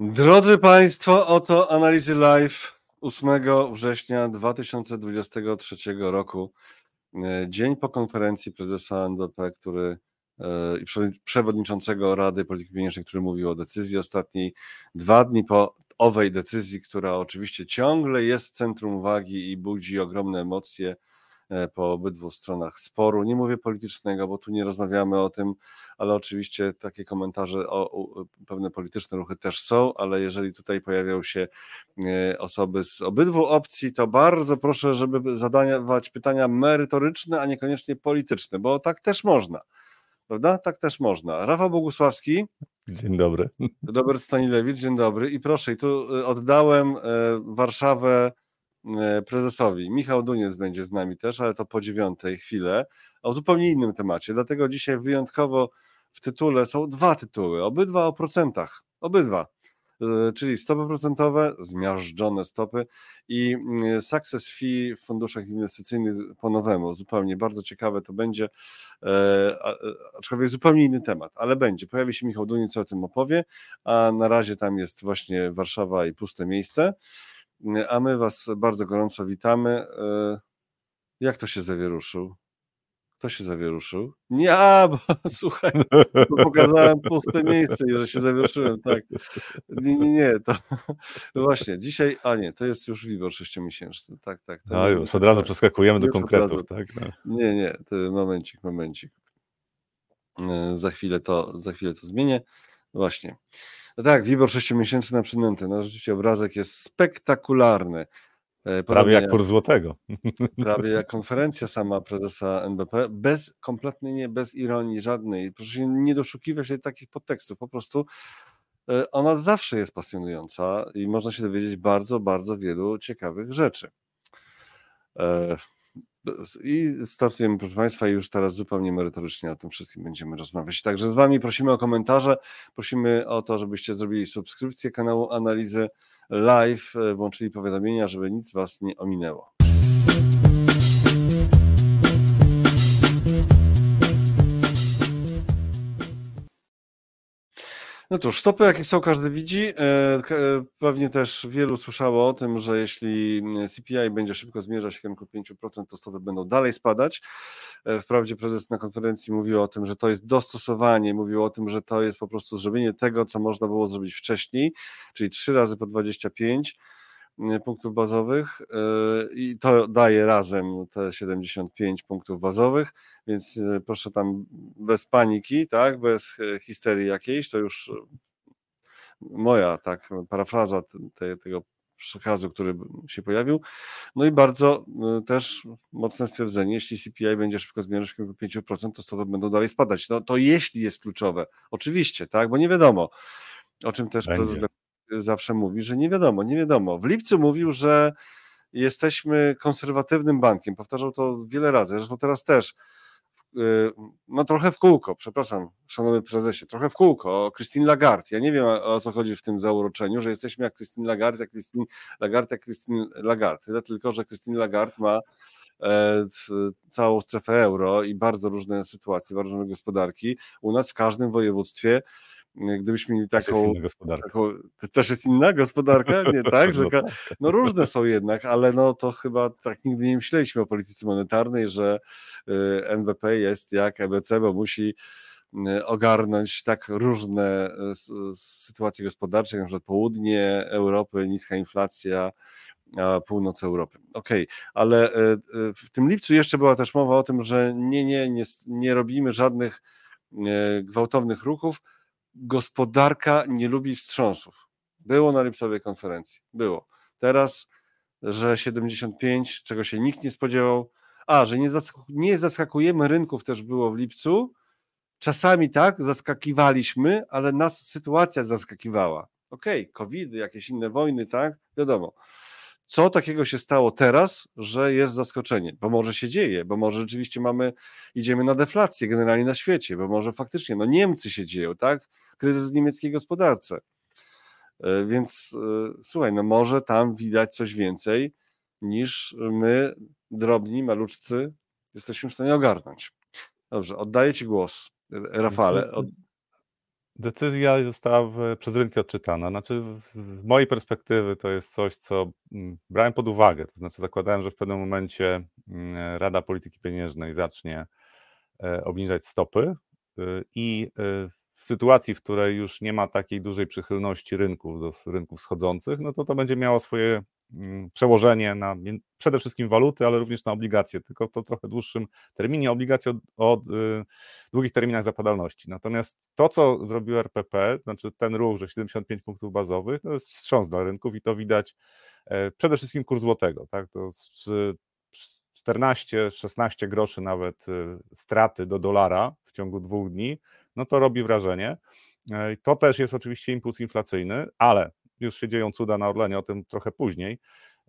Drodzy Państwo, oto analizy live 8 września 2023 roku. E, dzień po konferencji prezesa NBP, który e, i przewodniczącego Rady Polityki Pieniężnej, który mówił o decyzji ostatniej, dwa dni po owej decyzji, która oczywiście ciągle jest w centrum uwagi i budzi ogromne emocje po obydwu stronach sporu. Nie mówię politycznego, bo tu nie rozmawiamy o tym, ale oczywiście takie komentarze o, pewne polityczne ruchy też są, ale jeżeli tutaj pojawią się e, osoby z obydwu opcji, to bardzo proszę, żeby zadawać pytania merytoryczne, a niekoniecznie polityczne, bo tak też można. Prawda? Tak też można. Rafał Bogusławski. Dzień dobry. Robert Stanilewicz, dzień dobry. I proszę, i tu e, oddałem Warszawę E, prezesowi. Michał Duniec będzie z nami też, ale to po dziewiątej chwilę, o zupełnie innym temacie. Dlatego dzisiaj wyjątkowo w tytule są dwa tytuły, obydwa o procentach, obydwa. E, czyli stopy procentowe, zmiażdżone stopy i mm, success fee w funduszach inwestycyjnych po nowemu. Zupełnie bardzo ciekawe to będzie, e, aczkolwiek zupełnie inny temat, ale będzie. Pojawi się Michał Duniec, co o tym opowie, a na razie tam jest właśnie Warszawa i puste miejsce. A my Was bardzo gorąco witamy. E, jak to się zawieruszył? Kto się zawieruszył? Nie, a, bo słuchaj, bo pokazałem puste miejsce i że się zawieruszyłem, tak. Nie, nie, nie, to no właśnie, dzisiaj, a nie, to jest już WIBOR sześciomiesięczny, tak, tak. To a już, od razu tak. przeskakujemy do konkretów, tak. No. Nie, nie, to momencik, momencik. E, za chwilę to, za chwilę to zmienię. Właśnie. No tak, WIBOR 6-miesięczny na przynętę. No rzeczywiście obrazek jest spektakularny. E, prawie jak kurs złotego. Prawie jak konferencja sama prezesa NBP, bez, kompletnie nie, bez ironii żadnej. Proszę się nie doszukiwać się takich podtekstów. Po prostu e, ona zawsze jest pasjonująca i można się dowiedzieć bardzo, bardzo wielu ciekawych rzeczy. E, i startujemy, proszę Państwa, już teraz zupełnie merytorycznie o tym wszystkim będziemy rozmawiać. Także z Wami prosimy o komentarze, prosimy o to, żebyście zrobili subskrypcję kanału Analizy Live, e, włączyli powiadomienia, żeby nic Was nie ominęło. No cóż, stopy jakie są, każdy widzi. E, e, pewnie też wielu słyszało o tym, że jeśli CPI będzie szybko zmierzać w kierunku 5%, to stopy będą dalej spadać. E, wprawdzie prezes na konferencji mówił o tym, że to jest dostosowanie, mówił o tym, że to jest po prostu zrobienie tego, co można było zrobić wcześniej, czyli 3 razy po 25 Y, punktów bazowych y, i to daje razem te 75 punktów bazowych, więc y, proszę tam bez paniki, tak, bez histerii jakiejś, to już moja tak parafraza te, tego przekazu, który się pojawił. No i bardzo też mocne stwierdzenie, jeśli CPI będzie szybko zmieniać w 5%, to stopy będą dalej spadać. No to jeśli jest kluczowe, oczywiście, tak, bo nie wiadomo, o czym też będzie. prezes zawsze mówi, że nie wiadomo, nie wiadomo. W lipcu mówił, że jesteśmy konserwatywnym bankiem. Powtarzał to wiele razy, zresztą teraz też. Y, no trochę w kółko, przepraszam, szanowny prezesie, trochę w kółko Christine Lagarde. Ja nie wiem o co chodzi w tym zauroczeniu, że jesteśmy jak Christine Lagarde, jak Christine Lagarde, jak Christine Lagarde. Tylko, że Christine Lagarde ma e, całą strefę euro i bardzo różne sytuacje, bardzo różne gospodarki. U nas w każdym województwie gdybyśmy mieli taką, taką, to też jest inna gospodarka, nie tak, że no, no różne są jednak, ale no to chyba tak nigdy nie myśleliśmy o polityce monetarnej, że y, NBP jest jak EBC, bo musi y, ogarnąć tak różne y, sytuacje gospodarcze, jak na przykład południe Europy, niska inflacja, a północ Europy. Okej, okay. ale w tym lipcu jeszcze była też mowa o tym, że nie, nie, nie, nie robimy żadnych gwałtownych ruchów, gospodarka nie lubi wstrząsów. Było na lipcowej konferencji. Było. Teraz, że 75, czego się nikt nie spodziewał. A, że nie, nie zaskakujemy rynków też było w lipcu. Czasami tak, zaskakiwaliśmy, ale nas sytuacja zaskakiwała. Okej, okay, COVID, jakieś inne wojny, tak, wiadomo. Co takiego się stało teraz, że jest zaskoczenie? Bo może się dzieje, bo może rzeczywiście mamy, idziemy na deflację generalnie na świecie, bo może faktycznie, no Niemcy się dzieją, tak? kryzys w niemieckiej gospodarce. E, więc e, słuchaj, no może tam widać coś więcej niż my, drobni, maluczcy, jesteśmy w stanie ogarnąć. Dobrze, oddaję Ci głos, Rafale. Decyzja została przez rynki odczytana. Znaczy, z mojej perspektywy to jest coś, co mm, brałem pod uwagę. To znaczy, zakładałem, że w pewnym momencie mm, Rada Polityki Pieniężnej zacznie e, obniżać stopy y, i y, w sytuacji, w której już nie ma takiej dużej przychylności rynków do rynków schodzących, no to to będzie miało swoje przełożenie na przede wszystkim waluty, ale również na obligacje, tylko to trochę dłuższym terminie, obligacje o, o y, długich terminach zapadalności. Natomiast to, co zrobił RPP, znaczy ten ruch, że 75 punktów bazowych, to jest wstrząs dla rynków i to widać e, przede wszystkim kurs złotego, tak, to 14-16 groszy nawet y, straty do dolara w ciągu dwóch dni, no to robi wrażenie. E, to też jest oczywiście impuls inflacyjny, ale już się dzieją cuda na Orlenie, o tym trochę później,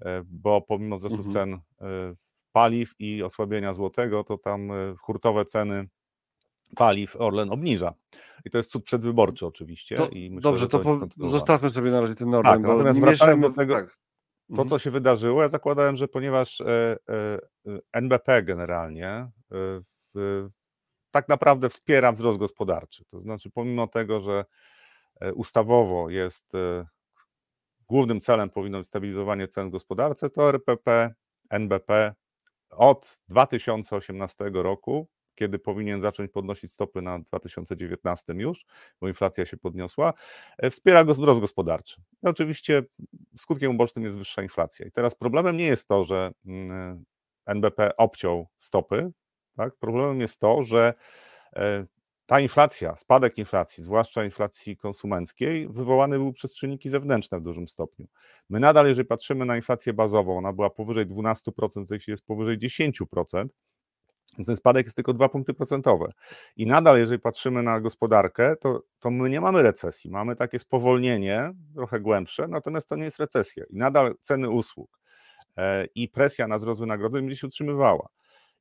e, bo pomimo wzrostu mhm. cen e, paliw i osłabienia złotego, to tam e, hurtowe ceny paliw Orlen obniża. I to jest cud przedwyborczy oczywiście. To, myślę, dobrze, to, po, zostawmy sobie na razie ten Orlen. Tak, natomiast wracając do tego, tak. to co mhm. się wydarzyło, ja zakładałem, że ponieważ NBP generalnie tak naprawdę wspiera wzrost gospodarczy, to znaczy pomimo tego, że ustawowo jest głównym celem powinno być stabilizowanie cen gospodarce, to RPP, NBP od 2018 roku, kiedy powinien zacząć podnosić stopy na 2019 już, bo inflacja się podniosła, e, wspiera wzrost gospodarczy. I oczywiście skutkiem ubocznym jest wyższa inflacja. I teraz problemem nie jest to, że mm, NBP obciął stopy, tak? problemem jest to, że e, ta inflacja, spadek inflacji, zwłaszcza inflacji konsumenckiej, wywołany był przez czynniki zewnętrzne w dużym stopniu. My nadal, jeżeli patrzymy na inflację bazową, ona była powyżej 12%, jeśli jest powyżej 10%, ten spadek jest tylko 2 punkty procentowe. I nadal, jeżeli patrzymy na gospodarkę, to, to my nie mamy recesji. Mamy takie spowolnienie, trochę głębsze, natomiast to nie jest recesja. I nadal ceny usług e, i presja na wzrost wynagrodzeń będzie się utrzymywała.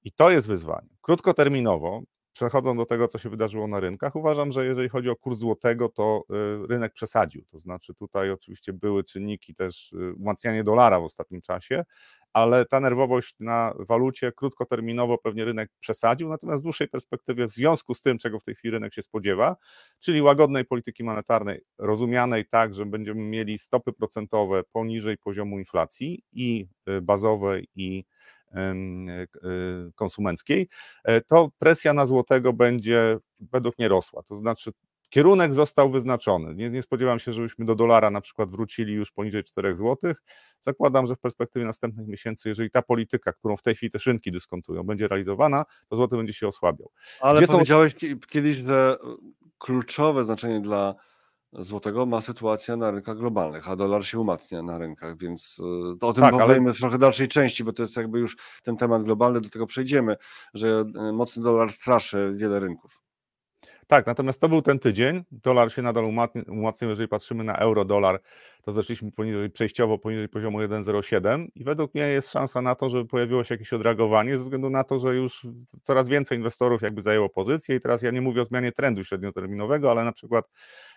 I to jest wyzwanie. Krótkoterminowo przechodząc do tego, co się wydarzyło na rynkach, uważam, że jeżeli chodzi o kurs złotego, to y, rynek przesadził. To znaczy, tutaj oczywiście były czynniki też y, umacnianie dolara w ostatnim czasie, ale ta nerwowość na walucie krótkoterminowo pewnie rynek przesadził, natomiast w dłuższej perspektywie, w związku z tym, czego w tej chwili rynek się spodziewa, czyli łagodnej polityki monetarnej, rozumianej tak, że będziemy mieli stopy procentowe poniżej poziomu inflacji i y, bazowej, i konsumenckiej, e, to presja na złotego będzie według mnie rosła. To znaczy, kierunek został wyznaczony. Nie, nie, spodziewam się, żebyśmy do dolara na przykład wrócili już poniżej 4 zł. Zakładam, że w perspektywie następnych miesięcy, jeżeli ta polityka, którą w tej chwili te rynki dyskontują, będzie realizowana, to złoty będzie się osłabiał. Ale Gdzie powiedziałeś są... kiedyś, że kluczowe znaczenie dla złotego ma sytuacja na rynkach globalnych, a dolar się umacnia na rynkach, więc e, o tym tak, ale... w trochę dalszej części, bo to jest jakby już ten temat globalny, do tego przejdziemy, że e, mocny dolar straszy wiele rynków. Tak, natomiast to był ten tydzień. Dolar się nadal umacniał. Jeżeli patrzymy na euro-dolar, to zeszliśmy poniżej, przejściowo poniżej poziomu 1,07 i według mnie jest szansa na to, żeby pojawiło się jakieś odreagowanie ze względu na to, że już coraz więcej inwestorów jakby zajęło pozycję i teraz ja nie mówię o zmianie trendu średnioterminowego, ale na przykład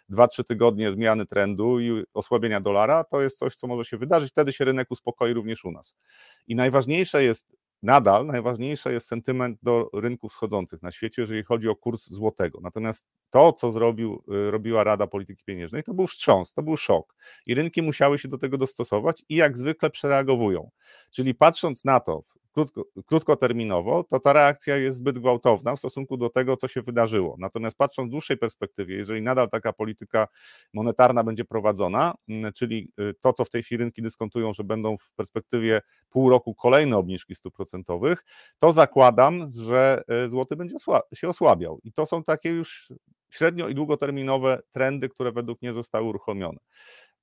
2-3 tygodnie zmiany trendu i osłabienia dolara, to jest coś, co może się wydarzyć. Wtedy się rynek uspokoi również u nas. I najważniejsze jest nadal najważniejszy jest sentyment do rynków wschodzących na świecie, jeżeli chodzi o kurs złotego. Natomiast to, co zrobił, y, robiła Rada Polityki Pieniężnej, to był wstrząs, to był szok. I rynki musiały się do tego dostosować i jak zwykle przereagowują. Czyli patrząc na to, krótko, krótkoterminowo, to ta reakcja jest zbyt gwałtowna w stosunku do tego, co się wydarzyło. Natomiast patrząc w dłuższej perspektywie, jeżeli nadal taka polityka monetarna będzie prowadzona, mm, czyli y, to, co w tej chwili rynki dyskontują, że będą w perspektywie pół roku kolejne obniżki stóp procentowych, to zakładam, że y, złoty będzie się osłabiał. I to są takie już średnio i długoterminowe trendy, które według mnie zostały uruchomione.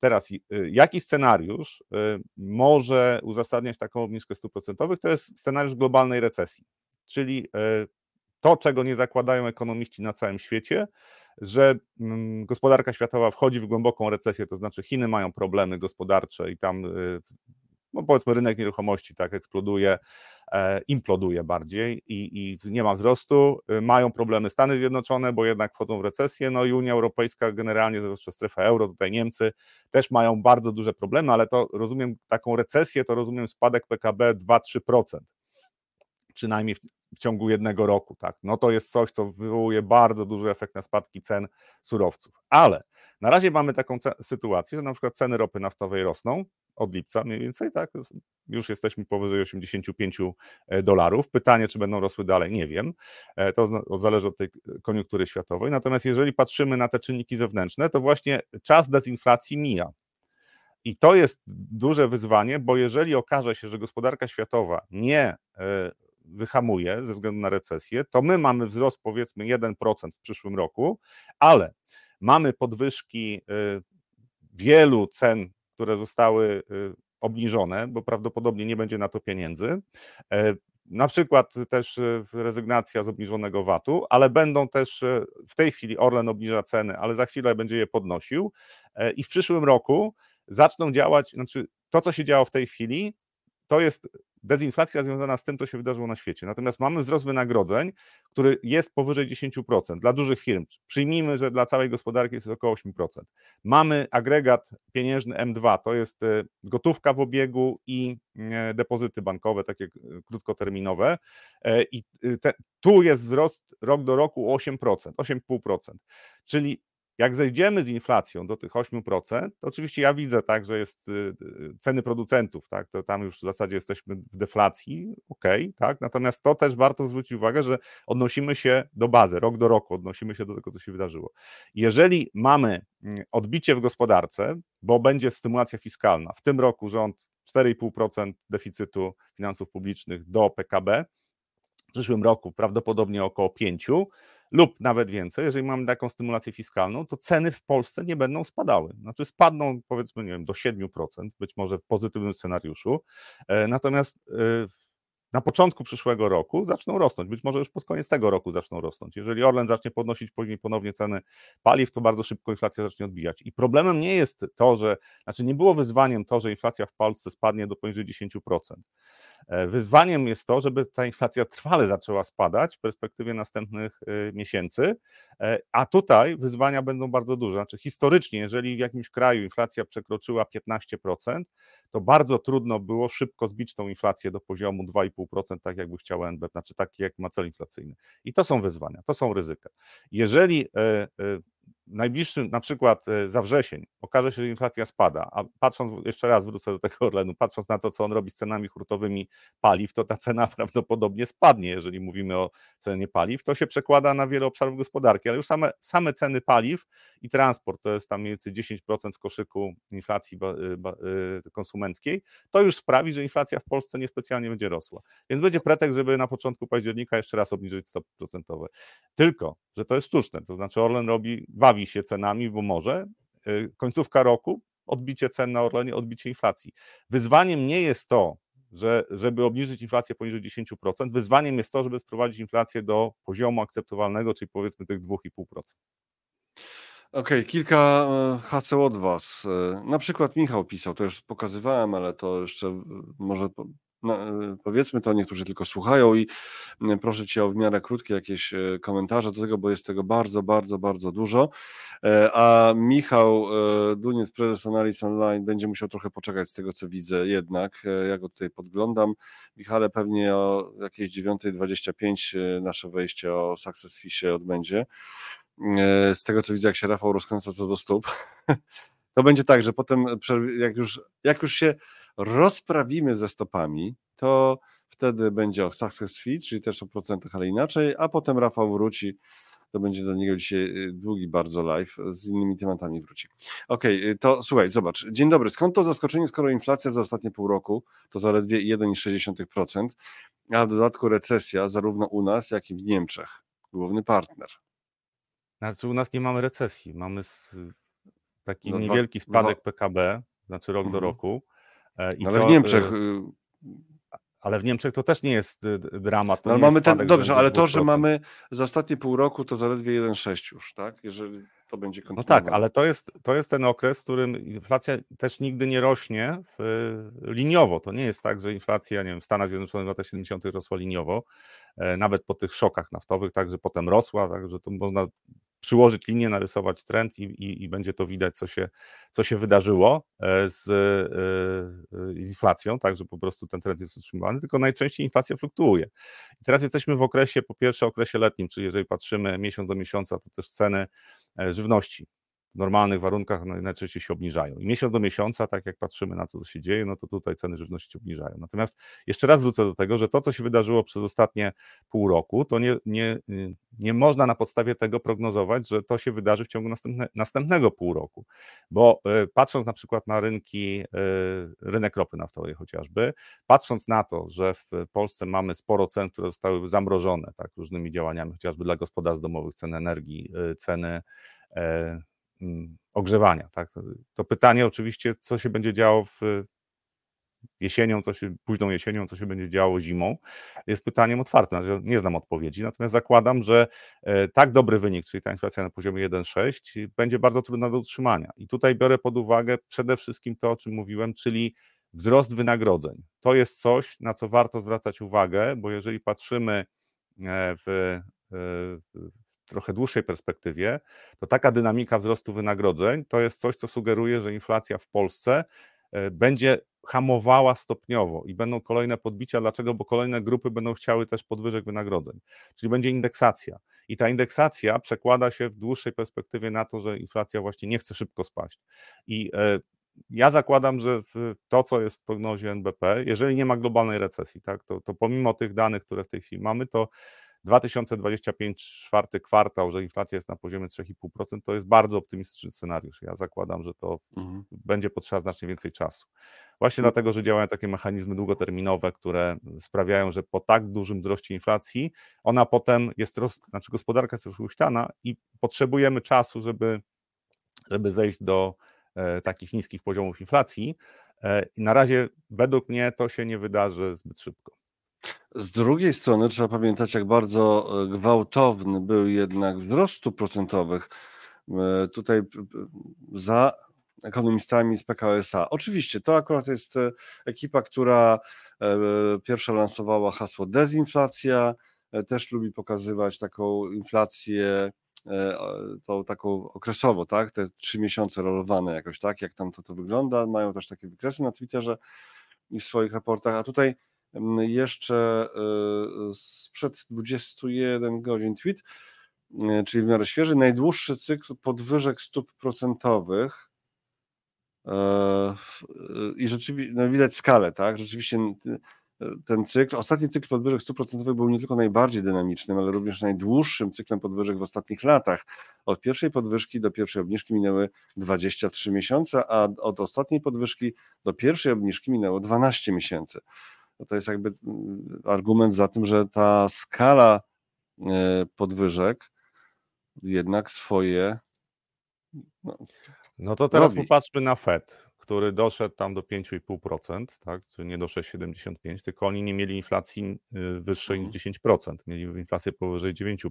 Teraz, y, jaki scenariusz y, może uzasadniać taką obniżkę stóp procentowych? To jest scenariusz globalnej recesji, czyli y, to, czego nie zakładają ekonomiści na całym świecie, że mm, gospodarka światowa wchodzi w głęboką recesję, to znaczy Chiny mają problemy gospodarcze i tam no powiedzmy rynek nieruchomości tak eksploduje, imploduje bardziej i, i nie ma wzrostu. E, mają problemy Stany Zjednoczone, bo jednak wchodzą w recesję, no i Unia Europejska generalnie, zwłaszcza strefa euro, tutaj Niemcy też mają bardzo duże problemy, ale to rozumiem taką recesję, to rozumiem spadek PKB 2-3%. Przynajmniej w ciągu jednego roku, tak, no to jest coś, co wywołuje bardzo duży efekt na spadki cen surowców. Ale na razie mamy taką sytuację, że na przykład ceny ropy naftowej rosną od lipca mniej więcej, tak, już jesteśmy powyżej 85 e, dolarów. Pytanie, czy będą rosły dalej, nie wiem. E, to zależy od tej koniunktury światowej. Natomiast jeżeli patrzymy na te czynniki zewnętrzne, to właśnie czas dezinflacji mija. I to jest duże wyzwanie, bo jeżeli okaże się, że gospodarka światowa nie e, wyhamuje ze względu na recesję, to my mamy wzrost powiedzmy 1% w przyszłym roku, ale mamy podwyżki wielu cen, które zostały obniżone, bo prawdopodobnie nie będzie na to pieniędzy. E, na przykład też e, rezygnacja z obniżonego VAT-u, ale będą też e, w tej chwili Orlen obniża ceny, ale za chwilę będzie je podnosił i w przyszłym roku zaczną działać, znaczy to, co się działo w tej chwili, to jest dezinflacja związana z tym, co się wydarzyło na świecie. Natomiast mamy wzrost wynagrodzeń, który jest powyżej 10% dla dużych firm. Przyjmijmy, że dla całej gospodarki jest około 8%. Mamy agregat pieniężny M2, to jest e, gotówka w obiegu i e, depozyty bankowe, takie e, krótkoterminowe. I te, tu jest wzrost rok do roku 8%, 8,5%. Czyli jak zejdziemy z inflacją do tych 8%, to oczywiście ja widzę tak, że jest y, y, ceny producentów, tak, to tam już w zasadzie jesteśmy w deflacji, ok, tak, natomiast to też warto zwrócić uwagę, że odnosimy się do bazy, rok do roku, odnosimy się do tego, co się wydarzyło. Jeżeli mamy mm, odbicie w gospodarce, bo będzie stymulacja fiskalna, w tym roku rząd 4,5% deficytu finansów publicznych do PKB, w przyszłym roku prawdopodobnie około 5%, lub nawet więcej, jeżeli mamy taką stymulację fiskalną, to ceny w Polsce nie będą spadały. Znaczy spadną powiedzmy, nie wiem, do 7%, być może w pozytywnym scenariuszu. E, natomiast e, na początku przyszłego roku zaczną rosnąć, być może już pod koniec tego roku zaczną rosnąć. Jeżeli Orlen zacznie podnosić później ponownie ceny paliw, to bardzo szybko inflacja zacznie odbijać. I problemem nie jest to, że, znaczy nie było wyzwaniem to, że inflacja w Polsce spadnie do poniżej 10%. E, wyzwaniem jest to, żeby ta inflacja trwale zaczęła spadać w perspektywie następnych e, miesięcy, e, a tutaj wyzwania będą bardzo duże. Znaczy, historycznie, jeżeli w jakimś kraju inflacja przekroczyła 15%, to bardzo trudno było szybko zbić tą inflację do poziomu 2,5%, tak jakby chciał NBP, znaczy taki jak ma cel inflacyjny. I to są wyzwania, to są ryzyka. Jeżeli najbliższym, na przykład e, za wrzesień, okaże się, że inflacja spada, a patrząc, jeszcze raz wrócę do tego Orlenu, patrząc na to, co on robi z cenami hurtowymi paliw, to ta cena prawdopodobnie spadnie, jeżeli mówimy o cenie paliw. To się przekłada na wiele obszarów gospodarki, ale już same, same ceny paliw i transport, to jest tam mniej więcej 10% w koszyku inflacji y, y, konsumenckiej, to już sprawi, że inflacja w Polsce niespecjalnie będzie rosła. Więc będzie pretekst, żeby na początku października jeszcze raz obniżyć stopy procentowe. Tylko, że to jest sztuczne, to znaczy Orlen robi, bawi się cenami, bo może, y, końcówka roku, odbicie cen na Orlenie, odbicie inflacji. Wyzwaniem nie jest to, że żeby obniżyć inflację poniżej 10%, wyzwaniem jest to, żeby sprowadzić inflację do poziomu akceptowalnego, czyli powiedzmy tych 2,5%. Okej, kilka e, haseł od Was. E, na przykład Michał pisał, to już pokazywałem, ale to jeszcze może no, e, powiedzmy to, niektórzy tylko słuchają i proszę Cię o w miarę krótkie jakieś komentarze do tego, bo jest tego bardzo, bardzo, bardzo dużo. A Michał Duniec, prezes Analiz Online, będzie musiał trochę poczekać z tego, co widzę jednak. Ja go tutaj podglądam. Michale, pewnie o jakiejś 9.25 nasze wejście o Success się odbędzie. E, z tego co widzę, jak się Rafał rozkręca co do stóp, to będzie tak, że potem jak już, jak już się rozprawimy ze stopami, to wtedy będzie o success fee, czyli też o procentach, ale inaczej, a potem Rafał wróci, to będzie do niego dzisiaj y, długi bardzo live, z innymi tematami wróci. Okej, okay, to słuchaj, zobacz. Dzień dobry. Skąd to zaskoczenie, skoro inflacja za ostatnie pół roku to zaledwie 1,6%, a w dodatku recesja zarówno u nas, jak i w Niemczech, główny partner. Znaczy u nas nie mamy recesji, mamy taki no niewielki spadek. PKB, znaczy rok mhm. do roku. E, I ale to, w Niemczech... E, y, ale w Niemczech to też nie jest y, dramat. No, mamy ten, dobrze, ale to, że mamy za ostatnie pół roku, to zaledwie 1,6 już, tak? Jeżeli to będzie kontynuowane. No tak, ale to jest, to jest ten okres, w którym inflacja też nigdy nie rośnie w, liniowo. To nie jest tak, że inflacja, nie wiem, w Stanach Zjednoczonych w latach 70. rosła liniowo, e, nawet po tych szokach naftowych, także potem rosła, także to można przyłożyć linię, narysować trend i, i, i, będzie to widać, co się, co się wydarzyło e, z, z, inflacją, tak, że po prostu ten trend jest utrzymywany, tylko najczęściej inflacja fluktuuje. I teraz jesteśmy w okresie, po pierwsze okresie letnim, czyli jeżeli patrzymy miesiąc do miesiąca, to też ceny żywności normalnych warunkach no, najczęściej się obniżają. I miesiąc do miesiąca, tak jak patrzymy na to, co się dzieje, no to tutaj ceny żywności obniżają. Natomiast jeszcze raz wrócę do tego, że to, co się wydarzyło przez ostatnie pół roku, to nie, nie, nie można na podstawie tego prognozować, że to się wydarzy w ciągu następne, następnego pół roku. Bo y, patrząc na przykład na rynki, y, rynek ropy naftowej chociażby, patrząc na to, że w Polsce mamy sporo cen, które zostały zamrożone tak, różnymi działaniami, chociażby dla gospodarstw domowych, ceny energii, y, ceny ogrzewania. Tak? To pytanie oczywiście, co się będzie działo w jesienią, co się, późną jesienią, co się będzie działo zimą, jest pytaniem otwartym. Znaczy, nie znam odpowiedzi, natomiast zakładam, że e, tak dobry wynik, czyli ta inflacja na poziomie 1,6 będzie bardzo trudna do utrzymania. I tutaj biorę pod uwagę przede wszystkim to, o czym mówiłem, czyli wzrost wynagrodzeń. To jest coś, na co warto zwracać uwagę, bo jeżeli patrzymy e, w, e, w trochę dłuższej perspektywie, to taka dynamika wzrostu wynagrodzeń to jest coś, co sugeruje, że inflacja w Polsce e, będzie hamowała stopniowo i będą kolejne podbicia. Dlaczego? Bo kolejne grupy będą chciały też podwyżek wynagrodzeń, czyli będzie indeksacja. I ta indeksacja przekłada się w dłuższej perspektywie na to, że inflacja właśnie nie chce szybko spaść. I e, ja zakładam, że to, co jest w prognozie NBP, jeżeli nie ma globalnej recesji, tak, to, to pomimo tych danych, które w tej chwili mamy, to 2025 czwarty kwartał, że inflacja jest na poziomie 3,5%, to jest bardzo optymistyczny scenariusz. Ja zakładam, że to mhm. będzie potrzeba znacznie więcej czasu. Właśnie mhm. dlatego, że działają takie mechanizmy długoterminowe, które sprawiają, że po tak dużym wzroście inflacji, ona potem jest, roz... znaczy gospodarka jest rozhuśtana i potrzebujemy czasu, żeby, żeby zejść do e, takich niskich poziomów inflacji. E, I na razie według mnie to się nie wydarzy zbyt szybko. Z drugiej strony trzeba pamiętać, jak bardzo e, gwałtowny był jednak wzrost stóp procentowych. E, tutaj za ekonomistami z PKSA. Oczywiście to akurat jest e, ekipa, która pierwsza lansowała hasło dezinflacja, też lubi pokazywać taką inflację tą taką okresowo, tak? Te trzy miesiące rolowane jakoś tak, jak tam to, to wygląda. Mają też takie wykresy na Twitterze i w swoich raportach, a tutaj jeszcze e, sprzed 21 godzin tweet, e, czyli w miarę świeży, najdłuższy cykl podwyżek stóp procentowych e, i rzeczywiście, no widać skalę, tak, rzeczywiście ten cykl, ostatni cykl podwyżek stóp procentowych był nie tylko najbardziej dynamicznym, ale również najdłuższym cyklem podwyżek w ostatnich latach. Od pierwszej podwyżki do pierwszej obniżki minęły 23 miesiące, a od ostatniej podwyżki do pierwszej obniżki minęło 12 miesięcy to jest jakby mm, argument za tym, że ta skala e, podwyżek jednak swoje. No, no to teraz robi. popatrzmy na Fed, który doszedł tam do 5,5%, tak, czyli nie do 6,75%, tylko oni nie mieli inflacji y, wyższej niż 10%, mhm. mieli inflację powyżej 9%.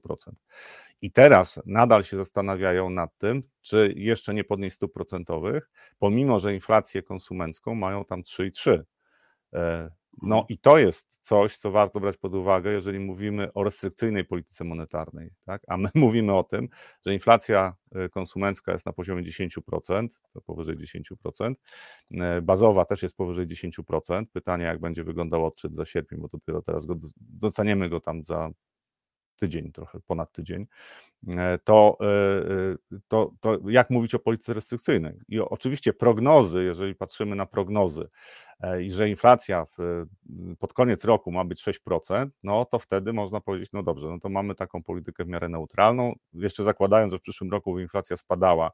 I teraz nadal się zastanawiają nad tym, czy jeszcze nie podnieść stóp procentowych, pomimo że inflację konsumencką mają tam 3,3%. No i to jest coś, co warto brać pod uwagę, jeżeli mówimy o restrykcyjnej polityce monetarnej. Tak? A my mówimy o tym, że inflacja e, konsumencka jest na poziomie 10%, to powyżej 10%, e, bazowa też jest powyżej 10%. Pytanie, jak będzie wyglądał odczyt za sierpień, bo dopiero teraz go, doceniemy go tam za tydzień, trochę ponad tydzień, e, to, to, to jak mówić o polityce restrykcyjnej? I oczywiście prognozy, jeżeli patrzymy na prognozy, E, i że inflacja w, pod koniec roku ma być 6%, no to wtedy można powiedzieć, no dobrze, no to mamy taką politykę w miarę neutralną, jeszcze zakładając, że w przyszłym roku inflacja spadała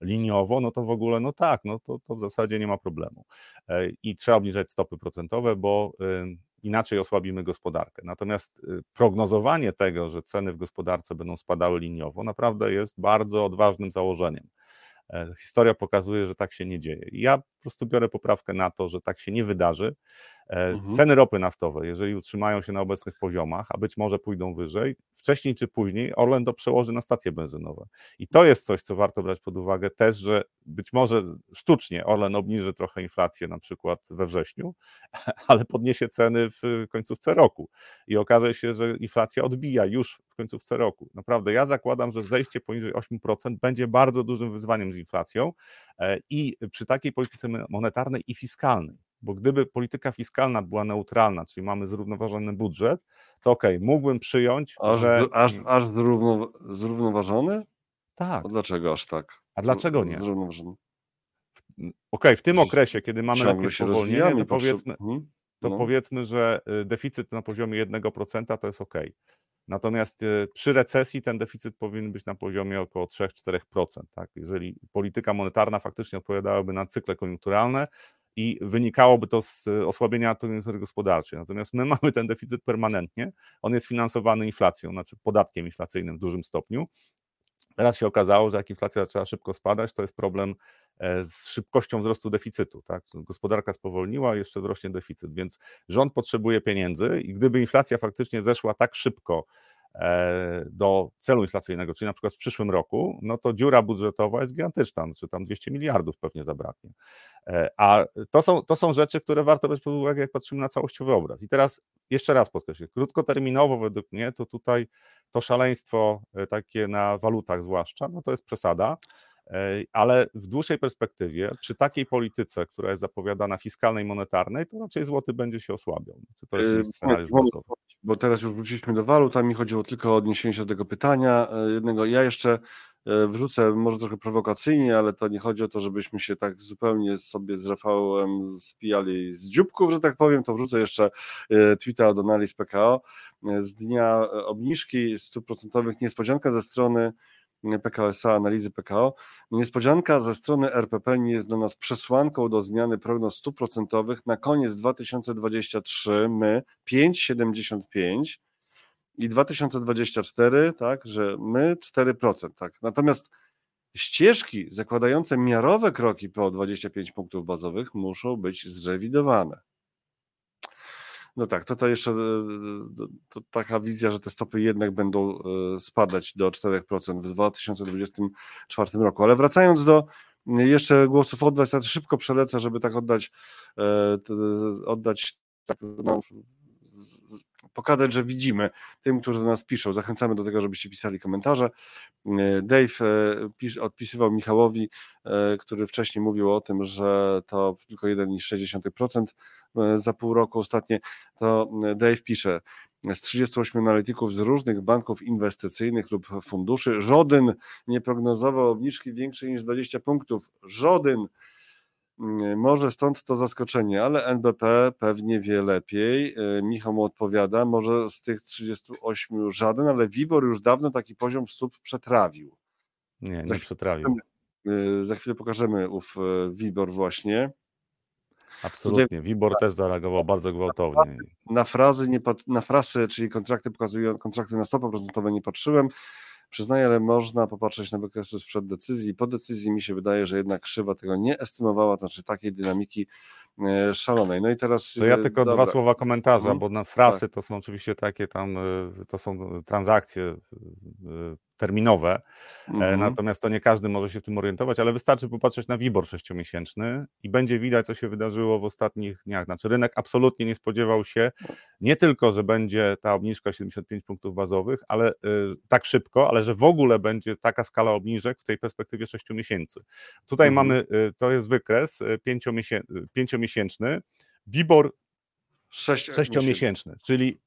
liniowo, no to w ogóle, no tak, no to, to w zasadzie nie ma problemu. E, I trzeba obniżać stopy procentowe, bo inaczej osłabimy gospodarkę. Natomiast y, prognozowanie tego, że ceny w gospodarce będą spadały liniowo, naprawdę jest bardzo odważnym założeniem. E, historia pokazuje, że tak się nie dzieje. Ja po prostu biorę poprawkę na to, że tak się nie wydarzy. E, mhm. Ceny ropy naftowej, jeżeli utrzymają się na obecnych poziomach, a być może pójdą wyżej, wcześniej czy później Orlen to przełoży na stacje benzynowe. I to jest coś, co warto brać pod uwagę też, że być może sztucznie Orlen obniży trochę inflację na przykład we wrześniu, ale podniesie ceny w końcówce roku i okaże się, że inflacja odbija już w końcówce roku. Naprawdę, ja zakładam, że zejście poniżej 8% będzie bardzo dużym wyzwaniem z inflacją e, i przy takiej polityce monetarnej i fiskalnej bo gdyby polityka fiskalna była neutralna, czyli mamy zrównoważony budżet, to okej, okay, mógłbym przyjąć, aż, że... Aż, aż zrówno, zrównoważony? Tak. A dlaczego aż tak? A dlaczego nie? Zrównoważony. Okej, okay, w tym okresie, kiedy mamy takie spowolnienie, to powiedzmy, hmm? to No. powiedzmy, że y, deficyt na poziomie 1% to jest ok. Natomiast y, przy recesji ten deficyt powinien być na poziomie około 3-4%. Tak? Jeżeli polityka monetarna faktycznie odpowiadałaby na cykle koniunkturalne, i wynikałoby to z e, osłabienia koniunktury gospodarczej. Natomiast my mamy ten deficyt permanentnie, on jest finansowany inflacją, znaczy podatkiem inflacyjnym w dużym stopniu. Teraz się okazało, że jak inflacja zaczęła szybko spadać, to jest problem e, z szybkością wzrostu deficytu. Tak? Gospodarka spowolniła, jeszcze wzrośnie deficyt, więc rząd potrzebuje pieniędzy i gdyby inflacja faktycznie zeszła tak szybko, do celu inflacyjnego, czyli na przykład w przyszłym roku, no to dziura budżetowa jest gigantyczna, czy znaczy tam 200 miliardów pewnie zabraknie. E, a to są, to są rzeczy, które warto brać pod uwagę, jak patrzymy na całościowy obraz. I teraz jeszcze raz podkreślę, krótkoterminowo według mnie to tutaj to szaleństwo e, takie na walutach zwłaszcza, no to jest przesada, ale w dłuższej perspektywie, przy takiej polityce, która jest zapowiadana fiskalnej, monetarnej, to raczej złoty będzie się osłabiał. To jest scenariusz głosowy bo teraz już wróciliśmy do walut, a mi chodziło tylko o odniesienie się do tego pytania e, jednego. Ja jeszcze e, wrzucę, może trochę prowokacyjnie, ale to nie chodzi o to, żebyśmy się tak zupełnie sobie z Rafałem spijali z dzióbków, że tak powiem, to wrzucę jeszcze e, tweeta od analiz PKO z dnia obniżki stóp procentowych, niespodzianka ze strony PKSA, analizy PKO. Niespodzianka ze strony RPP nie jest dla nas przesłanką do zmiany prognoz stóp procentowych na koniec 2023. My 5,75 i 2024, tak, że my 4%, tak. Natomiast ścieżki zakładające miarowe kroki po 25 punktów bazowych muszą być zrewidowane. No tak, to, to jeszcze e, to taka wizja, że te stopy jednak będą e, spadać do 4% w 2024 roku. Ale wracając do jeszcze głosów od Was, ja szybko przelecę, żeby tak oddać, e, oddać tak, no, pokazać, że widzimy tym, którzy do nas piszą. Zachęcamy do tego, żebyście pisali komentarze. Dave odpisywał Michałowi, który wcześniej mówił o tym, że to tylko 1,6% E, za pół roku ostatnie, to e, Dave pisze, z 38 analityków z różnych banków inwestycyjnych lub funduszy, żaden nie prognozował obniżki większej niż 20 punktów. Żaden. Mm, może stąd to zaskoczenie, ale NBP pewnie wie lepiej. E, Michał mu odpowiada, może z tych 38 żaden, ale WIBOR już dawno taki poziom stóp przetrawił. Nie, nie za przetrawił. Za chwilę pokażemy ów WIBOR właśnie. Absolutnie. WIBOR też zareagował bardzo gwałtownie. Na frazy, nie, na frasy, czyli kontrakty pokazują, kontrakty na stopy procentowe nie patrzyłem. Przyznaję, ale można popatrzeć na wykresy sprzed decyzji. Po decyzji mi się wydaje, że jednak krzywa tego nie estymowała, to znaczy takiej dynamiki e, szalonej. No i teraz. To ja e, tylko dobra. dwa słowa komentarza, mhm. bo na frasy tak. to są oczywiście takie tam, e, to są transakcje terminowe, mm-hmm. natomiast to nie każdy może się w tym orientować, ale wystarczy popatrzeć na WIBOR sześciomiesięczny i będzie widać, co się wydarzyło w ostatnich dniach. Znaczy rynek absolutnie nie spodziewał się nie tylko, że będzie ta obniżka 75 punktów bazowych, ale y, tak szybko, ale że w ogóle będzie taka skala obniżek w tej perspektywie 6 miesięcy. Tutaj mm-hmm. mamy, y, to jest wykres y, pięciomiesięczny, WIBOR sześciomiesięczny, czyli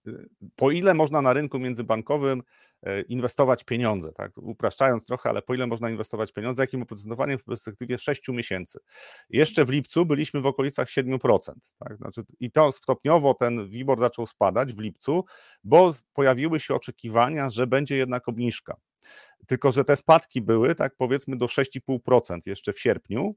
po ile można na rynku międzybankowym E, inwestować pieniądze, tak? upraszczając trochę, ale po ile można inwestować pieniądze, jakim oprocentowaniem w perspektywie 6 miesięcy. Jeszcze w lipcu byliśmy w okolicach 7%. Tak? Znaczy, I to stopniowo ten WIBOR zaczął spadać w lipcu, bo pojawiły się oczekiwania, że będzie jednak obniżka. Tylko, że te spadki były, tak powiedzmy, do 6,5% jeszcze w sierpniu,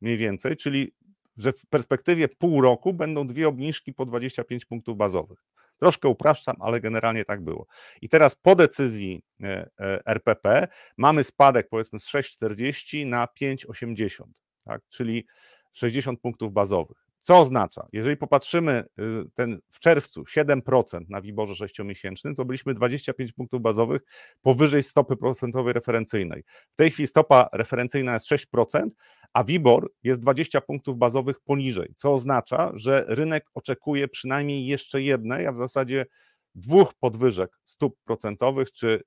mniej więcej, czyli że w perspektywie pół roku będą dwie obniżki po 25 punktów bazowych. Troszkę upraszczam, ale generalnie tak było. I teraz po decyzji e, e, RPP mamy spadek powiedzmy z 6,40 na 5,80, tak? czyli 60 punktów bazowych. Co oznacza? Jeżeli popatrzymy y, ten w czerwcu 7% na Wiborze 6-miesięcznym, to byliśmy 25 punktów bazowych powyżej stopy procentowej referencyjnej. W tej chwili stopa referencyjna jest 6%, a Wibor jest 20 punktów bazowych poniżej, co oznacza, że rynek oczekuje przynajmniej jeszcze jednej, a w zasadzie dwóch podwyżek stóp procentowych, czy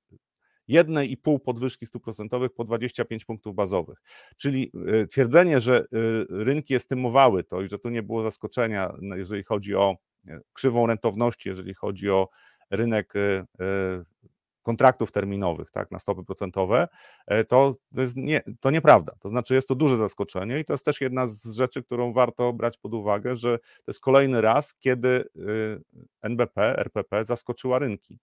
jednej i pół podwyżki stóp procentowych po 25 punktów bazowych. Czyli y, twierdzenie, że y, rynki estymowały to i że tu nie było zaskoczenia, no, jeżeli chodzi o e, krzywą rentowności, jeżeli chodzi o rynek y, kontraktów terminowych tak, na stopy procentowe, e, to, to, jest nie, to nieprawda. To znaczy jest to duże zaskoczenie i to jest też jedna z rzeczy, którą warto brać pod uwagę, że to jest kolejny raz, kiedy NBP, RPP zaskoczyła rynki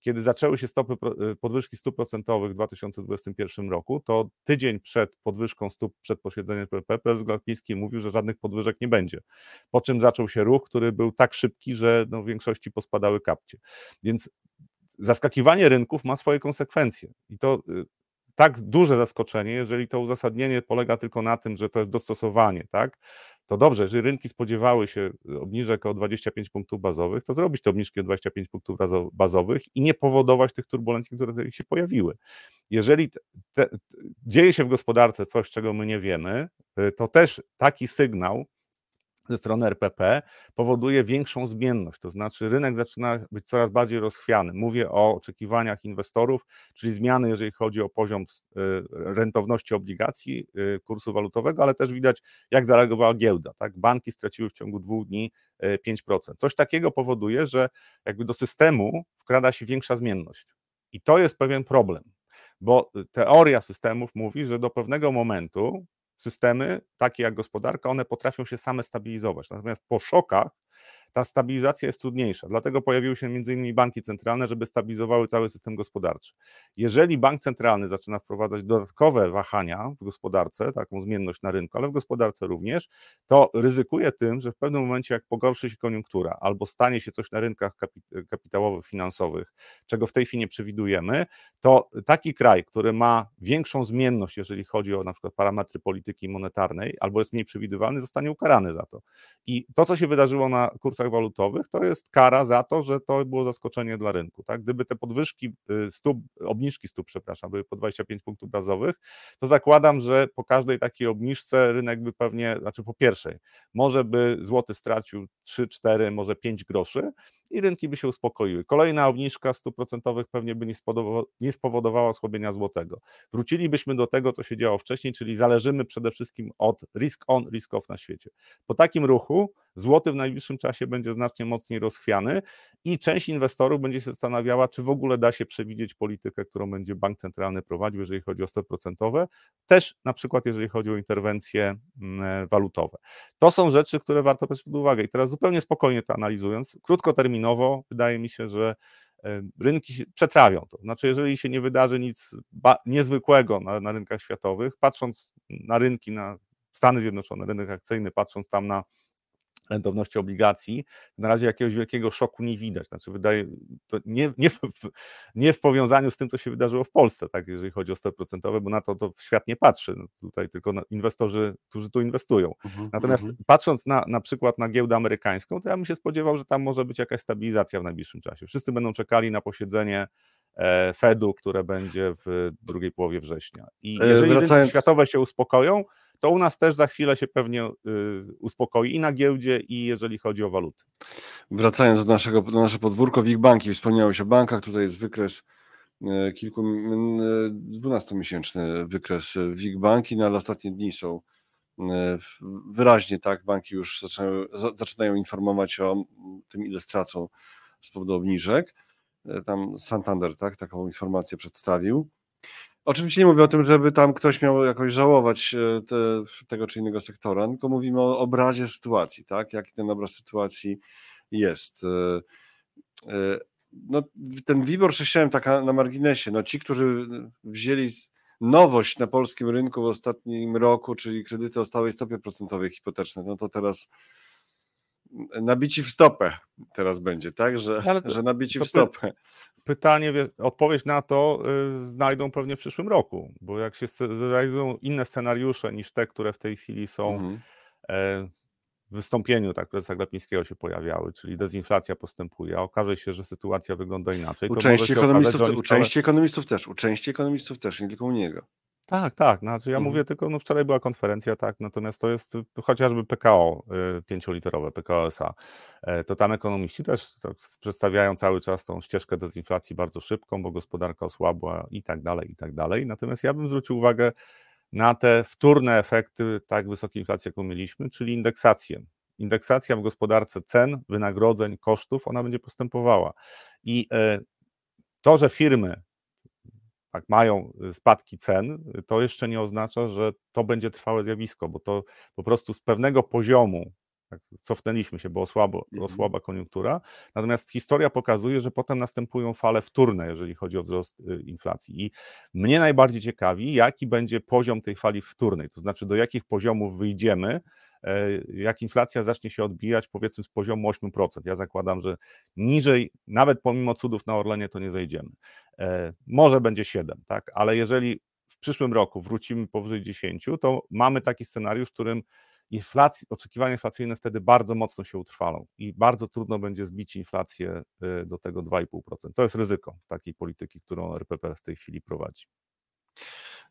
kiedy zaczęły się stopy y, podwyżki stóp procentowych w 2021 roku, to tydzień przed podwyżką stóp, przed posiedzeniem PPP, prezes Glapiński mówił, że żadnych podwyżek nie będzie. Po czym zaczął się ruch, który był tak szybki, że no w większości pospadały kapcie. Więc zaskakiwanie rynków ma swoje konsekwencje. I to y, tak duże zaskoczenie, jeżeli to uzasadnienie polega tylko na tym, że to jest dostosowanie, tak? To dobrze, jeżeli rynki spodziewały się obniżek o 25 punktów bazowych, to zrobić te obniżki o 25 punktów bazowych i nie powodować tych turbulencji, które się pojawiły. Jeżeli te, te, dzieje się w gospodarce coś, czego my nie wiemy, y, to też taki sygnał ze strony RPP powoduje większą zmienność, to znaczy rynek zaczyna być coraz bardziej rozchwiany. Mówię o oczekiwaniach inwestorów, czyli zmiany, jeżeli chodzi o poziom y, rentowności obligacji, y, kursu walutowego, ale też widać, jak zareagowała giełda. Tak? Banki straciły w ciągu dwóch dni 5%. Y, Coś takiego powoduje, że jakby do systemu wkrada się większa zmienność. I to jest pewien problem, bo teoria systemów mówi, że do pewnego momentu systemy, takie jak gospodarka, one potrafią się same stabilizować. Natomiast po szokach ta stabilizacja jest trudniejsza. Dlatego pojawiły się m.in. banki centralne, żeby stabilizowały cały system gospodarczy. Jeżeli bank centralny zaczyna wprowadzać dodatkowe wahania w gospodarce, taką zmienność na rynku, ale w gospodarce również, to ryzykuje tym, że w pewnym momencie, jak pogorszy się koniunktura albo stanie się coś na rynkach kapitałowych, finansowych, czego w tej chwili nie przewidujemy, to taki kraj, który ma większą zmienność, jeżeli chodzi o na przykład parametry polityki monetarnej, albo jest mniej przewidywalny, zostanie ukarany za to. I to, co się wydarzyło na kursach walutowych, to jest kara za to, że to było zaskoczenie dla rynku. Tak? Gdyby te podwyżki y, stóp, obniżki stóp, przepraszam, były po 25 punktów bazowych, to zakładam, że po każdej takiej obniżce rynek by pewnie, znaczy po pierwszej, może by złoty stracił 3, 4, może 5 groszy, i rynki by się uspokoiły. Kolejna obniżka stóp procentowych pewnie by nie spowodowała osłabienia złotego. Wrócilibyśmy do tego, co się działo wcześniej, czyli zależymy przede wszystkim od risk on, risk off na świecie. Po takim ruchu złoty w najbliższym czasie będzie znacznie mocniej rozchwiany i część inwestorów będzie się zastanawiała, czy w ogóle da się przewidzieć politykę, którą będzie bank centralny prowadził, jeżeli chodzi o stopy procentowe, też na przykład jeżeli chodzi o interwencje mm, e, walutowe. To są rzeczy, które warto brać pod uwagę. I teraz zupełnie spokojnie to analizując, krótkoterminowo wydaje mi się, że e, rynki przetrawią to. Znaczy, jeżeli się nie wydarzy nic niezwykłego na, na rynkach światowych, patrząc na rynki, na Stany Zjednoczone, rynek akcyjny, patrząc tam na rentowności obligacji, na razie jakiegoś wielkiego szoku nie widać. Znaczy, wydaje to nie, nie, w, nie w powiązaniu z tym, co się wydarzyło w Polsce, tak, jeżeli chodzi o stopy procentowe, bo na to, to świat nie patrzy. No, tutaj tylko inwestorzy, którzy tu inwestują. Mhm, Natomiast mhm. patrząc na, na przykład na giełdę amerykańską, to ja bym się spodziewał, że tam może być jakaś stabilizacja w najbliższym czasie. Wszyscy będą czekali na posiedzenie e, Fedu, które będzie w drugiej połowie września. I e, jeżeli Wracając... rynki światowe się uspokoją, to u nas też za chwilę się pewnie y, uspokoi i na giełdzie, i jeżeli chodzi o waluty. Wracając do naszego do nasze podwórko, WIG Banki, wspomniałeś o bankach, tutaj jest wykres y, kilku, 12-miesięczny y, wykres WIG Banki, no ale ostatnie dni są wyraźnie tak, banki już zaczynają, zaczynają informować o tym, ile stracą z powodu obniżek. Tam Santander tak, taką informację przedstawił. Oczywiście nie mówię o tym, żeby tam ktoś miał jakoś żałować e, te, tego czy innego sektora, tylko mówimy o obrazie sytuacji, tak? Jaki ten obraz sytuacji jest. E, e, no, ten WIBOR przesiałem tak na marginesie. No, ci, którzy wzięli nowość na polskim rynku w ostatnim roku, czyli kredyty o stałej stopie procentowej hipoteczne, no to teraz nabici w stopę teraz będzie, tak? Że, to, że nabici w stopę. Pytanie, odpowiedź na to y, znajdą pewnie w przyszłym roku, bo jak się zrealizują inne scenariusze niż te, które w tej chwili są mhm. e, wystąpieniu tak prezesa Glapińskiego się pojawiały, czyli dezinflacja postępuje, a okaże się, że sytuacja wygląda inaczej. U części, ekonomistów, okazać, u części ekonomistów też, u części ekonomistów też, nie tylko u niego. Tak, tak. Znaczy ja mhm. mówię tylko, no wczoraj była konferencja, tak, natomiast to jest chociażby PKO y, pięcioliterowe, PKO SA. E, to tam ekonomiści też tak przedstawiają cały czas tą ścieżkę dezinflacji bardzo szybką, bo gospodarka osłabła i tak dalej, i tak dalej. Natomiast ja bym zwrócił uwagę na te wtórne efekty tak wysokiej inflacji, jaką mieliśmy, czyli indeksację. Indeksacja w gospodarce cen, wynagrodzeń, kosztów, ona będzie postępowała. I e, to, że firmy tak, mają y, spadki cen, to jeszcze nie oznacza, że to będzie trwałe zjawisko, bo to po prostu z pewnego poziomu tak, cofnęliśmy się, bo osłabo, mhm. osłaba koniunktura. Natomiast historia pokazuje, że potem następują fale wtórne, jeżeli chodzi o wzrost y, inflacji. I mnie najbardziej ciekawi, jaki będzie poziom tej fali wtórnej, to znaczy do jakich poziomów wyjdziemy, jak inflacja zacznie się odbijać, powiedzmy z poziomu 8%. Ja zakładam, że niżej, nawet pomimo cudów na Orlenie, to nie zejdziemy. E, może będzie 7, tak? Ale jeżeli w przyszłym roku wrócimy powyżej 10, to mamy taki scenariusz, w którym inflacji, oczekiwania inflacyjne wtedy bardzo mocno się utrwalą i bardzo trudno będzie zbić inflację y, do tego 2,5%. To jest ryzyko takiej polityki, którą RPP w tej chwili prowadzi.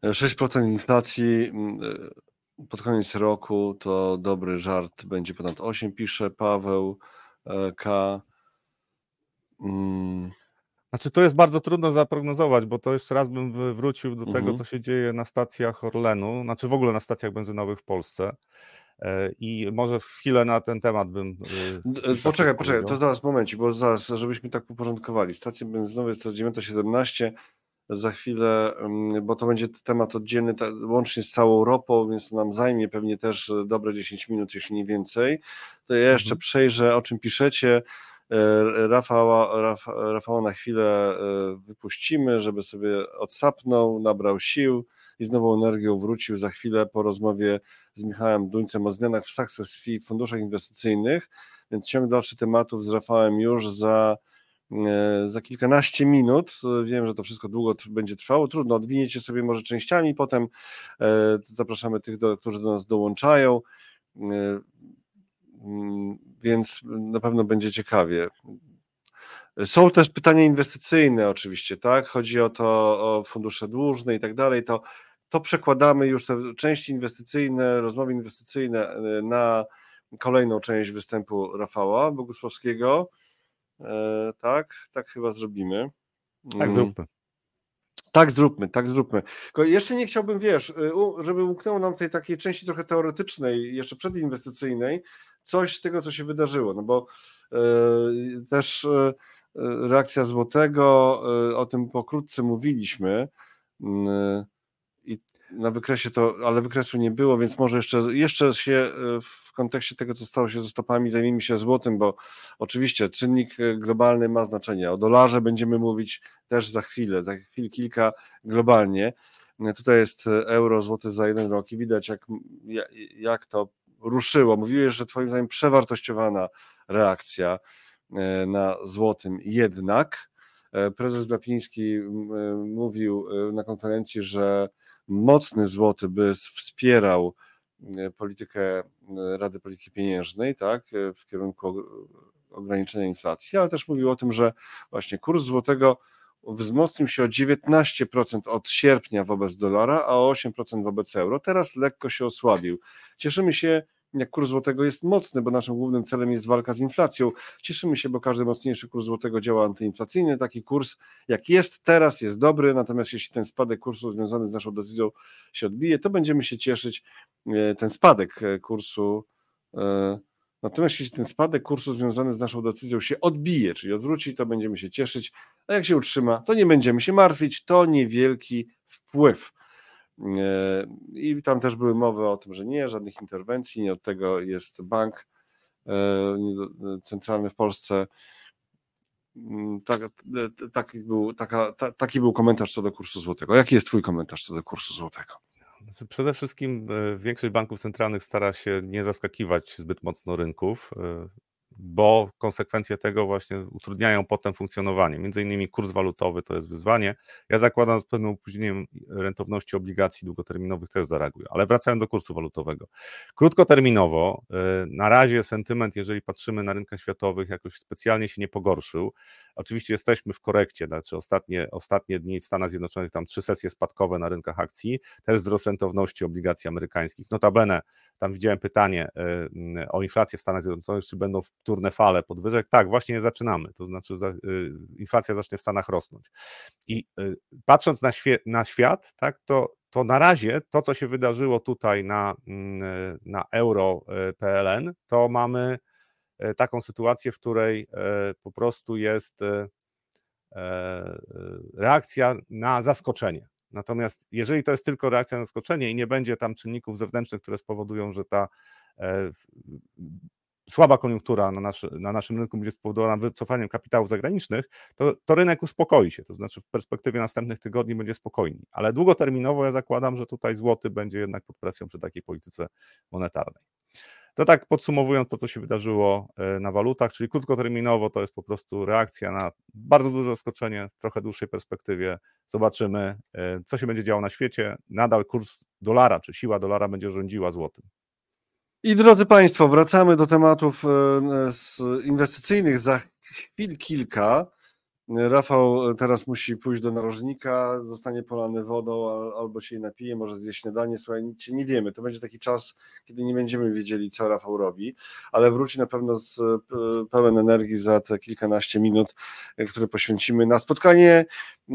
6% inflacji mm, pod koniec roku to dobry żart, będzie ponad 8, pisze Paweł e, K. Mm. Znaczy, to jest bardzo trudno zaprognozować, bo to jeszcze raz bym wrócił do tego, mhm. co się dzieje na stacjach Orlenu, znaczy w ogóle na stacjach benzynowych w Polsce. E, I może chwilę na ten temat bym. E, poczekaj, poczekaj, to zaraz momencie, bo zaraz, żebyśmy tak uporządkowali. Stacje benzynowe jest to 9.17. Za chwilę, bo to będzie temat oddzielny, łącznie z całą ropą, więc to nam zajmie pewnie też dobre 10 minut, jeśli nie więcej. To ja jeszcze mhm. przejrzę, o czym piszecie. Rafała, Rafała na chwilę wypuścimy, żeby sobie odsapnął, nabrał sił i z nową energią wrócił za chwilę po rozmowie z Michałem Duńcem o zmianach w Success Fee funduszach inwestycyjnych, więc ciąg dalszy tematów z Rafałem już za e, za kilkanaście minut. Wiem, że to wszystko długo będzie trwało. Trudno, odwiniecie sobie może częściami, potem e, zapraszamy tych, którzy do nas dołączają. E, mm, więc na pewno będzie ciekawie. Są też pytania inwestycyjne oczywiście, tak? Chodzi o to, o fundusze dłużne i tak dalej, to, to przekładamy już te części inwestycyjne, rozmowy inwestycyjne e, na kolejną część występu Rafała Bogusławskiego. E, tak, tak chyba zrobimy. Tak mm. zróbmy. Tak zróbmy, tak zróbmy. Tylko jeszcze nie chciałbym, wiesz, e, żeby umknęło nam tej takiej części trochę teoretycznej, jeszcze przedinwestycyjnej, coś z tego, co się wydarzyło, no bo też reakcja złotego, y, o tym pokrótce mówiliśmy mm, na wykresie to, ale wykresu nie było, więc może jeszcze, jeszcze się y, w kontekście tego, co stało się ze stopami, zajmijmy się złotym, bo oczywiście czynnik y, globalny ma znaczenie. O dolarze będziemy mówić też za chwilę, za chwilę kilka globalnie. Tutaj jest euro, złoty za jeden rok i widać, jak, jak to ruszyło. Mówiłeś, że Twoim zdaniem przewartościowana reakcja. E, na złotym. Jednak e, prezes Glapiński e, mówił na konferencji, że mocny złoty by wspierał politykę Rady Polityki Pieniężnej, tak, w kierunku ograniczenia inflacji, ale też mówił o tym, że właśnie kurs złotego wzmocnił się o 19% od sierpnia wobec dolara, a o 8% wobec euro. Teraz lekko się osłabił. Cieszymy się jak kurs złotego jest mocny, bo naszym głównym celem jest walka z inflacją. Cieszymy się, bo każdy mocniejszy kurs złotego działa antyinflacyjny. Taki kurs, jak jest teraz, jest dobry, natomiast jeśli ten spadek kursu związany z naszą decyzją się odbije, to będziemy się cieszyć. E, ten spadek e, kursu. E, natomiast jeśli ten spadek kursu związany z naszą decyzją się odbije, czyli odwróci, to będziemy się cieszyć, a jak się utrzyma, to nie będziemy się martwić. To niewielki wpływ. E, I tam też były mowy o tym, że nie, żadnych interwencji, nie od tego jest bank e, centralny w Polsce. Mm, tak, e, taki, był, taka, taki był komentarz co do kursu złotego. Jaki jest Twój komentarz co do kursu złotego? Znaczy, przede wszystkim większość banków centralnych stara się nie zaskakiwać zbyt mocno rynków. Bo konsekwencje tego właśnie utrudniają potem funkcjonowanie. Między innymi kurs walutowy to jest wyzwanie. Ja zakładam z pewnym opóźnieniem rentowności obligacji długoterminowych też zareagują. Ale wracając do kursu walutowego. Krótkoterminowo y, na razie sentyment, jeżeli patrzymy na rynkach światowych, jakoś specjalnie się nie pogorszył. Oczywiście jesteśmy w korekcie, znaczy ostatnie, ostatnie dni w Stanach Zjednoczonych, tam trzy sesje spadkowe na rynkach akcji, też wzrost rentowności obligacji amerykańskich. Notabene, tam widziałem pytanie y, o inflację w Stanach Zjednoczonych, czy będą wtórne fale podwyżek. Tak, właśnie zaczynamy, to znaczy za, y, inflacja zacznie w Stanach rosnąć. I y, patrząc na, świe, na świat, tak, to, to na razie to, co się wydarzyło tutaj na, mm, na euro PLN, to mamy taką sytuację, w której e, po prostu jest e, reakcja na zaskoczenie. Natomiast jeżeli to jest tylko reakcja na zaskoczenie i nie będzie tam czynników zewnętrznych, które spowodują, że ta słaba koniunktura na, na naszym rynku będzie spowodowana wycofaniem kapitałów zagranicznych, to, to rynek uspokoi się, to znaczy w perspektywie następnych tygodni będzie spokojniej. Ale długoterminowo ja zakładam, że tutaj złoty będzie jednak pod presją przy takiej polityce monetarnej. To tak podsumowując to, co się wydarzyło e, na walutach, czyli krótkoterminowo to jest po prostu reakcja na bardzo duże zaskoczenie w trochę dłuższej perspektywie. Zobaczymy, e, co się będzie działo na świecie. Nadal kurs dolara, czy siła dolara będzie rządziła złotym. I drodzy Państwo, wracamy do tematów e, inwestycyjnych za chwil kilka. Rafał teraz musi pójść do narożnika, zostanie polany wodą albo się jej napije, może zje śniadanie, słuchaj, nic nie wiemy. To będzie taki czas, kiedy nie będziemy wiedzieli, co Rafał robi, ale wróci na pewno z pełen energii za te kilkanaście minut, e, które poświęcimy na spotkanie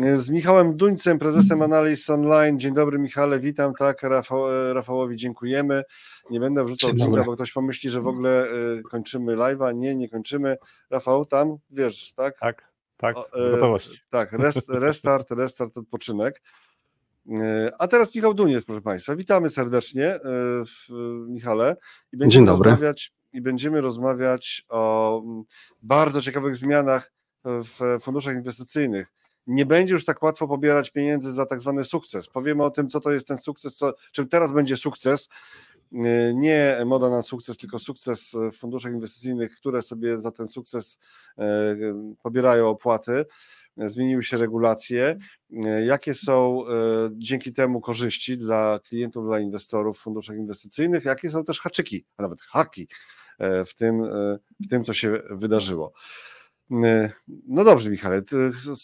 e, z Michałem Duńcem, prezesem Analiz Online. Dzień dobry Michale, witam, tak, Rafał, e, Rafałowi dziękujemy. Nie będę wrzucał dźwięka, bo ktoś pomyśli, że w ogóle kończymy live'a. Nie, nie kończymy. Rafał, tam, wiesz, tak? Tak. Tak, e, gotowość. Tak, rest, restart, restart, odpoczynek. E, a teraz Michał Duniec, proszę Państwa. Witamy serdecznie, e, w, Michale. I będziemy Dzień dobry. Rozmawiać, I będziemy rozmawiać o mm, bardzo ciekawych zmianach w funduszach inwestycyjnych. Nie będzie już tak łatwo pobierać pieniędzy za tak zwany sukces. Powiemy o tym, co to jest ten sukces, co, czym teraz będzie sukces, nie moda na sukces, tylko sukces w funduszach inwestycyjnych, które sobie za ten sukces y, pobierają opłaty. Zmieniły się regulacje. Y, jakie są dzięki temu korzyści dla klientów, dla inwestorów w funduszach inwestycyjnych? Jakie są też haczyki, a nawet haki w tym, w tym co się wydarzyło? No dobrze, Michale,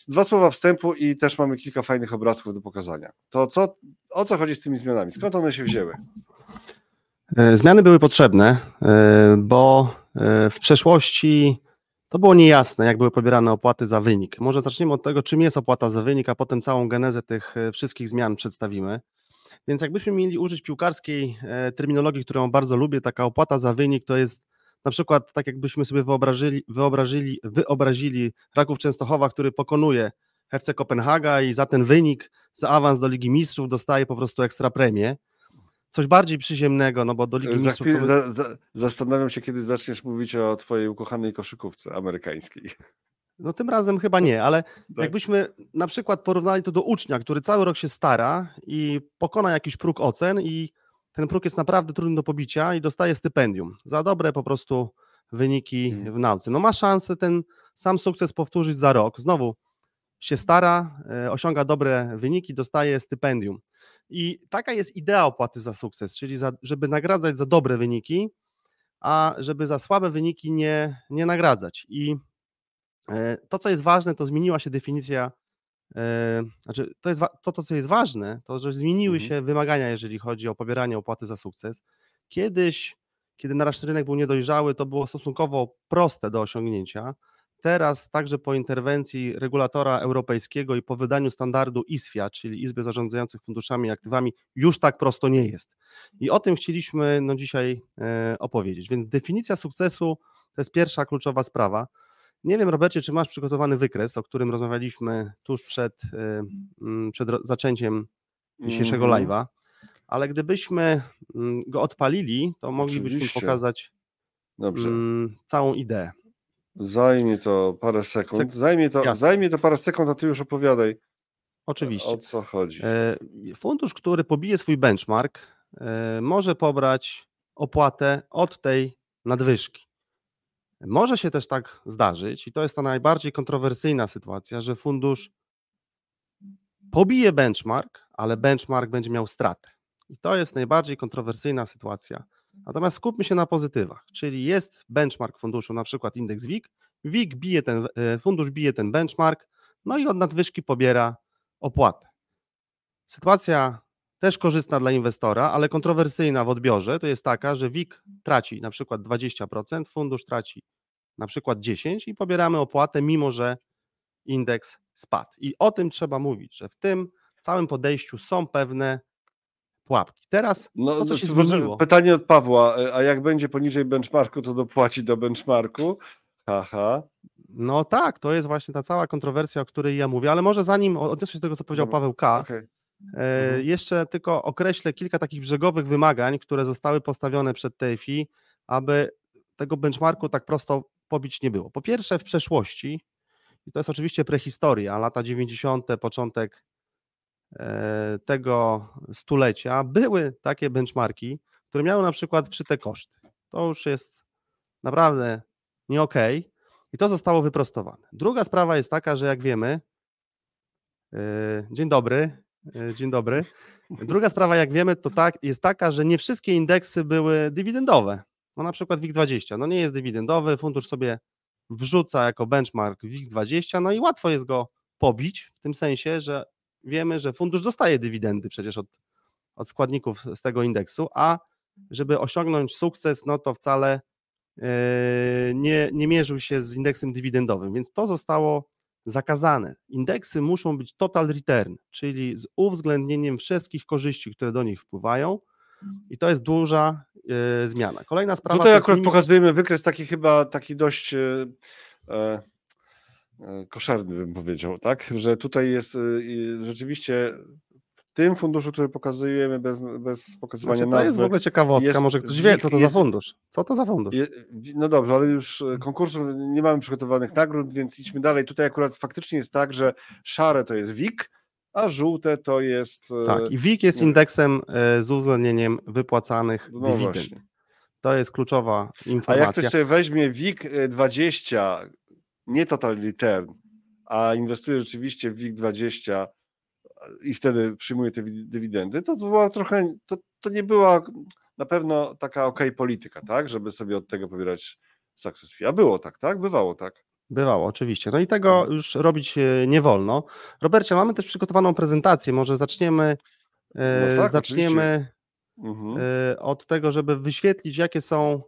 dwa słowa wstępu i też mamy kilka fajnych obrazków do pokazania. To co, o co chodzi z tymi zmianami? Skąd one się wzięły? E, zmiany były potrzebne, e, bo e, w przeszłości to było niejasne, jak były pobierane opłaty za wynik. Może zaczniemy od tego, czym jest opłata za wynik, a potem całą genezę tych wszystkich zmian przedstawimy. Więc jakbyśmy mieli użyć piłkarskiej terminologii, którą bardzo lubię, taka opłata za wynik to jest na przykład tak jakbyśmy sobie wyobrażyli, wyobrażyli, wyobrazili Raków Częstochowa, który pokonuje FC Kopenhaga i za ten wynik, za awans do Ligi Mistrzów dostaje po prostu ekstra premię coś bardziej przyziemnego, no bo do Ligi za Mistrzów... Chwilę, za, za, zastanawiam się, kiedy zaczniesz mówić o twojej ukochanej koszykówce amerykańskiej. No tym razem chyba nie, ale tak. jakbyśmy na przykład porównali to do ucznia, który cały rok się stara i pokona jakiś próg ocen i ten próg jest naprawdę trudny do pobicia i dostaje stypendium za dobre po prostu wyniki hmm. w nauce. No ma szansę ten sam sukces powtórzyć za rok. Znowu się stara, e, osiąga dobre wyniki, dostaje stypendium. I taka jest idea opłaty za sukces, czyli za, żeby nagradzać za dobre wyniki, a żeby za słabe wyniki nie, nie nagradzać. I e, to, co jest ważne, to zmieniła się definicja. E, znaczy, to, jest, to, to co jest ważne, to że zmieniły mhm. się wymagania, jeżeli chodzi o pobieranie opłaty za sukces. Kiedyś, kiedy nasz rynek był niedojrzały, to było stosunkowo proste do osiągnięcia. Teraz także po interwencji regulatora europejskiego i po wydaniu standardu ISFIA, czyli Izby Zarządzających Funduszami i Aktywami, już tak prosto nie jest. I o tym chcieliśmy no, dzisiaj e, opowiedzieć. Więc definicja sukcesu to jest pierwsza kluczowa sprawa. Nie wiem, Robercie, czy masz przygotowany wykres, o którym rozmawialiśmy tuż przed, e, przed zaczęciem dzisiejszego mm -hmm. live'a, ale gdybyśmy go odpalili, to moglibyśmy Oczywiście. pokazać Dobrze. całą ideę. Zajmie to parę sekund. Zajmie to, zajmie to parę sekund, a ty już opowiadaj. Oczywiście. O co chodzi? E, fundusz, który pobije swój benchmark, e, może pobrać opłatę od tej nadwyżki. Może się też tak zdarzyć, i to jest ta najbardziej kontrowersyjna sytuacja, że fundusz pobije benchmark, ale benchmark będzie miał stratę. I to jest najbardziej kontrowersyjna sytuacja. Natomiast skupmy się na pozytywach, czyli jest benchmark funduszu, na przykład indeks WIG, WIG bije ten, e, fundusz bije ten benchmark, no i od nadwyżki pobiera opłatę. Sytuacja też korzystna dla inwestora, ale kontrowersyjna w odbiorze to jest taka, że WIG traci na przykład 20%, fundusz traci na przykład 10% i pobieramy opłatę, mimo że indeks spadł. I o tym trzeba mówić, że w tym całym podejściu są pewne pułapki. Teraz No, to, co się to może zmieniło, Pytanie od Pawła, e, a jak będzie poniżej benchmarku, to dopłaci do benchmarku? Haha. no tak, to jest właśnie ta cała kontrowersja, o której ja mówię, ale może zanim odniosę się do tego, co powiedział Dobra, Paweł K., Okej. E, Mhm. Jeszcze tylko określę kilka takich brzegowych wymagań, które zostały postawione przed TFI, aby tego benchmarku tak prosto pobić nie było. Po pierwsze, w przeszłości, i to jest oczywiście prehistoria, lata 90., początek tego stulecia, były takie benchmarki, które miały na przykład wszyte koszty. To już jest naprawdę nie okej i to zostało wyprostowane. Druga sprawa jest taka, że jak wiemy, e, dzień dobry, e, dzień dobry. Druga sprawa, jak wiemy, to tak, jest taka, że nie wszystkie indeksy były dywidendowe. No na przykład WIG20, no nie jest dywidendowy, fundusz sobie wrzuca jako benchmark WIG20, no i łatwo jest go pobić, w tym sensie, że wiemy, że fundusz dostaje dywidendy przecież od, od składników z tego indeksu, a żeby osiągnąć sukces, no to wcale e, nie, nie mierzył się z indeksem dywidendowym, więc to zostało zakazane. Indeksy muszą być total return, czyli z uwzględnieniem wszystkich korzyści, które do nich wpływają i to jest duża e, zmiana. Kolejna sprawa Tutaj to jest akurat pokazujemy wykres taki chyba taki dość e, koszerny, bym powiedział, tak? Że tutaj jest e, i rzeczywiście w tym funduszu, który pokazujemy bez, bez pokazywania Znaczy, to nazwy. jest w ogóle ciekawostka, jest- może ktoś wie, co to jest- za fundusz. Co to za fundusz? Je- No dobrze, ale już e, konkursu nie mamy przygotowanych nagród, więc idźmy dalej. Tutaj akurat faktycznie jest tak, że szare to jest WIG, a żółte to jest. e, Tak, i WIG jest indeksem e, z uwzględnieniem wypłacanych No dywidend. właśnie. To jest kluczowa A informacja. jak ktoś sobie weźmie WIG e, 20, nie total return, a inwestuje rzeczywiście w WIG 20 i wtedy przyjmuje te wi- dywidendy, to, to była trochę, to, to nie była na pewno taka ok polityka, tak, żeby sobie od tego pobierać success fee. A było tak, tak? Bywało tak. Bywało, oczywiście. No i tego już robić e, nie wolno. Robercie, mamy też przygotowaną prezentację. Może zaczniemy, e, No tak, zaczniemy Mhm. e, od tego, żeby wyświetlić, jakie są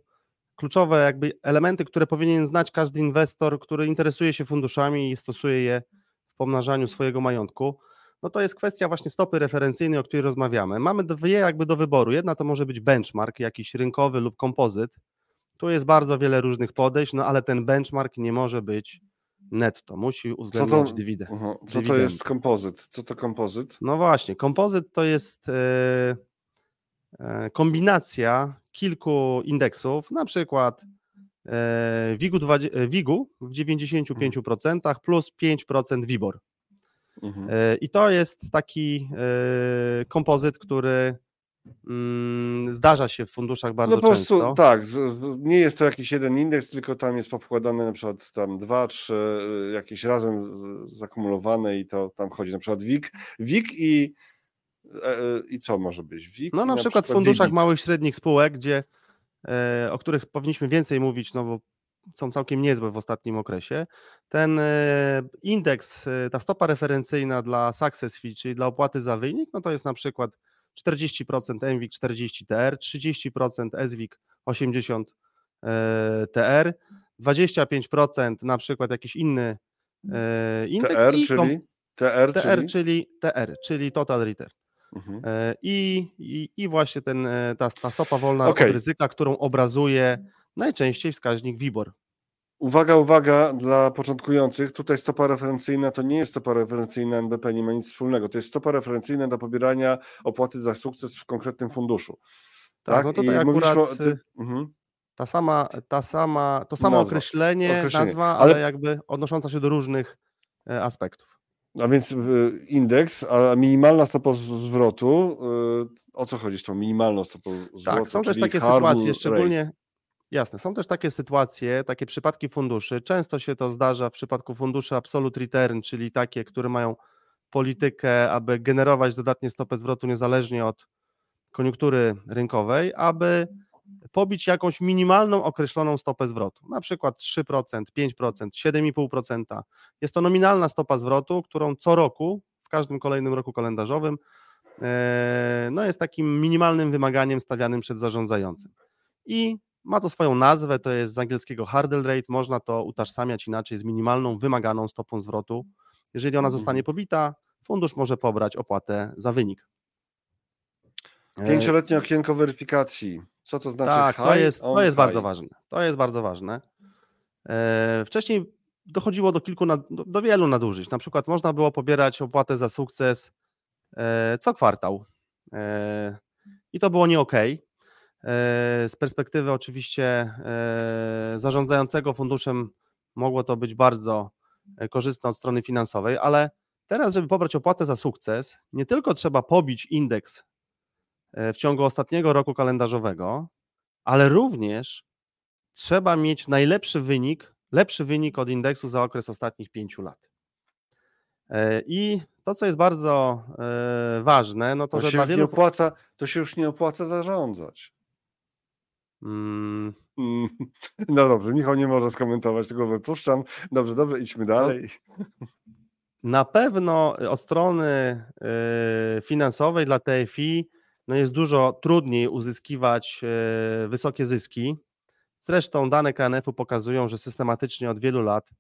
kluczowe jakby elementy, które powinien znać każdy inwestor, który interesuje się funduszami i stosuje je w pomnażaniu swojego majątku. No to jest kwestia właśnie stopy referencyjnej, o której rozmawiamy. Mamy dwie jakby do wyboru. Jedna to może być benchmark, jakiś rynkowy lub kompozyt. Tu jest bardzo wiele różnych podejść, no ale ten benchmark nie może być netto, musi uwzględniać dywidendę. Aha. Co to dywidendy. jest kompozyt? Co to kompozyt? No właśnie, kompozyt to jest e, e, kombinacja kilku indeksów, na przykład e, WIG-u, dwadzie- e, WIG-u w 95% plus 5% WIBOR. Mhm. E, I to jest taki kompozyt, który mm, zdarza się w funduszach bardzo No po prostu często. tak, nie jest to jakiś jeden indeks, tylko tam jest powkładane na przykład tam dwa, trzy jakieś razem zakumulowane i to tam chodzi na przykład WIG, WIG i i co może być? WIG No i na przykład w funduszach WIGIT. małych, średnich spółek, gdzie, e, o których powinniśmy więcej mówić, no bo są całkiem niezłe w ostatnim okresie. Ten e, indeks, e, ta stopa referencyjna dla success fee, czyli dla opłaty za wynik, no to jest na przykład 40% MWIG 40 TR, 30% SWIG 80 e, TR, 25% na przykład jakiś inny e, indeks TR, czyli TR, TR, czyli czyli TR, czyli Total Return. Mhm. E, I, i, i właśnie ten, e, ta, ta stopa wolna Okej. od ryzyka, którą obrazuje najczęściej wskaźnik WIBOR. Uwaga, uwaga dla początkujących. Tutaj stopa referencyjna to nie jest stopa referencyjna NBP, nie ma nic wspólnego. To jest stopa referencyjna do pobierania opłaty za sukces w konkretnym funduszu. Tak, no tutaj I mówiliśmy akurat o- ty- mhm. ta sama, ta sama, to samo określenie, określenie. nazwa, Ale- ale jakby odnosząca się do różnych e, aspektów. A więc y, indeks, a minimalna stopa zwrotu, y, o co chodzi z tą minimalną stopą zwrotu? Tak, są też takie sytuacje, rate. szczególnie, Jasne. Są też takie sytuacje, takie przypadki funduszy. Często się to zdarza w przypadku funduszy absolute return, czyli takie, które mają politykę, aby generować dodatnie stopę zwrotu niezależnie od koniunktury rynkowej, aby pobić jakąś minimalną określoną stopę zwrotu, na przykład 3%, 5%, 7,5%. Jest to nominalna stopa zwrotu, którą co roku, w każdym kolejnym roku kalendarzowym, e, no jest takim minimalnym wymaganiem stawianym przed zarządzającym. I ma to swoją nazwę, to jest z angielskiego hurdle rate, można to utożsamiać inaczej z minimalną wymaganą stopą zwrotu. Jeżeli ona Mhm. zostanie pobita, fundusz może pobrać opłatę za wynik. E, Pięcioletnie okienko weryfikacji. Co to znaczy? tak, to jest, to jest bardzo ważne. To jest bardzo ważne. E, Wcześniej dochodziło do kilku, nad, do, wielu nadużyć. Na przykład można było pobierać opłatę za sukces e, co kwartał. E, I to było nie ok. Z perspektywy oczywiście zarządzającego funduszem mogło to być bardzo korzystne od strony finansowej, ale teraz, żeby pobrać opłatę za sukces, nie tylko trzeba pobić indeks w ciągu ostatniego roku kalendarzowego, ale również trzeba mieć najlepszy wynik, lepszy wynik od indeksu za okres ostatnich pięciu lat. E, I to, co jest bardzo e, ważne, no to, To że dla wielu. opłaca, to się już nie opłaca zarządzać. Mm, Mm, No dobrze, Michał nie może skomentować, tego wypuszczam. Dobrze, dobrze, idźmy dalej. Na pewno od strony y, finansowej dla TFI no jest dużo trudniej uzyskiwać y, wysokie zyski. Zresztą dane KNF-u pokazują, że systematycznie od wielu lat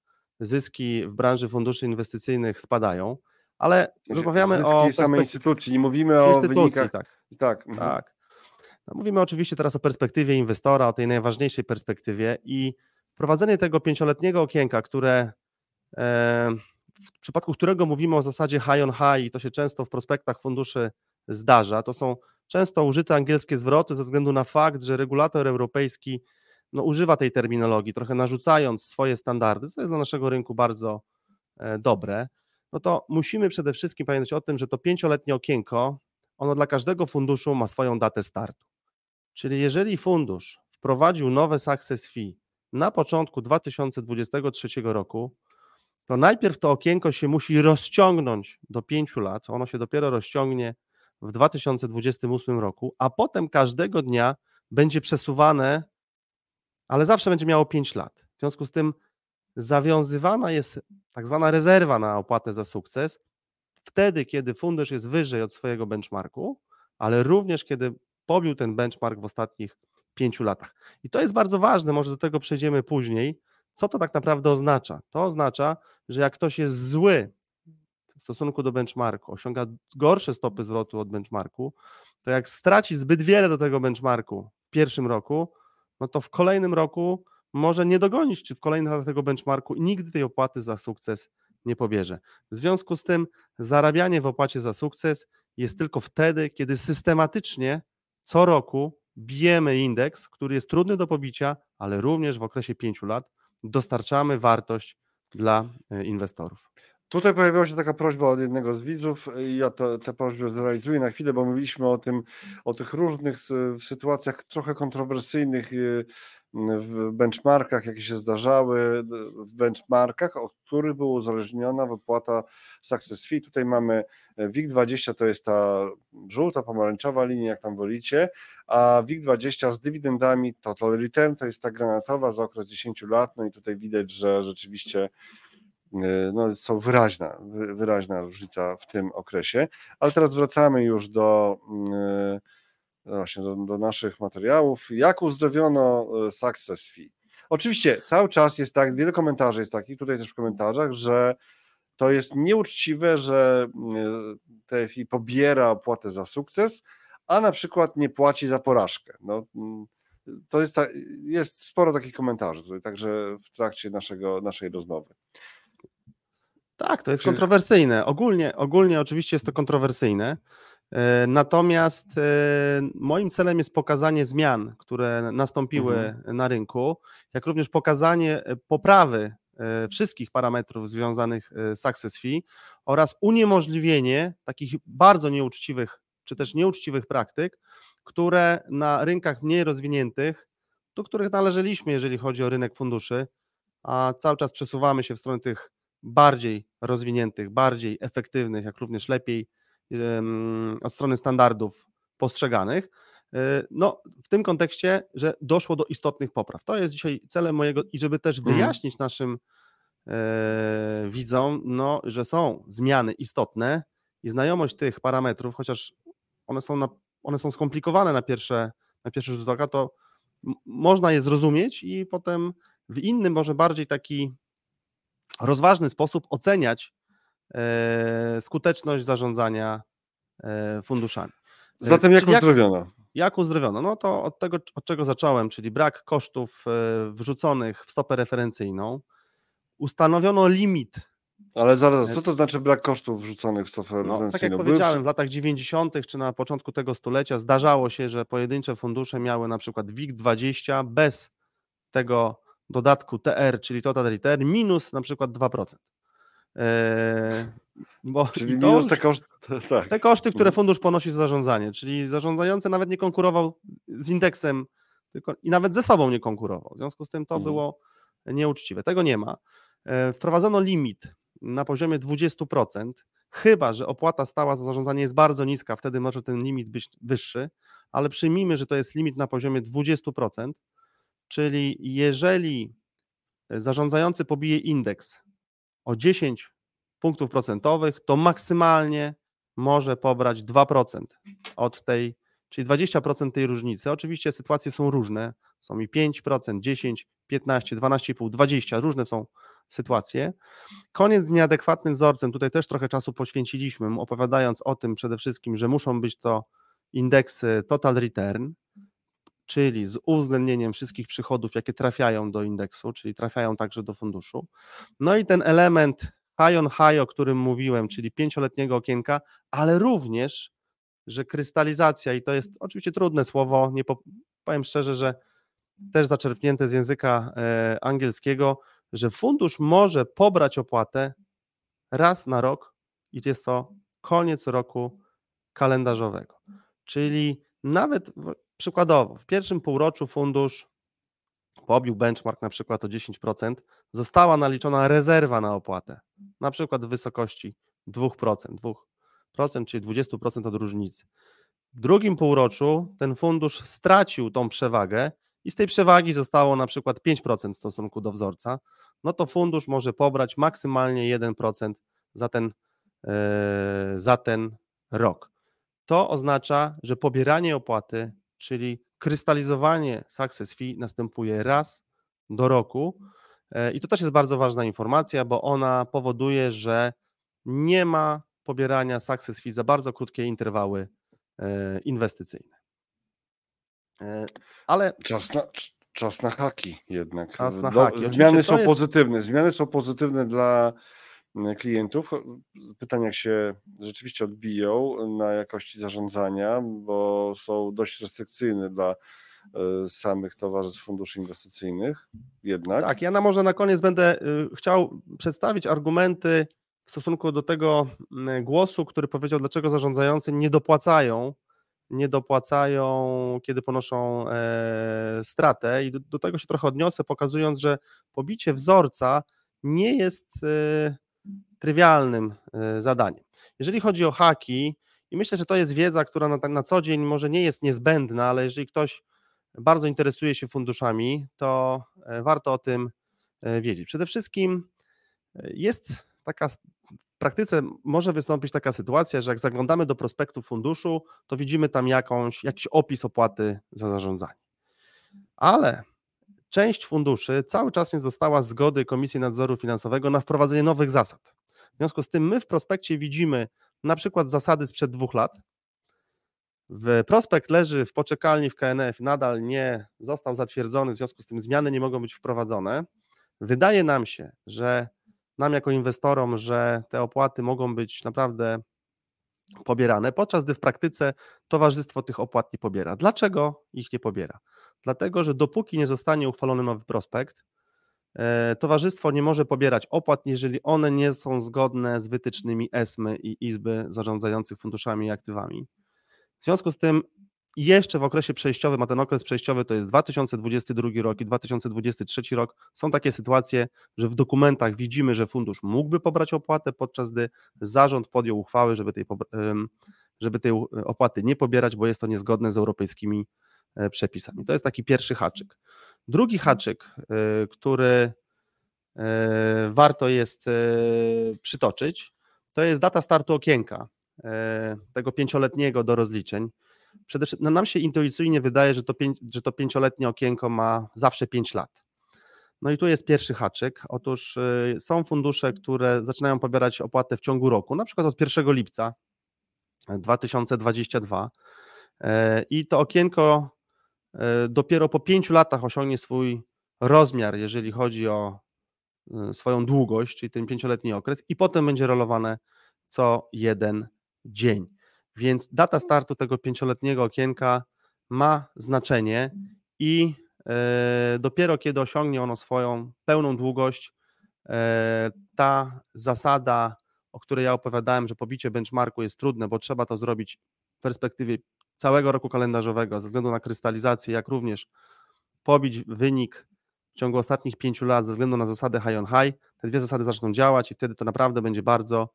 zyski w branży funduszy inwestycyjnych spadają, ale rozmawiamy Zyski o samej perspek- instytucji, nie mówimy o instytucji. wynikach. Tak, Tak, mhm. tak. No, mówimy oczywiście teraz o perspektywie inwestora, o tej najważniejszej perspektywie i wprowadzenie tego pięcioletniego okienka, które e, w przypadku którego mówimy o zasadzie high on high i to się często w prospektach funduszy zdarza, to są często użyte angielskie zwroty ze względu na fakt, że regulator europejski no, używa tej terminologii, trochę narzucając swoje standardy, co jest dla naszego rynku bardzo e, dobre, no to musimy przede wszystkim pamiętać o tym, że to pięcioletnie okienko, ono dla każdego funduszu ma swoją datę startu. Czyli jeżeli fundusz wprowadził nowe success fee na początku 2023 roku, to najpierw to okienko się musi rozciągnąć do 5 lat, ono się dopiero rozciągnie w 2028 roku, a potem każdego dnia będzie przesuwane, ale zawsze będzie miało 5 lat. W związku z tym zawiązywana jest tak zwana rezerwa na opłatę za sukces, wtedy, kiedy fundusz jest wyżej od swojego benchmarku, ale również kiedy pobił ten benchmark w ostatnich pięciu latach. I to jest bardzo ważne, może do tego przejdziemy później. Co to tak naprawdę oznacza? To oznacza, że jak ktoś jest zły w stosunku do benchmarku, osiąga gorsze stopy zwrotu od benchmarku, to jak straci zbyt wiele do tego benchmarku w pierwszym roku, no to w kolejnym roku może nie dogonić, czy w kolejnych latach tego benchmarku i nigdy tej opłaty za sukces nie pobierze. W związku z tym zarabianie w opłacie za sukces jest tylko wtedy, kiedy systematycznie co roku bijemy indeks, który jest trudny do pobicia, ale również w okresie pięciu lat dostarczamy wartość dla e, inwestorów. Tutaj pojawiła się taka prośba od jednego z widzów i ja tę prośbę zrealizuję na chwilę, bo mówiliśmy o tym, o tych różnych sy- sytuacjach trochę kontrowersyjnych y, w benchmarkach, jakie się zdarzały w benchmarkach, od których była uzależniona wypłata success fee. Tutaj mamy e, WIG20, to jest ta żółta, pomarańczowa linia, jak tam wolicie, a WIG20 z dywidendami total return to jest ta granatowa za okres 10 lat, no i tutaj widać, że rzeczywiście no, są wyraźna, wy- wyraźna różnica w tym okresie. Ale teraz wracamy już do mm, właśnie do, do naszych materiałów. Jak uzdrowiono e, success fee? Oczywiście cały czas jest tak, wiele komentarzy jest takich, tutaj też w komentarzach, że to jest nieuczciwe, że TFI pobiera opłatę za sukces, a na przykład nie płaci za porażkę. No, to jest, ta, jest sporo takich komentarzy tutaj, także w trakcie naszego, naszej rozmowy. Tak, to jest Czy- kontrowersyjne. Ogólnie, ogólnie oczywiście jest to kontrowersyjne. E, Natomiast e, moim celem jest pokazanie zmian, które nastąpiły Mhm. na rynku, jak również pokazanie e, poprawy wszystkich parametrów związanych z success fee oraz uniemożliwienie takich bardzo nieuczciwych czy też nieuczciwych praktyk, które na rynkach mniej rozwiniętych do których należeliśmy, jeżeli chodzi o rynek funduszy, a cały czas przesuwamy się w stronę tych bardziej rozwiniętych, bardziej efektywnych, jak również lepiej od strony standardów postrzeganych. E, no, w tym kontekście, że doszło do istotnych popraw. To jest dzisiaj celem mojego i żeby też mhm. wyjaśnić naszym e, widzom, no, że są zmiany istotne i znajomość tych parametrów, chociaż one są, na, one są skomplikowane na pierwsze, na pierwszy rzut oka, to można je zrozumieć i potem w innym, może bardziej taki rozważny sposób oceniać e, skuteczność zarządzania e, funduszami. E, Zatem jak uzdrowiono? Jak uzdrowiono? No to od tego, od czego zacząłem, czyli brak kosztów wrzuconych w stopę referencyjną. Ustanowiono limit. Ale zaraz, co to znaczy brak kosztów wrzuconych w stopę no, referencyjną? Tak jak powiedziałem, w latach 90. czy na początku tego stulecia zdarzało się, że pojedyncze fundusze miały na przykład WIG20 bez tego dodatku TR, czyli total return, minus na przykład 2%. Eee, bo czyli minus te koszty, tak. te koszty, które fundusz ponosi za zarządzanie, czyli zarządzający nawet nie konkurował z indeksem tylko, i nawet ze sobą nie konkurował. W związku z tym to mhm. było nieuczciwe. Tego nie ma. Eee, wprowadzono limit na poziomie 20%, chyba że opłata stała za zarządzanie jest bardzo niska, wtedy może ten limit być wyższy, ale przyjmijmy, że to jest limit na poziomie 20%, Czyli jeżeli zarządzający pobije indeks o 10 punktów procentowych, to maksymalnie może pobrać 2% od tej, czyli 20% tej różnicy. Oczywiście sytuacje są różne, są i 5%, 10, 15, 12,5, 20, różne są sytuacje. Koniec z nieadekwatnym wzorcem, tutaj też trochę czasu poświęciliśmy, opowiadając o tym przede wszystkim, że muszą być to indeksy total return, czyli z uwzględnieniem wszystkich przychodów, jakie trafiają do indeksu, czyli trafiają także do funduszu. No i ten element high on high, o którym mówiłem, czyli pięcioletniego okienka, ale również, że krystalizacja, i to jest oczywiście trudne słowo, nie po, powiem szczerze, że też zaczerpnięte z języka e, angielskiego, że fundusz może pobrać opłatę raz na rok i jest to koniec roku kalendarzowego. Czyli nawet Przykładowo, w pierwszym półroczu fundusz pobił benchmark na przykład o 10%, została naliczona rezerwa na opłatę, na przykład w wysokości 2%, 2% czyli 20% od różnicy. W drugim półroczu ten fundusz stracił tą przewagę i z tej przewagi zostało na przykład 5% w stosunku do wzorca, no to fundusz może pobrać maksymalnie 1% za ten, yy, za ten rok. To oznacza, że pobieranie opłaty czyli krystalizowanie success fee następuje raz do roku. E, I to też jest bardzo ważna informacja, bo ona powoduje, że nie ma pobierania success fee za bardzo krótkie interwały e, inwestycyjne. E, ale czas na, czas na haki jednak. Czas na haki. Zmiany są jest... pozytywne. Zmiany są pozytywne dla klientów. Pytania jak się rzeczywiście odbiją na jakości zarządzania, bo są dość restrykcyjne dla e, samych towarzystw funduszy inwestycyjnych jednak. Tak, ja na może na koniec będę y, chciał przedstawić argumenty w stosunku do tego głosu, który powiedział, dlaczego zarządzający nie dopłacają, nie dopłacają, kiedy ponoszą e, stratę i do, do, tego się trochę odniosę, pokazując, że pobicie wzorca nie jest e, trywialnym e, zadaniem. Jeżeli chodzi o haki, i myślę, że to jest wiedza, która na, na co dzień może nie jest niezbędna, ale jeżeli ktoś bardzo interesuje się funduszami, to e, warto o tym e, wiedzieć. Przede wszystkim jest taka w praktyce może wystąpić taka sytuacja, że jak zaglądamy do prospektu funduszu, to widzimy tam jakąś, jakiś opis opłaty za zarządzanie. Ale część funduszy cały czas nie dostała zgody Komisji Nadzoru Finansowego na wprowadzenie nowych zasad. W związku z tym my w prospekcie widzimy na przykład zasady sprzed dwóch lat. W prospekt leży w poczekalni w KNF, nadal nie został zatwierdzony, w związku z tym zmiany nie mogą być wprowadzone. Wydaje nam się, że nam jako inwestorom, że te opłaty mogą być naprawdę pobierane, podczas gdy w praktyce towarzystwo tych opłat nie pobiera. Dlaczego ich nie pobiera? Dlatego, że dopóki nie zostanie uchwalony nowy prospekt, towarzystwo nie może pobierać opłat, jeżeli one nie są zgodne z wytycznymi ESMY i Izby zarządzających funduszami i aktywami. W związku z tym jeszcze w okresie przejściowym, a ten okres przejściowy to jest 2022 rok i 2023 rok, są takie sytuacje, że w dokumentach widzimy, że fundusz mógłby pobrać opłatę, podczas gdy zarząd podjął uchwałę, żeby tej, żeby tej opłaty nie pobierać, bo jest to niezgodne z europejskimi e, przepisami. To jest taki pierwszy haczyk. Drugi haczyk, e, który e, warto jest przytoczyć, to jest data startu okienka tego pięcioletniego do rozliczeń. Przede wszystkim no nam się intuicyjnie wydaje, że to, pięć, że to pięcioletnie okienko ma zawsze 5 lat. No i tu jest pierwszy haczyk. Otóż y, są fundusze, które zaczynają pobierać opłatę w ciągu roku, na przykład od 1 lipca 2022 e, i to okienko dopiero po 5 latach osiągnie swój rozmiar, jeżeli chodzi o y, swoją długość, czyli ten pięcioletni okres, i potem będzie rolowane co jeden dzień. Więc data startu tego pięcioletniego okienka ma znaczenie i e, dopiero kiedy osiągnie ono swoją pełną długość, e, ta zasada, o której ja opowiadałem, że pobicie benchmarku jest trudne, bo trzeba to zrobić w perspektywie całego roku kalendarzowego, ze względu na krystalizację, jak również pobić wynik w ciągu ostatnich pięciu lat ze względu na zasadę high on high. Te dwie zasady zaczną działać i wtedy to naprawdę będzie bardzo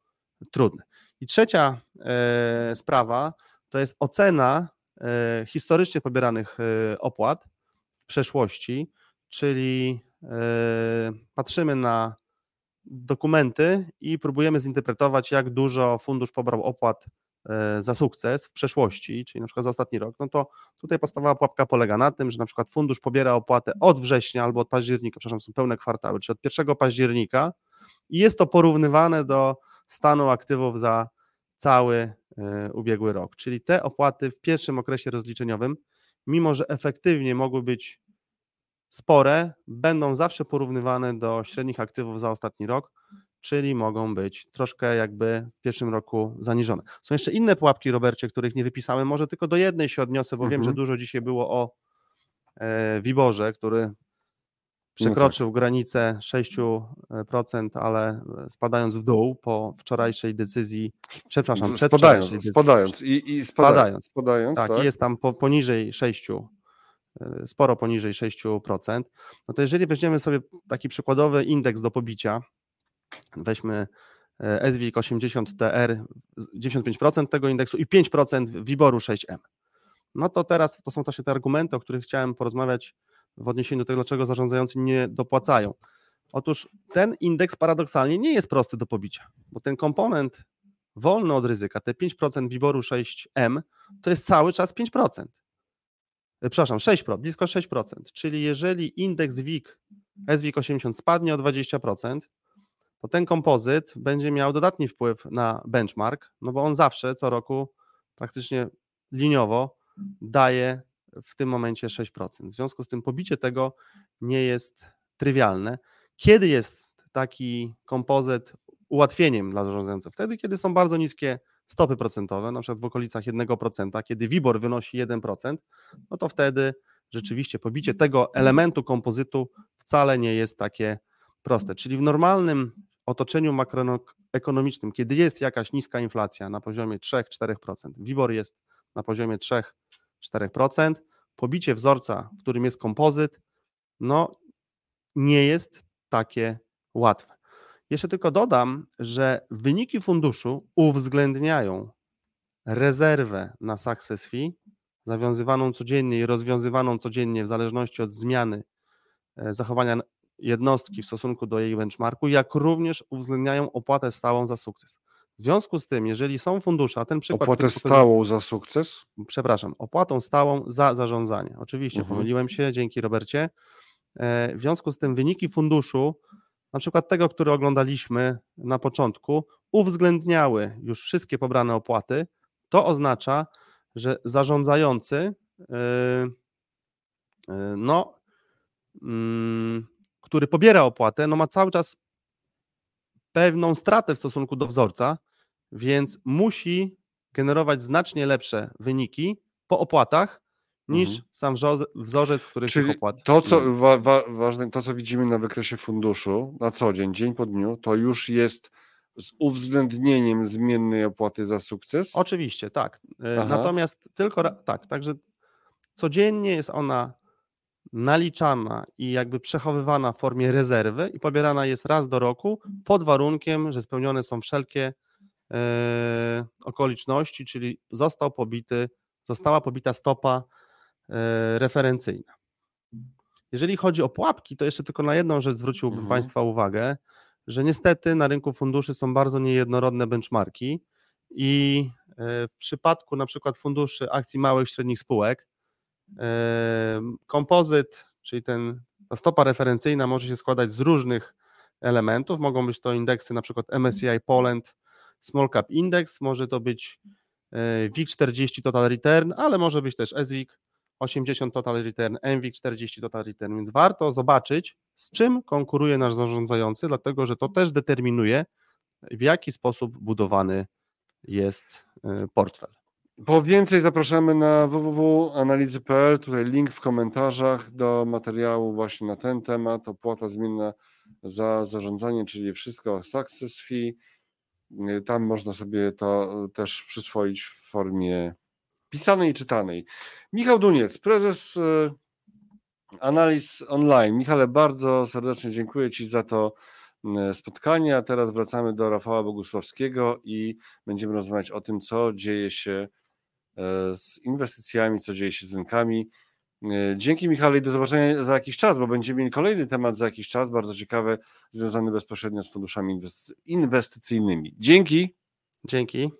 trudne. I trzecia e, sprawa to jest ocena e, historycznie pobieranych e, opłat w przeszłości, czyli patrzymy na dokumenty i próbujemy zinterpretować, jak dużo fundusz pobrał opłat za sukces w przeszłości, czyli na przykład za ostatni rok, no to tutaj podstawowa pułapka polega na tym, że na przykład fundusz pobiera opłatę od września albo od października, przepraszam, są pełne kwartały, czyli od 1 października i jest to porównywane do stanu aktywów za cały e, ubiegły rok. Czyli te opłaty w pierwszym okresie rozliczeniowym, mimo że efektywnie mogły być spore, będą zawsze porównywane do średnich aktywów za ostatni rok, czyli mogą być troszkę jakby w pierwszym roku zaniżone. Są jeszcze inne pułapki, Robercie, których nie wypisałem, może tylko do jednej się odniosę, bo mhm. wiem, że mhm. dużo dzisiaj było o e, Wiborze, który no przekroczył tak. granicę 6%, ale spadając w dół po wczorajszej decyzji, przepraszam, przed spadając, decyzji, spadając i, i spadając, spadając, spadając tak, tak, jest tam po, poniżej 6, e, sporo poniżej 6%, no to jeżeli weźmiemy sobie taki przykładowy indeks do pobicia, weźmy SWIG 80 TR, 95% tego indeksu i 5% WIBORu 6M. No to teraz to są też te argumenty, o których chciałem porozmawiać w odniesieniu do tego, dlaczego zarządzający nie dopłacają. Otóż ten indeks paradoksalnie nie jest prosty do pobicia, bo ten komponent wolny od ryzyka, te 5% WIBORu 6M, to jest cały czas 5%. E, przepraszam, 6%, blisko 6%. Czyli jeżeli indeks WIG, SWIG 80 spadnie o 20%, to ten kompozyt będzie miał dodatni wpływ na benchmark, no bo on zawsze co roku praktycznie liniowo daje w tym momencie 6%. W związku z tym pobicie tego nie jest trywialne. Kiedy jest taki kompozyt ułatwieniem dla zarządzających? Wtedy, kiedy są bardzo niskie stopy procentowe, na przykład w okolicach 1%, kiedy WIBOR wynosi 1%, no to wtedy rzeczywiście pobicie tego elementu kompozytu wcale nie jest takie proste. Czyli w normalnym otoczeniu makroekonomicznym, kiedy jest jakaś niska inflacja na poziomie 3-4%, WIBOR jest na poziomie 3 4%. Pobicie wzorca, w którym jest kompozyt, no nie jest takie łatwe. Jeszcze tylko dodam, że wyniki funduszu uwzględniają rezerwę na success fee, zawiązywaną codziennie i rozwiązywaną codziennie w zależności od zmiany e, zachowania jednostki w stosunku do jej benchmarku, jak również uwzględniają opłatę stałą za sukces. W związku z tym, jeżeli są fundusze, a ten przykład. Opłatę stałą za sukces? Przepraszam, opłatą stałą za zarządzanie. Oczywiście, mhm. pomyliłem się, dzięki Robercie. E, w związku z tym wyniki funduszu, na przykład tego, który oglądaliśmy na początku, uwzględniały już wszystkie pobrane opłaty. To oznacza, że zarządzający, e, e, no, mm, który pobiera opłatę, no ma cały czas pewną stratę w stosunku do wzorca, więc musi generować znacznie lepsze wyniki po opłatach niż mhm. sam wzorzec, który Czyli tych opłat. To, co wa wa ważne, to, co widzimy na wykresie funduszu na co dzień, dzień po dniu, to już jest z uwzględnieniem zmiennej opłaty za sukces? Oczywiście, tak. E, Aha. Natomiast tylko tak, także Codziennie jest ona naliczana i jakby przechowywana w formie rezerwy i pobierana jest raz do roku pod warunkiem, że spełnione są wszelkie e, okoliczności, czyli został pobity, została pobita stopa e, referencyjna. Jeżeli chodzi o pułapki, to jeszcze tylko na jedną rzecz zwróciłbym Mhm. Państwa uwagę, że niestety na rynku funduszy są bardzo niejednorodne benchmarki i e, w przypadku na przykład funduszy akcji małych i średnich spółek, kompozyt, czyli ten, ta stopa referencyjna może się składać z różnych elementów. Mogą być to indeksy przykład MSCI Poland Small Cap Index, może to być e, WIG40 Total Return, ale może być też SWIG 80 Total Return, MWIG 40 Total Return, więc warto zobaczyć, z czym konkuruje nasz zarządzający, dlatego że to też determinuje, w jaki sposób budowany jest e, portfel. Po więcej zapraszamy na www.analizy.pl. Tutaj link w komentarzach do materiału właśnie na ten temat. Opłata zmienna za zarządzanie, czyli wszystko o success fee. Tam można sobie to też przyswoić w formie pisanej i czytanej. Michał Duniec, prezes y, Analiz Online. Michale, bardzo serdecznie dziękuję Ci za to y, spotkanie. A teraz wracamy do Rafała Bogusławskiego i będziemy rozmawiać o tym, co dzieje się z inwestycjami, co dzieje się z rynkami. E, Dzięki Michale i do zobaczenia za jakiś czas, bo będziemy mieli kolejny temat za jakiś czas, bardzo ciekawy, związany bezpośrednio z funduszami inwesty- inwestycyjnymi. Dzięki. Dzięki.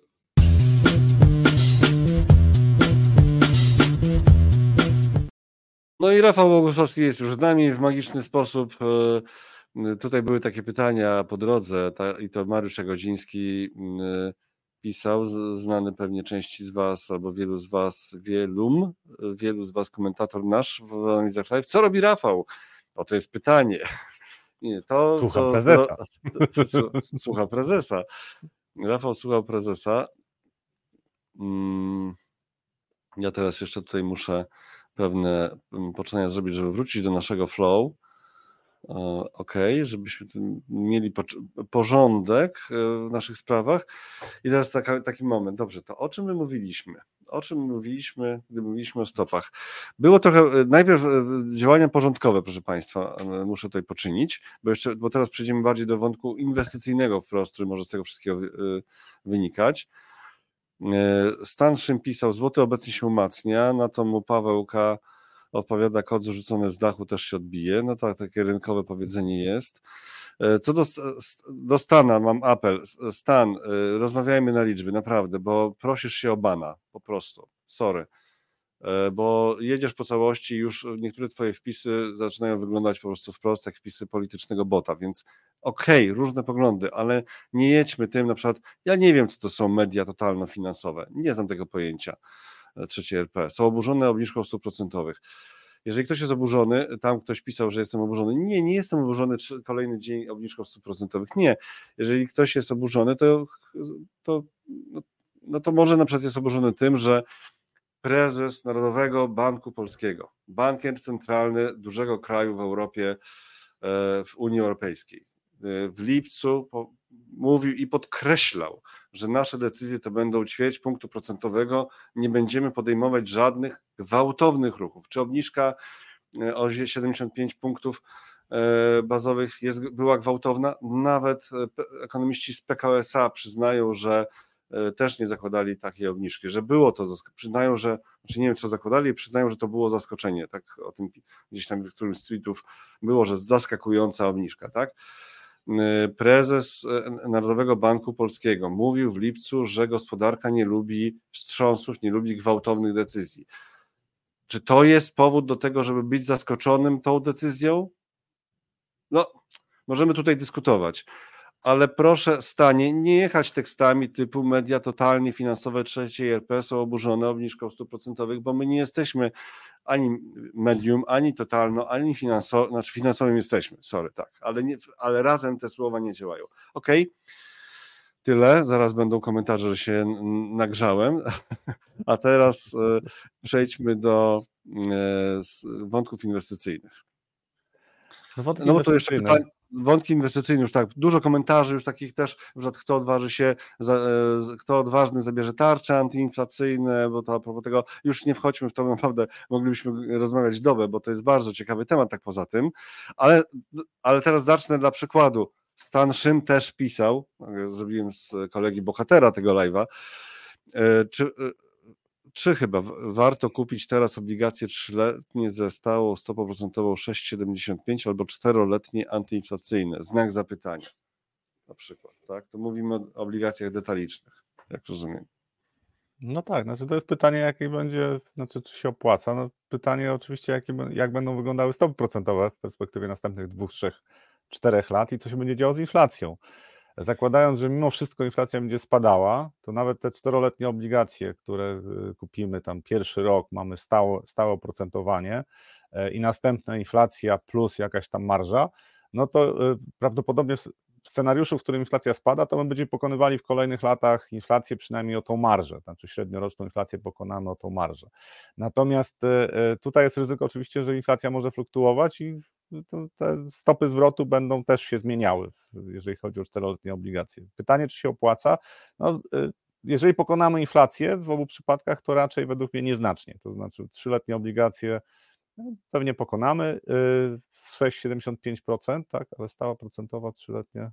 No i Rafał Bogusławski jest już z nami w magiczny sposób. E, Tutaj były takie pytania po drodze i to Mariusz Jagodziński m, pisał, znany pewnie części z Was albo wielu z Was, wielum, wielu z Was komentator nasz w Analizach Live. Co robi Rafał? O, to jest pytanie. Nie, to, Słucham co, prezesa. to- to- Słu- Słucha prezesa. Rafał słuchał prezesa. Mm, Ja teraz jeszcze tutaj muszę pewne mm, poczynania zrobić, żeby wrócić do naszego flow. Ok, żebyśmy mieli porządek e, w naszych sprawach. I teraz taka, taki moment. Dobrze, to o czym my mówiliśmy? O czym mówiliśmy, gdy mówiliśmy o stopach? Było trochę, e, najpierw e, działania porządkowe, proszę Państwa, muszę tutaj poczynić, bo, jeszcze, bo teraz przejdziemy bardziej do wątku inwestycyjnego wprost, który może z tego wszystkiego wy- wynikać. Stan Szym pisał, złoty obecnie się umacnia, na to mu Paweł K. odpowiada, kod zrzucony z dachu też się odbije. No tak, takie rynkowe powiedzenie jest. E, Co do, do Stana, mam apel. Stan, e, rozmawiajmy na liczby, naprawdę, bo prosisz się o bana, po prostu. Sorry. E, Bo jedziesz po całości, już niektóre twoje wpisy zaczynają wyglądać po prostu wprost jak wpisy politycznego bota, więc okej, różne poglądy, ale nie jedźmy tym, na przykład, ja nie wiem, co to są media totalno-finansowe, nie znam tego pojęcia, trzecie RP, są oburzone obniżką stóp procentowych. Jeżeli ktoś jest oburzony, tam ktoś pisał, że jestem oburzony. Nie, nie jestem oburzony kolejny dzień obniżką stóp procentowych. Nie. Jeżeli ktoś jest oburzony, to, to, no, no to może na przykład jest oburzony tym, że prezes Narodowego Banku Polskiego, bankier centralny dużego kraju w Europie, e, w Unii Europejskiej, e, w lipcu mówił i podkreślał, że nasze decyzje to będą ćwierć punktu procentowego, nie będziemy podejmować żadnych gwałtownych ruchów. Czy obniżka e, o 75 punktów e, bazowych jest, była gwałtowna? Nawet e, ekonomiści z PKO-SA przyznają, że też nie zakładali takiej obniżki, że było to, przyznają, że, znaczy nie wiem co zakładali, przyznają, że to było zaskoczenie, tak o tym gdzieś tam w którymś z tweetów było, że zaskakująca obniżka, tak? E, Prezes e, Narodowego Banku Polskiego mówił w lipcu, że gospodarka nie lubi wstrząsów, nie lubi gwałtownych decyzji. Czy to jest powód do tego, żeby być zaskoczonym tą decyzją? No, możemy tutaj dyskutować, ale proszę stanie nie jechać tekstami typu media totalnie finansowe trzeciej RP są oburzone obniżką stóp procentowych, bo my nie jesteśmy ani medium, ani totalno, ani finansowym, znaczy finansowym jesteśmy, sorry, tak, ale, nie, ale razem te słowa nie działają. Ok, tyle, zaraz będą komentarze, że się nagrzałem, a teraz e, przejdźmy do e, wątków inwestycyjnych. No, wątki No bo to jeszcze pytanie, wątki inwestycyjne już tak, dużo komentarzy już takich też, przykład kto odważy się, e, kto odważny zabierze tarcze antyinflacyjne, bo to a propos tego, już nie wchodźmy w to, naprawdę moglibyśmy rozmawiać dobę, bo to jest bardzo ciekawy temat tak poza tym, ale, ale teraz zacznę dla przykładu. Stan Szyn też pisał, zrobiłem z kolegi bohatera tego live'a, e, czy, czy chyba warto kupić teraz obligacje trzyletnie ze stałą stopą procentową 6,75 albo czteroletnie antyinflacyjne? Znak zapytania na przykład, tak? To mówimy o obligacjach detalicznych, jak rozumiem. No tak, znaczy to jest pytanie, jakie będzie, znaczy czy się opłaca. No pytanie oczywiście, jakie, jak będą wyglądały stopy procentowe w perspektywie następnych dwóch, trzech, czterech lat i co się będzie działo z inflacją zakładając, że mimo wszystko inflacja będzie spadała, to nawet te czteroletnie obligacje, które y, kupimy tam pierwszy rok, mamy stałe, stałe oprocentowanie e, i następna inflacja plus jakaś tam marża, no to y, prawdopodobnie scenariuszu, w którym inflacja spada, to my będziemy pokonywali w kolejnych latach inflację przynajmniej o tą marżę, znaczy średnioroczną inflację pokonamy o tą marżę. Natomiast y, tutaj jest ryzyko oczywiście, że inflacja może fluktuować i te stopy zwrotu będą też się zmieniały, jeżeli chodzi o czteroletnie obligacje. Pytanie, czy się opłaca? No, y, jeżeli pokonamy inflację w obu przypadkach, to raczej według mnie nieznacznie. To znaczy, trzyletnie obligacje pewnie pokonamy z 6,75%, tak, ale stała procentowa trzyletnia.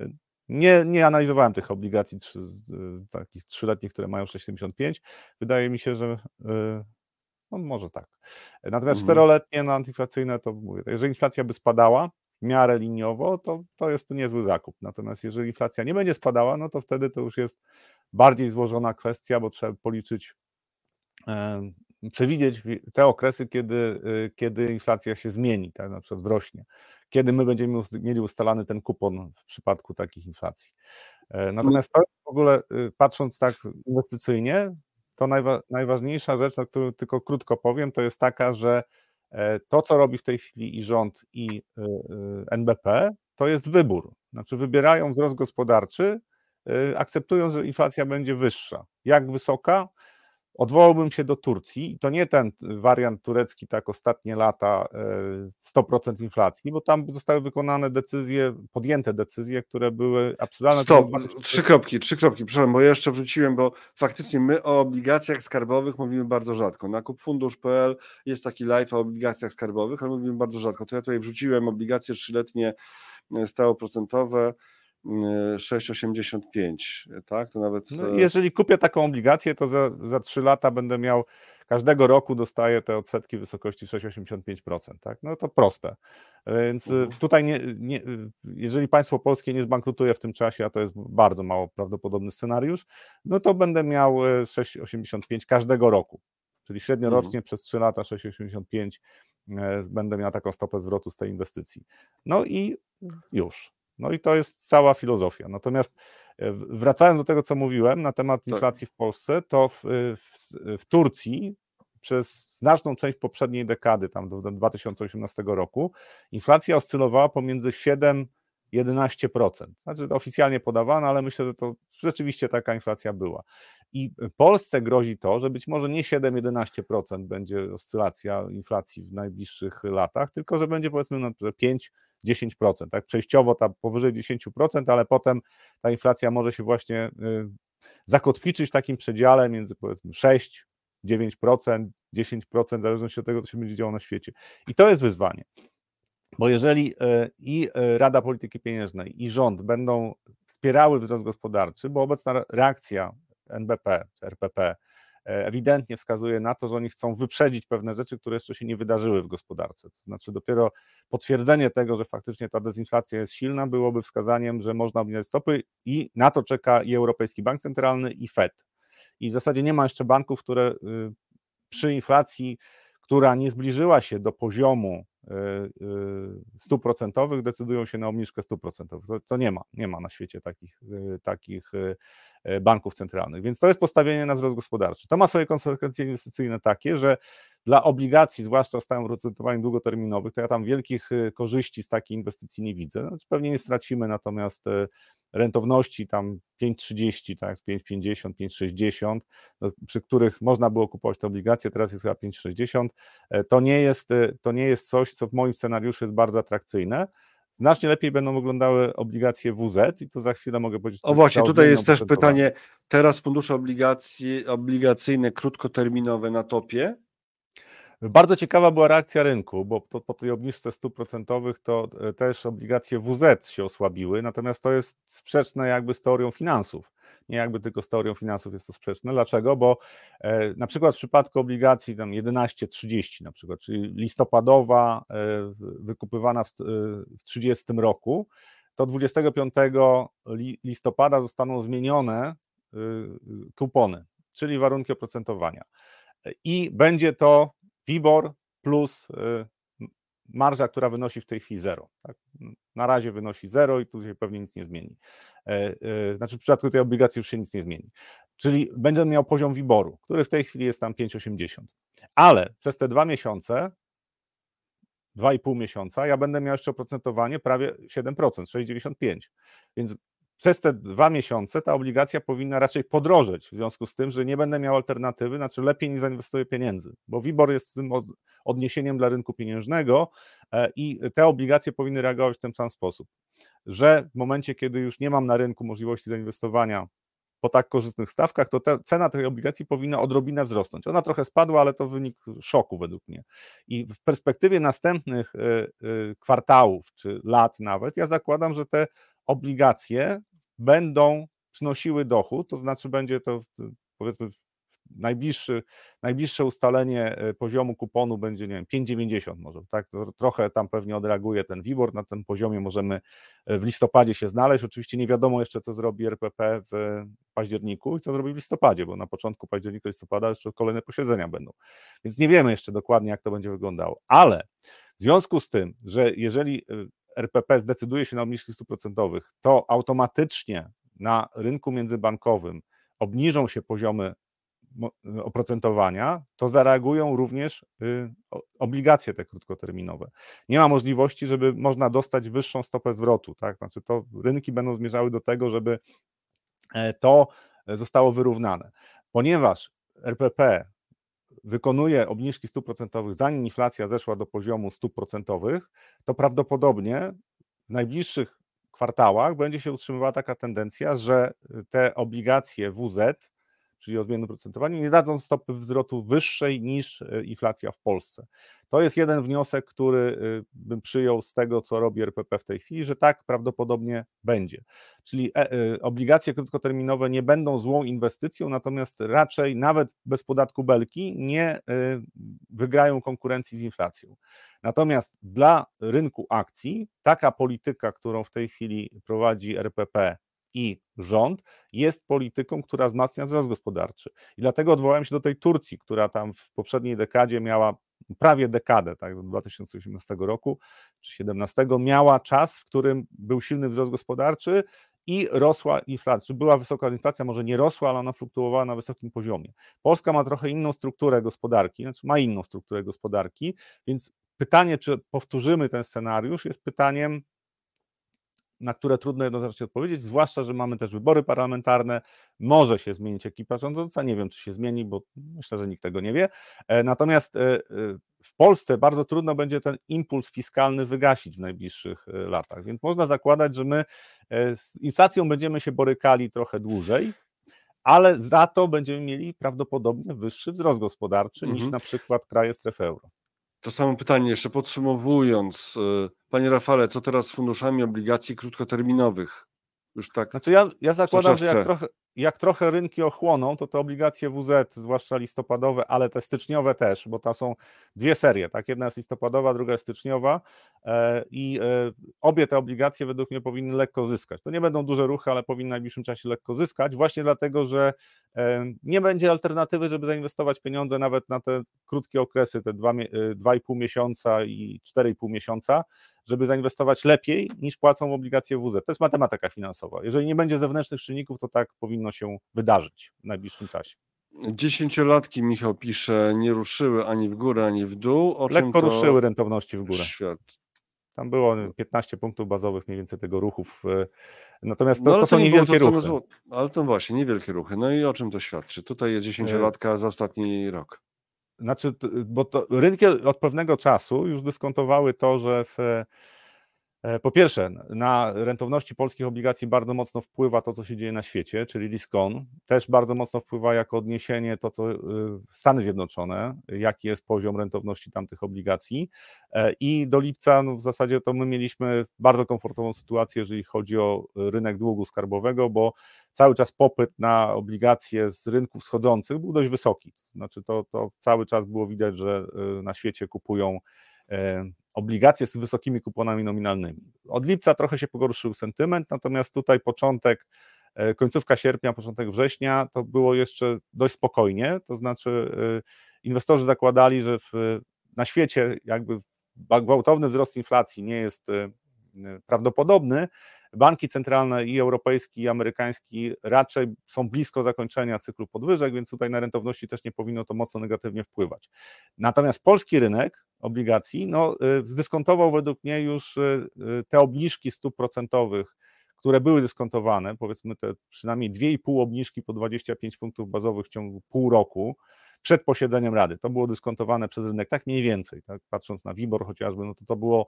Y, nie, nie analizowałem tych obligacji trzy, y, takich trzyletnich, które mają 6,75. Wydaje mi się, że no może tak. Natomiast mhm. czteroletnie na antyinflacyjne to mówię, jeżeli inflacja by spadała w miarę liniowo, to, to jest to niezły zakup. Natomiast jeżeli inflacja nie będzie spadała, no to wtedy to już jest bardziej złożona kwestia, bo trzeba policzyć, przewidzieć te okresy, kiedy, y, kiedy inflacja się zmieni, tak, na przykład wrośnie, kiedy my będziemy mieli ustalany ten kupon w przypadku takich inflacji. E, natomiast to w ogóle, y, patrząc tak inwestycyjnie, to najwa najważniejsza rzecz, na którą tylko krótko powiem, to jest taka, że e, to, co robi w tej chwili i rząd, i e, NBP, to jest wybór. Znaczy, wybierają wzrost gospodarczy, akceptując, że inflacja będzie wyższa. Jak wysoka? Odwołałbym się do Turcji i to nie ten wariant turecki, tak ostatnie lata 100% e, inflacji, bo tam zostały wykonane decyzje, podjęte decyzje, które były absurdalne. Stop, trzy kropki, trzy kropki, przepraszam, bo jeszcze wrzuciłem, bo faktycznie my o obligacjach skarbowych mówimy bardzo rzadko. Na kupfundusz.pl jest taki live o obligacjach skarbowych, ale mówimy bardzo rzadko. To ja tutaj wrzuciłem obligacje trzyletnie e, stałoprocentowe, 6,85, tak? To nawet. No, e, jeżeli kupię taką obligację, to za, za 3 lata będę miał każdego roku dostaję te odsetki w wysokości 6,85%, tak? No to proste. Więc e, mhm. tutaj nie, nie, jeżeli państwo polskie nie zbankrutuje w tym czasie, a to jest bardzo mało prawdopodobny scenariusz, no to będę miał 6,85 e, każdego roku. Czyli średniorocznie mhm. przez 3 lata 6,85 będę miał taką stopę zwrotu z tej inwestycji. No i już. No i to jest cała filozofia. Natomiast e, wracając do tego, co mówiłem na temat tak. inflacji w Polsce, to w, w, w Turcji przez znaczną część poprzedniej dekady, tam do 2018 roku, inflacja oscylowała pomiędzy 7 11%. Znaczy to oficjalnie podawana, ale myślę, że to rzeczywiście taka inflacja była. I Polsce grozi to, że być może nie 7-11% będzie oscylacja inflacji w najbliższych latach, tylko że będzie powiedzmy na 5 10%, tak? Przejściowo ta powyżej 10%, ale potem ta inflacja może się właśnie y, zakotwiczyć w takim przedziale między powiedzmy 6, 9%, 10%, w zależności od tego, co się będzie działo na świecie. I to jest wyzwanie. Bo jeżeli y, i y, Rada Polityki Pieniężnej, i rząd będą wspierały wzrost gospodarczy, bo obecna reakcja NBP, RPP ewidentnie wskazuje na to, że oni chcą wyprzedzić pewne rzeczy, które jeszcze się nie wydarzyły w gospodarce. To znaczy, dopiero potwierdzenie tego, że faktycznie ta dezinflacja jest silna, byłoby wskazaniem, że można obniżać stopy, i na to czeka i Europejski Bank Centralny, i Fed. I w zasadzie nie ma jeszcze banków, które y, przy inflacji, która nie zbliżyła się do poziomu y, y, stóp procentowych, decydują się na obniżkę stóp procentowych. To, to nie ma, nie ma na świecie takich, takich E, banków centralnych. Więc to jest postawienie na wzrost gospodarczy. To ma swoje konsekwencje inwestycyjne takie, że dla obligacji, zwłaszcza o stałym procentowaniu długoterminowych, to ja tam wielkich e, korzyści z takiej inwestycji nie widzę. Znaczy pewnie nie stracimy, natomiast e, rentowności tam 5,30, tak, 5,50, 5,60, no, przy których można było kupować te obligacje, teraz jest chyba 5,60, to nie jest, to nie jest coś, co w moim scenariuszu jest bardzo atrakcyjne. Znacznie lepiej będą wyglądały obligacje WZ i to za chwilę mogę powiedzieć. O właśnie, tutaj jest też pytanie, teraz fundusze obligacji, obligacyjne krótkoterminowe na topie, bardzo ciekawa była reakcja rynku, bo to, po tej obniżce stóp procentowych to e, też obligacje WZ się osłabiły, natomiast to jest sprzeczne jakby z teorią finansów. Nie jakby tylko z teorią finansów jest to sprzeczne. Dlaczego? Bo e, na przykład w przypadku obligacji tam 11-30 na przykład, czyli listopadowa e, wykupywana w, e, w 30 roku, to 25 listopada zostaną zmienione e, kupony, czyli warunki oprocentowania. I będzie to WIBOR plus y, marża, która wynosi w tej chwili zero. Tak? Na razie wynosi zero i tu się pewnie nic nie zmieni. E, e, znaczy w przypadku tej obligacji już się nic nie zmieni. Czyli będę miał poziom WIBORu, który w tej chwili jest tam 5,80. Ale przez te dwa miesiące, dwa i pół miesiąca, ja będę miał jeszcze oprocentowanie prawie 7%, 6,95. Więc przez te dwa miesiące ta obligacja powinna raczej podrożeć, w związku z tym, że nie będę miał alternatywy, znaczy lepiej nie zainwestuję pieniędzy, bo WIBOR jest tym odniesieniem dla rynku pieniężnego e, i te obligacje powinny reagować w ten sam sposób, że w momencie, kiedy już nie mam na rynku możliwości zainwestowania po tak korzystnych stawkach, to ta, cena tej obligacji powinna odrobinę wzrosnąć. Ona trochę spadła, ale to wynik szoku według mnie. I w perspektywie następnych e, e, kwartałów czy lat nawet, ja zakładam, że te obligacje będą przynosiły dochód, to znaczy będzie to powiedzmy najbliższy, najbliższe ustalenie e, poziomu kuponu będzie, nie wiem, 5,90 może, tak, trochę tam pewnie odreaguje ten WIBOR, na tym poziomie możemy e, w listopadzie się znaleźć, oczywiście nie wiadomo jeszcze, co zrobi RPP w październiku i co zrobi w listopadzie, bo na początku października, listopada jeszcze kolejne posiedzenia będą, więc nie wiemy jeszcze dokładnie, jak to będzie wyglądało, ale w związku z tym, że jeżeli e, RPP zdecyduje się na obniżki stóp procentowych, to automatycznie na rynku międzybankowym obniżą się poziomy oprocentowania, to zareagują również y, obligacje te krótkoterminowe. Nie ma możliwości, żeby można dostać wyższą stopę zwrotu, tak? Znaczy to rynki będą zmierzały do tego, żeby e, to zostało wyrównane. Ponieważ RPP wykonuje obniżki stóp procentowych, zanim inflacja zeszła do poziomu stóp procentowych, to prawdopodobnie w najbliższych kwartałach będzie się utrzymywała taka tendencja, że te obligacje WZ czyli o zmiennym procentowaniu, nie dadzą stopy wzrostu wyższej niż e, inflacja w Polsce. To jest jeden wniosek, który e, bym przyjął z tego, co robi RPP w tej chwili, że tak prawdopodobnie będzie. Czyli e, obligacje krótkoterminowe nie będą złą inwestycją, natomiast raczej nawet bez podatku belki nie wygrają konkurencji z inflacją. Natomiast dla rynku akcji taka polityka, którą w tej chwili prowadzi RPP, i rząd jest polityką, która wzmacnia wzrost gospodarczy. I dlatego odwołałem się do tej Turcji, która tam w poprzedniej dekadzie miała prawie dekadę, tak, do 2018 roku czy 2017, miała czas, w którym był silny wzrost gospodarczy i rosła inflacja. Była wysoka inflacja, może nie rosła, ale ona fluktuowała na wysokim poziomie. Polska ma trochę inną strukturę gospodarki, znaczy ma inną strukturę gospodarki, więc pytanie, czy powtórzymy ten scenariusz, jest pytaniem na które trudno jednoznacznie odpowiedzieć, zwłaszcza, że mamy też wybory parlamentarne, może się zmienić ekipa rządząca, nie wiem, czy się zmieni, bo myślę, że nikt tego nie wie. E, natomiast e, e, w Polsce bardzo trudno będzie ten impuls fiskalny wygasić w najbliższych latach, więc można zakładać, że my z inflacją będziemy się borykali trochę dłużej, ale za to będziemy mieli prawdopodobnie wyższy wzrost gospodarczy mhm. niż na przykład kraje strefy euro. To samo pytanie, jeszcze podsumowując. Y, panie Rafale, co teraz z funduszami obligacji krótkoterminowych? Już tak. Znaczy ja, ja zakładam, że jak trochę, jak trochę rynki ochłoną, to te obligacje WZ, zwłaszcza listopadowe, ale te styczniowe też, bo to są dwie serie, tak? Jedna jest listopadowa, druga jest styczniowa e, i e, obie te obligacje według mnie powinny lekko zyskać. To nie będą duże ruchy, ale powinny w najbliższym czasie lekko zyskać, właśnie dlatego, że e, nie będzie alternatywy, żeby zainwestować pieniądze nawet na te krótkie okresy, te 2,5 miesiąca i 4,5 miesiąca, żeby zainwestować lepiej niż płacą obligacje WZ. To jest matematyka finansowa. Jeżeli nie będzie zewnętrznych czynników, to tak powinno się wydarzyć w najbliższym czasie. Dziesięciolatki, Michał pisze, nie ruszyły ani w górę, ani w dół. O Lekko ruszyły rentowności w górę. Świat. Tam było 15 punktów bazowych mniej więcej tego ruchów. Natomiast to, no, to, to są niewielkie to, ruchy. Zło... Ale to właśnie, niewielkie ruchy. No i o czym to świadczy? Tutaj jest dziesięciolatka za ostatni rok. Znaczy, bo to rynki od pewnego czasu już dyskontowały to, że w E, po pierwsze, na rentowności polskich obligacji bardzo mocno wpływa to, co się dzieje na świecie, czyli risk-on. Też bardzo mocno wpływa jako odniesienie to, co y, Stany Zjednoczone, jaki jest poziom rentowności tamtych obligacji. E, I do lipca no w zasadzie to my mieliśmy bardzo komfortową sytuację, jeżeli chodzi o rynek długu skarbowego, bo cały czas popyt na obligacje z rynków wschodzących był dość wysoki. Znaczy to, to cały czas było widać, że y, na świecie kupują e, obligacje z wysokimi kuponami nominalnymi. Od lipca trochę się pogorszył sentyment, natomiast tutaj początek, e, końcówka sierpnia, początek września to było jeszcze dość spokojnie, to znaczy e, inwestorzy zakładali, że w, na świecie jakby gwałtowny wzrost inflacji nie jest e, prawdopodobny, banki centralne i europejski, i amerykański raczej są blisko zakończenia cyklu podwyżek, więc tutaj na rentowności też nie powinno to mocno negatywnie wpływać. Natomiast polski rynek obligacji no, y, zdyskontował według mnie już y, y, te obniżki stóp procentowych, które były dyskontowane, powiedzmy te przynajmniej 2,5 obniżki po 25 punktów bazowych w ciągu pół roku, przed posiedzeniem Rady. To było dyskontowane przez rynek tak mniej więcej, tak, patrząc na WIBOR chociażby, no to to było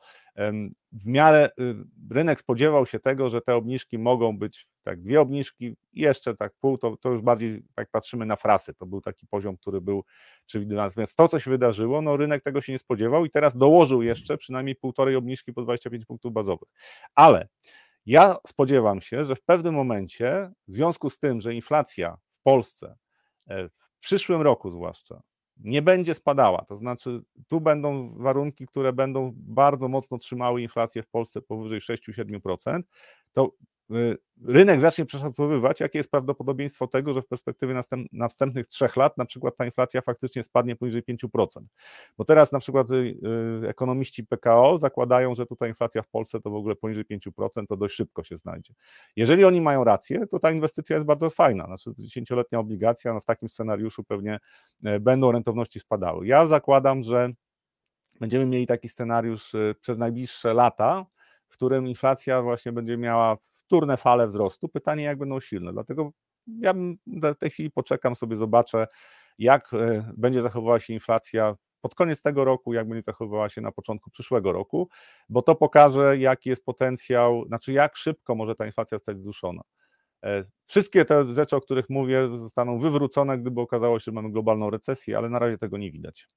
w miarę, y, rynek spodziewał się tego, że te obniżki mogą być, tak, dwie obniżki i jeszcze tak pół, to, to już bardziej jak patrzymy na frasy, to był taki poziom, który był przewidywany. Natomiast to, co się wydarzyło, no rynek tego się nie spodziewał i teraz dołożył jeszcze przynajmniej półtorej obniżki po 25 punktów bazowych. Ale ja spodziewam się, że w pewnym momencie, w związku z tym, że inflacja w Polsce e, przyszłym roku zwłaszcza nie będzie spadała. To znaczy, tu będą warunki, które będą bardzo mocno trzymały inflację w Polsce powyżej 6-7%. To rynek zacznie przeszacowywać, jakie jest prawdopodobieństwo tego, że w perspektywie następ, następnych trzech lat na przykład ta inflacja faktycznie spadnie poniżej 5%. Bo teraz na przykład y, y, ekonomiści PKO zakładają, że tutaj inflacja w Polsce to w ogóle poniżej 5%, to dość szybko się znajdzie. Jeżeli oni mają rację, to ta inwestycja jest bardzo fajna. Znaczy 10-letnia obligacja, no w takim scenariuszu pewnie e, będą rentowności spadały. Ja zakładam, że będziemy mieli taki scenariusz przez najbliższe lata, w którym inflacja właśnie będzie miała wtórne fale wzrostu. Pytanie, jak będą silne. Dlatego ja w tej chwili poczekam sobie, zobaczę, jak e, będzie zachowywała się inflacja pod koniec tego roku, jak będzie zachowywała się na początku przyszłego roku, bo to pokaże, jaki jest potencjał, znaczy jak szybko może ta inflacja zostać wzruszona. E, wszystkie te rzeczy, o których mówię, zostaną wywrócone, gdyby okazało się, że mamy globalną recesję, ale na razie tego nie widać.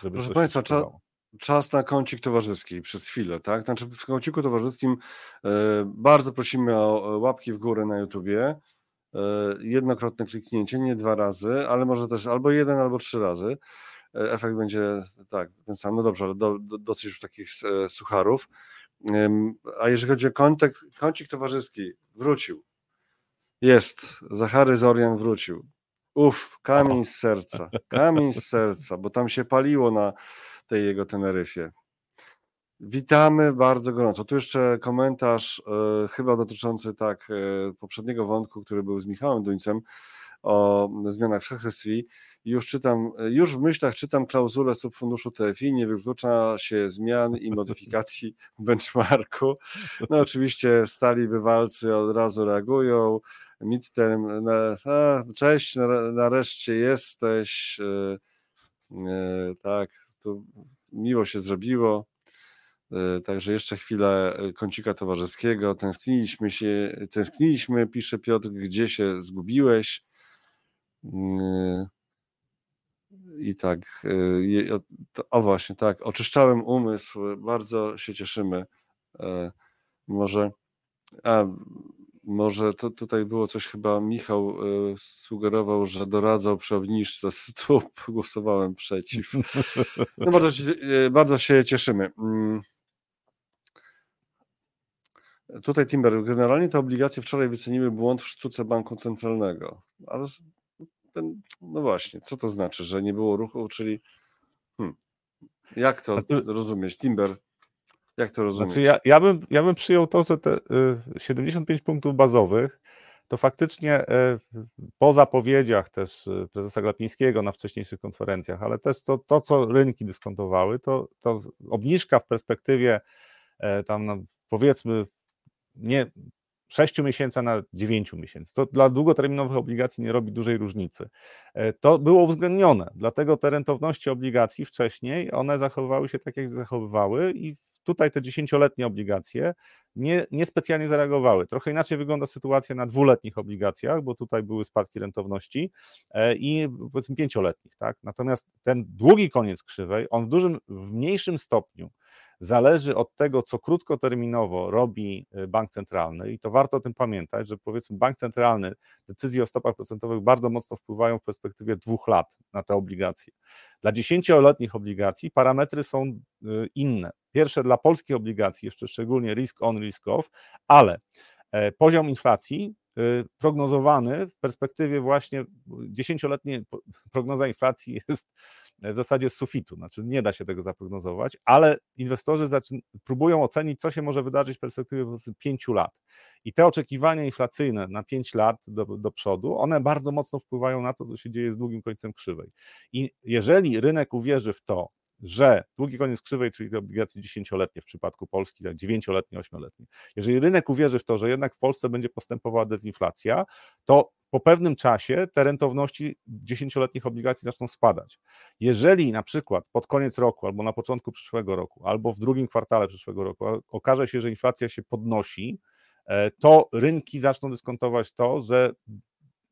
Proszę Państwa, czas na kącik towarzyski przez chwilę, tak? Znaczy w kąciku towarzyskim e, bardzo prosimy o łapki w górę na YouTubie, e, jednokrotne kliknięcie, nie dwa razy, ale może też albo jeden, albo trzy razy. E, efekt będzie tak, ten sam, no dobrze, ale do, do, dosyć już takich sucharów. A jeżeli chodzi o kontakt, kącik towarzyski, wrócił. Jest, Zachary Zorian wrócił. Uf, kamień z serca, kamień z serca, bo tam się paliło na tej jego Teneryfie. Witamy bardzo gorąco. Tu jeszcze komentarz e, chyba dotyczący tak e, poprzedniego wątku, który był z Michałem Duńcem o zmianach w HSI. Już czytam, już w myślach czytam klauzulę subfunduszu TFI, nie wyklucza się zmian i modyfikacji benchmarku. No oczywiście stali bywalcy od razu reagują. Midterm, na, a, cześć, nareszcie jesteś. E, tak, miło się zrobiło. E, także jeszcze chwilę e, kącika towarzyskiego. Tęskniliśmy się, tęskniliśmy, pisze Piotr, gdzie się zgubiłeś. Mm, I tak, e, o właśnie, tak, oczyszczałem umysł, bardzo się cieszymy. Może, a, może to tutaj było coś chyba, Michał y, sugerował, że doradzał przy obniżce stóp, głosowałem przeciw. No bardzo, się, y, bardzo się cieszymy. Mm. Tutaj Timber, generalnie te obligacje wczoraj wyceniły błąd w sztuce banku centralnego. Ale ten, no właśnie, co to znaczy, że nie było ruchu, czyli hmm, jak to rozumieć? Timber, jak to rozumieć? Znaczy ja, ja, bym, ja bym przyjął to, że te 75 y, punktów bazowych to faktycznie y, po zapowiedziach też y, prezesa Glapińskiego na wcześniejszych konferencjach, ale też to, to co rynki dyskontowały, to, to obniżka w perspektywie e, tam powiedzmy nie 6 miesięcy na 9 miesięcy. To dla długoterminowych obligacji nie robi dużej różnicy. E, to było uwzględnione, dlatego te rentowności obligacji wcześniej, one zachowywały się tak, jak zachowywały i tutaj te dziesięcioletnie obligacje nie, nie specjalnie zareagowały. Trochę inaczej wygląda sytuacja na dwuletnich obligacjach, bo tutaj były spadki rentowności e, i powiedzmy pięcioletnich. Tak? Natomiast ten długi koniec krzywej, on w dużym, w mniejszym stopniu zależy od tego, co krótkoterminowo robi y, bank centralny i to warto o tym pamiętać, że powiedzmy bank centralny, decyzje o stopach procentowych bardzo mocno wpływają w perspektywie dwóch lat na te obligacje. Dla dziesięcioletnich obligacji parametry są y, inne. Pierwsze dla polskich obligacji, jeszcze szczególnie risk on, risk off, ale e, poziom inflacji y, prognozowany w perspektywie właśnie dziesięcioletniej prognoza inflacji jest w zasadzie z sufitu, znaczy nie da się tego zaprognozować, ale inwestorzy próbują ocenić, co się może wydarzyć w perspektywie pięciu lat. I te oczekiwania inflacyjne na pięć lat do, do przodu, one bardzo mocno wpływają na to, co się dzieje z długim końcem krzywej. I jeżeli rynek uwierzy w to, że długi koniec krzywej, czyli te obligacje dziesięcioletnie w przypadku Polski, tak dziewięcioletnie, ośmioletnie, jeżeli rynek uwierzy w to, że jednak w Polsce będzie postępowała dezinflacja, to po pewnym czasie te rentowności dziesięcioletnich obligacji zaczną spadać. Jeżeli na przykład pod koniec roku, albo na początku przyszłego roku, albo w drugim kwartale przyszłego roku okaże się, że inflacja się podnosi, e, to rynki zaczną dyskontować to, że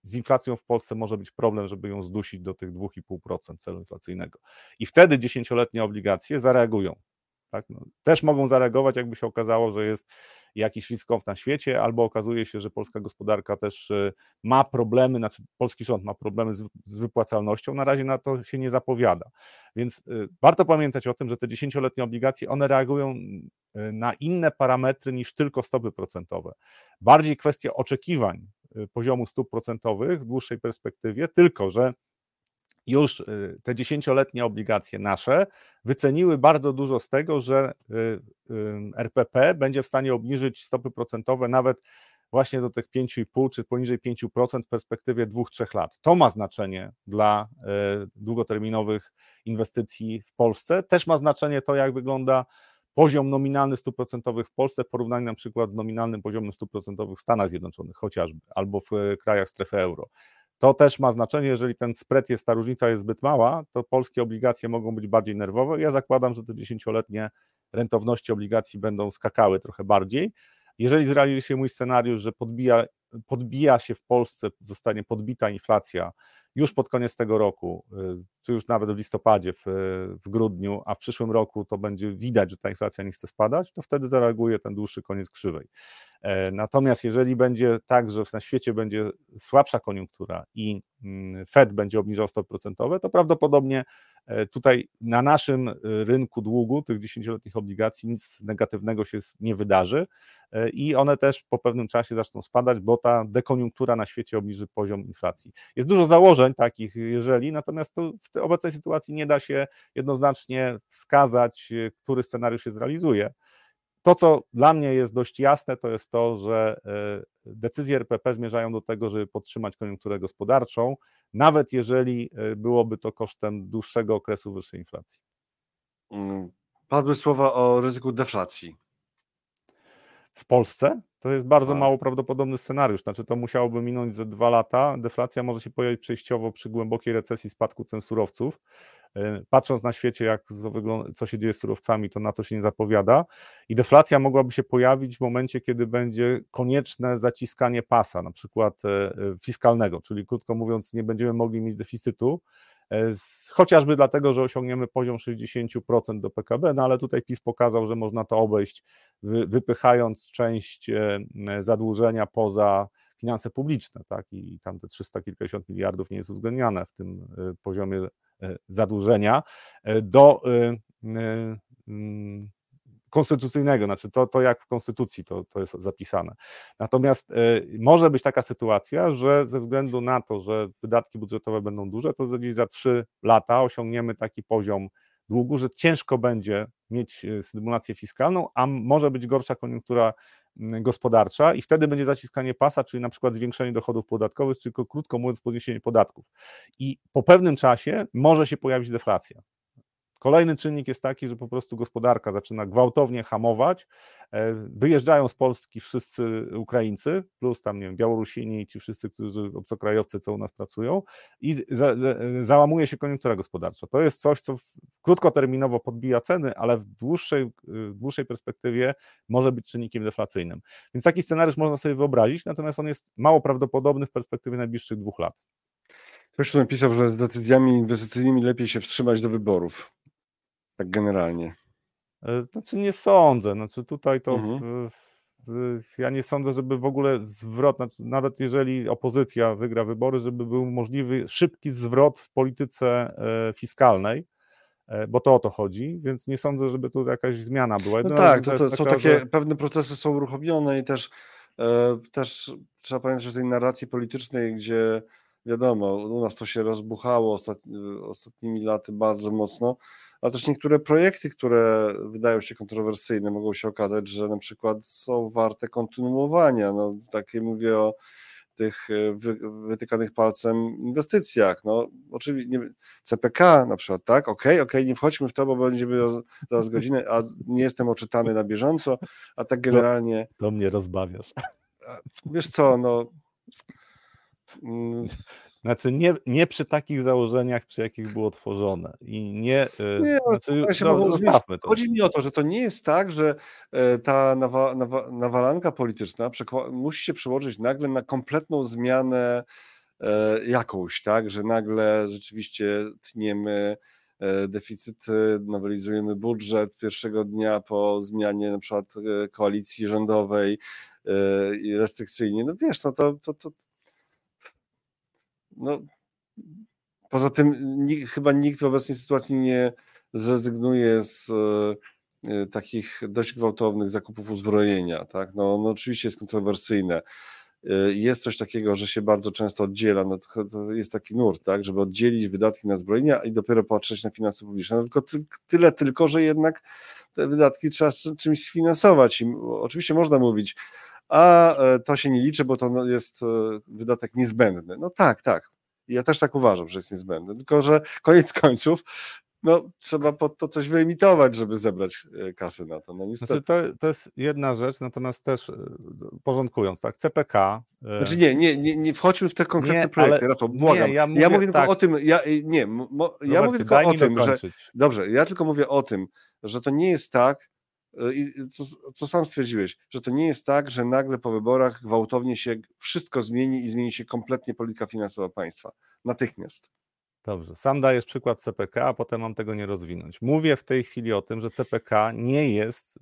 z inflacją w Polsce może być problem, żeby ją zdusić do tych 2,5% celu inflacyjnego. I wtedy dziesięcioletnie obligacje zareagują. Tak? No, też mogą zareagować, jakby się okazało, że jest jakiś risk na świecie, albo okazuje się, że polska gospodarka też e, ma problemy, znaczy polski rząd ma problemy z, wypłacalnością, na razie na to się nie zapowiada. Więc e, warto pamiętać o tym, że te dziesięcioletnie obligacje, one reagują e, na inne parametry niż tylko stopy procentowe. Bardziej kwestia oczekiwań poziomu stóp procentowych w dłuższej perspektywie, tylko że już y, te dziesięcioletnie obligacje nasze wyceniły bardzo dużo z tego, że y, y, RPP będzie w stanie obniżyć stopy procentowe nawet właśnie do tych 5,5 czy poniżej 5% w perspektywie 2-3 lat. To ma znaczenie dla długoterminowych inwestycji w Polsce. Też ma znaczenie to, jak wygląda poziom nominalny stóp procentowych w Polsce w porównaniu na przykład z nominalnym poziomem stóp procentowych w Stanach Zjednoczonych chociażby, albo w krajach strefy euro. To też ma znaczenie, jeżeli ten spread jest, ta różnica jest zbyt mała, to polskie obligacje mogą być bardziej nerwowe. Ja zakładam, że te dziesięcioletnie rentowności obligacji będą skakały trochę bardziej. Jeżeli zrealizuje się mój scenariusz, że podbija, podbija się w Polsce, zostanie podbita inflacja już pod koniec tego roku, y, czy już nawet w listopadzie, w, w, grudniu, a w przyszłym roku to będzie widać, że ta inflacja nie chce spadać, to wtedy zareaguje ten dłuższy koniec krzywej. E, natomiast jeżeli będzie tak, że na świecie będzie słabsza koniunktura i mm, Fed będzie obniżał stopy procentowe, to prawdopodobnie e, tutaj na naszym e, rynku długu, tych 10-letnich obligacji, nic negatywnego się nie wydarzy i one też po pewnym czasie zaczną spadać, bo ta dekoniunktura na świecie obniży poziom inflacji. Jest dużo założeń takich, jeżeli, natomiast to w obecnej sytuacji nie da się jednoznacznie wskazać, który scenariusz się zrealizuje. To, co dla mnie jest dość jasne, to jest to, że e, decyzje RPP zmierzają do tego, żeby podtrzymać koniunkturę gospodarczą, nawet jeżeli e, byłoby to kosztem dłuższego okresu wyższej inflacji. Mm, padły słowa o ryzyku deflacji. W Polsce to jest bardzo tak. mało prawdopodobny scenariusz. Znaczy, to musiałoby minąć ze dwa lata. Deflacja może się pojawić przejściowo przy głębokiej recesji, spadku cen surowców. E, patrząc na świecie, jak co się dzieje z surowcami, to na to się nie zapowiada. I deflacja mogłaby się pojawić w momencie, kiedy będzie konieczne zaciskanie pasa, na przykład e, e, fiskalnego, czyli krótko mówiąc, nie będziemy mogli mieć deficytu, chociażby dlatego, że osiągniemy poziom 60% do PKB, no ale tutaj PiS pokazał, że można to obejść, wypychając część zadłużenia poza finanse publiczne, tak, i tam te 300 kilkadziesiąt miliardów nie jest uwzględniane w tym poziomie E, zadłużenia e, do e, konstytucyjnego, znaczy to, to jak w konstytucji to, to jest zapisane. Natomiast może być taka sytuacja, że ze względu na to, że wydatki budżetowe będą duże, to gdzieś za trzy lata osiągniemy taki poziom długu, że ciężko będzie mieć stymulację fiskalną, a może być gorsza koniunktura gospodarcza i wtedy będzie zaciskanie pasa, czyli na przykład zwiększenie dochodów podatkowych, czy krótko mówiąc podniesienie podatków. I po pewnym czasie może się pojawić deflacja. Kolejny czynnik jest taki, że po prostu gospodarka zaczyna gwałtownie hamować. E, wyjeżdżają z Polski wszyscy Ukraińcy, plus tam, nie wiem, Białorusini i ci wszyscy, którzy obcokrajowcy, co u nas pracują, i za, za, załamuje się koniunktura gospodarcza. To jest coś, co krótkoterminowo podbija ceny, ale w dłuższej, w dłuższej perspektywie może być czynnikiem deflacyjnym. Więc taki scenariusz można sobie wyobrazić, natomiast on jest mało prawdopodobny w perspektywie najbliższych dwóch lat. Ktoś tu napisał, że decyzjami inwestycyjnymi lepiej się wstrzymać do wyborów. Tak generalnie. E, znaczy nie sądzę. Znaczy tutaj to mhm. w, w, ja nie sądzę, żeby w ogóle zwrot, znaczy nawet jeżeli opozycja wygra wybory, żeby był możliwy szybki zwrot w polityce e, fiskalnej e, bo to o to chodzi, więc nie sądzę, żeby tu jakaś zmiana była. No tak, to, to, to są taka, takie, że... pewne procesy są uruchomione i też, e, też trzeba pamiętać o tej narracji politycznej, gdzie wiadomo, u nas to się rozbuchało ostatni, ostatnimi laty bardzo mocno, ale też niektóre projekty, które wydają się kontrowersyjne, mogą się okazać, że na przykład są warte kontynuowania. No, takie mówię o tych e, wy, wytykanych palcem inwestycjach. No, oczywiście CPK na przykład, tak? Okej, okay, okej, okay, nie wchodźmy w to, bo będziemy zaraz godzinę, a nie jestem oczytany na bieżąco, a tak generalnie. To, to mnie rozbawiasz. Wiesz co, no znaczy nie, nie przy takich założeniach, przy jakich było tworzone. I nie. E, nie znaczy, się no, zostawmy to. Chodzi mi o to, że to nie jest tak, że e, ta nawa, nawa, nawalanka polityczna musi się przełożyć nagle na kompletną zmianę e, jakąś, tak? Że nagle rzeczywiście tniemy deficyty, nowelizujemy budżet pierwszego dnia po zmianie na przykład koalicji rządowej i restrykcyjnie. No wiesz, no to, to, to, no, poza tym nikt, chyba nikt w obecnej sytuacji nie zrezygnuje z e, takich dość gwałtownych zakupów uzbrojenia. Tak? No, no oczywiście jest kontrowersyjne. E, jest coś takiego, że się bardzo często oddziela, no to, to jest taki nurt, tak, żeby oddzielić wydatki na zbrojenia i dopiero patrzeć na finanse publiczne. No tylko ty, tyle tylko, że jednak te wydatki trzeba czymś sfinansować. I oczywiście można mówić, a e, to się nie liczy, bo to no, jest e, wydatek niezbędny. No tak, tak. Ja też tak uważam, że jest niezbędny, tylko że koniec końców no, trzeba pod to coś wyemitować, żeby zebrać e, kasy na to. No, niestety. Znaczy to, to jest jedna rzecz, natomiast też porządkując, tak, CPK. Znaczy nie, nie, nie, nie wchodźmy w te konkretne nie, projekty, Rafał, błagam. Nie, ja, mówię, ja mówię tak. tylko o tym, ja, nie, mo, ja mówię tylko o tym, że, dobrze, ja tylko mówię o tym, że to nie jest tak, co, co sam stwierdziłeś, że to nie jest tak, że nagle po wyborach gwałtownie się wszystko zmieni i zmieni się kompletnie polityka finansowa państwa. Natychmiast. Dobrze, sam dajesz przykład CPK, a potem mam tego nie rozwinąć. Mówię w tej chwili o tym, że CPK nie jest,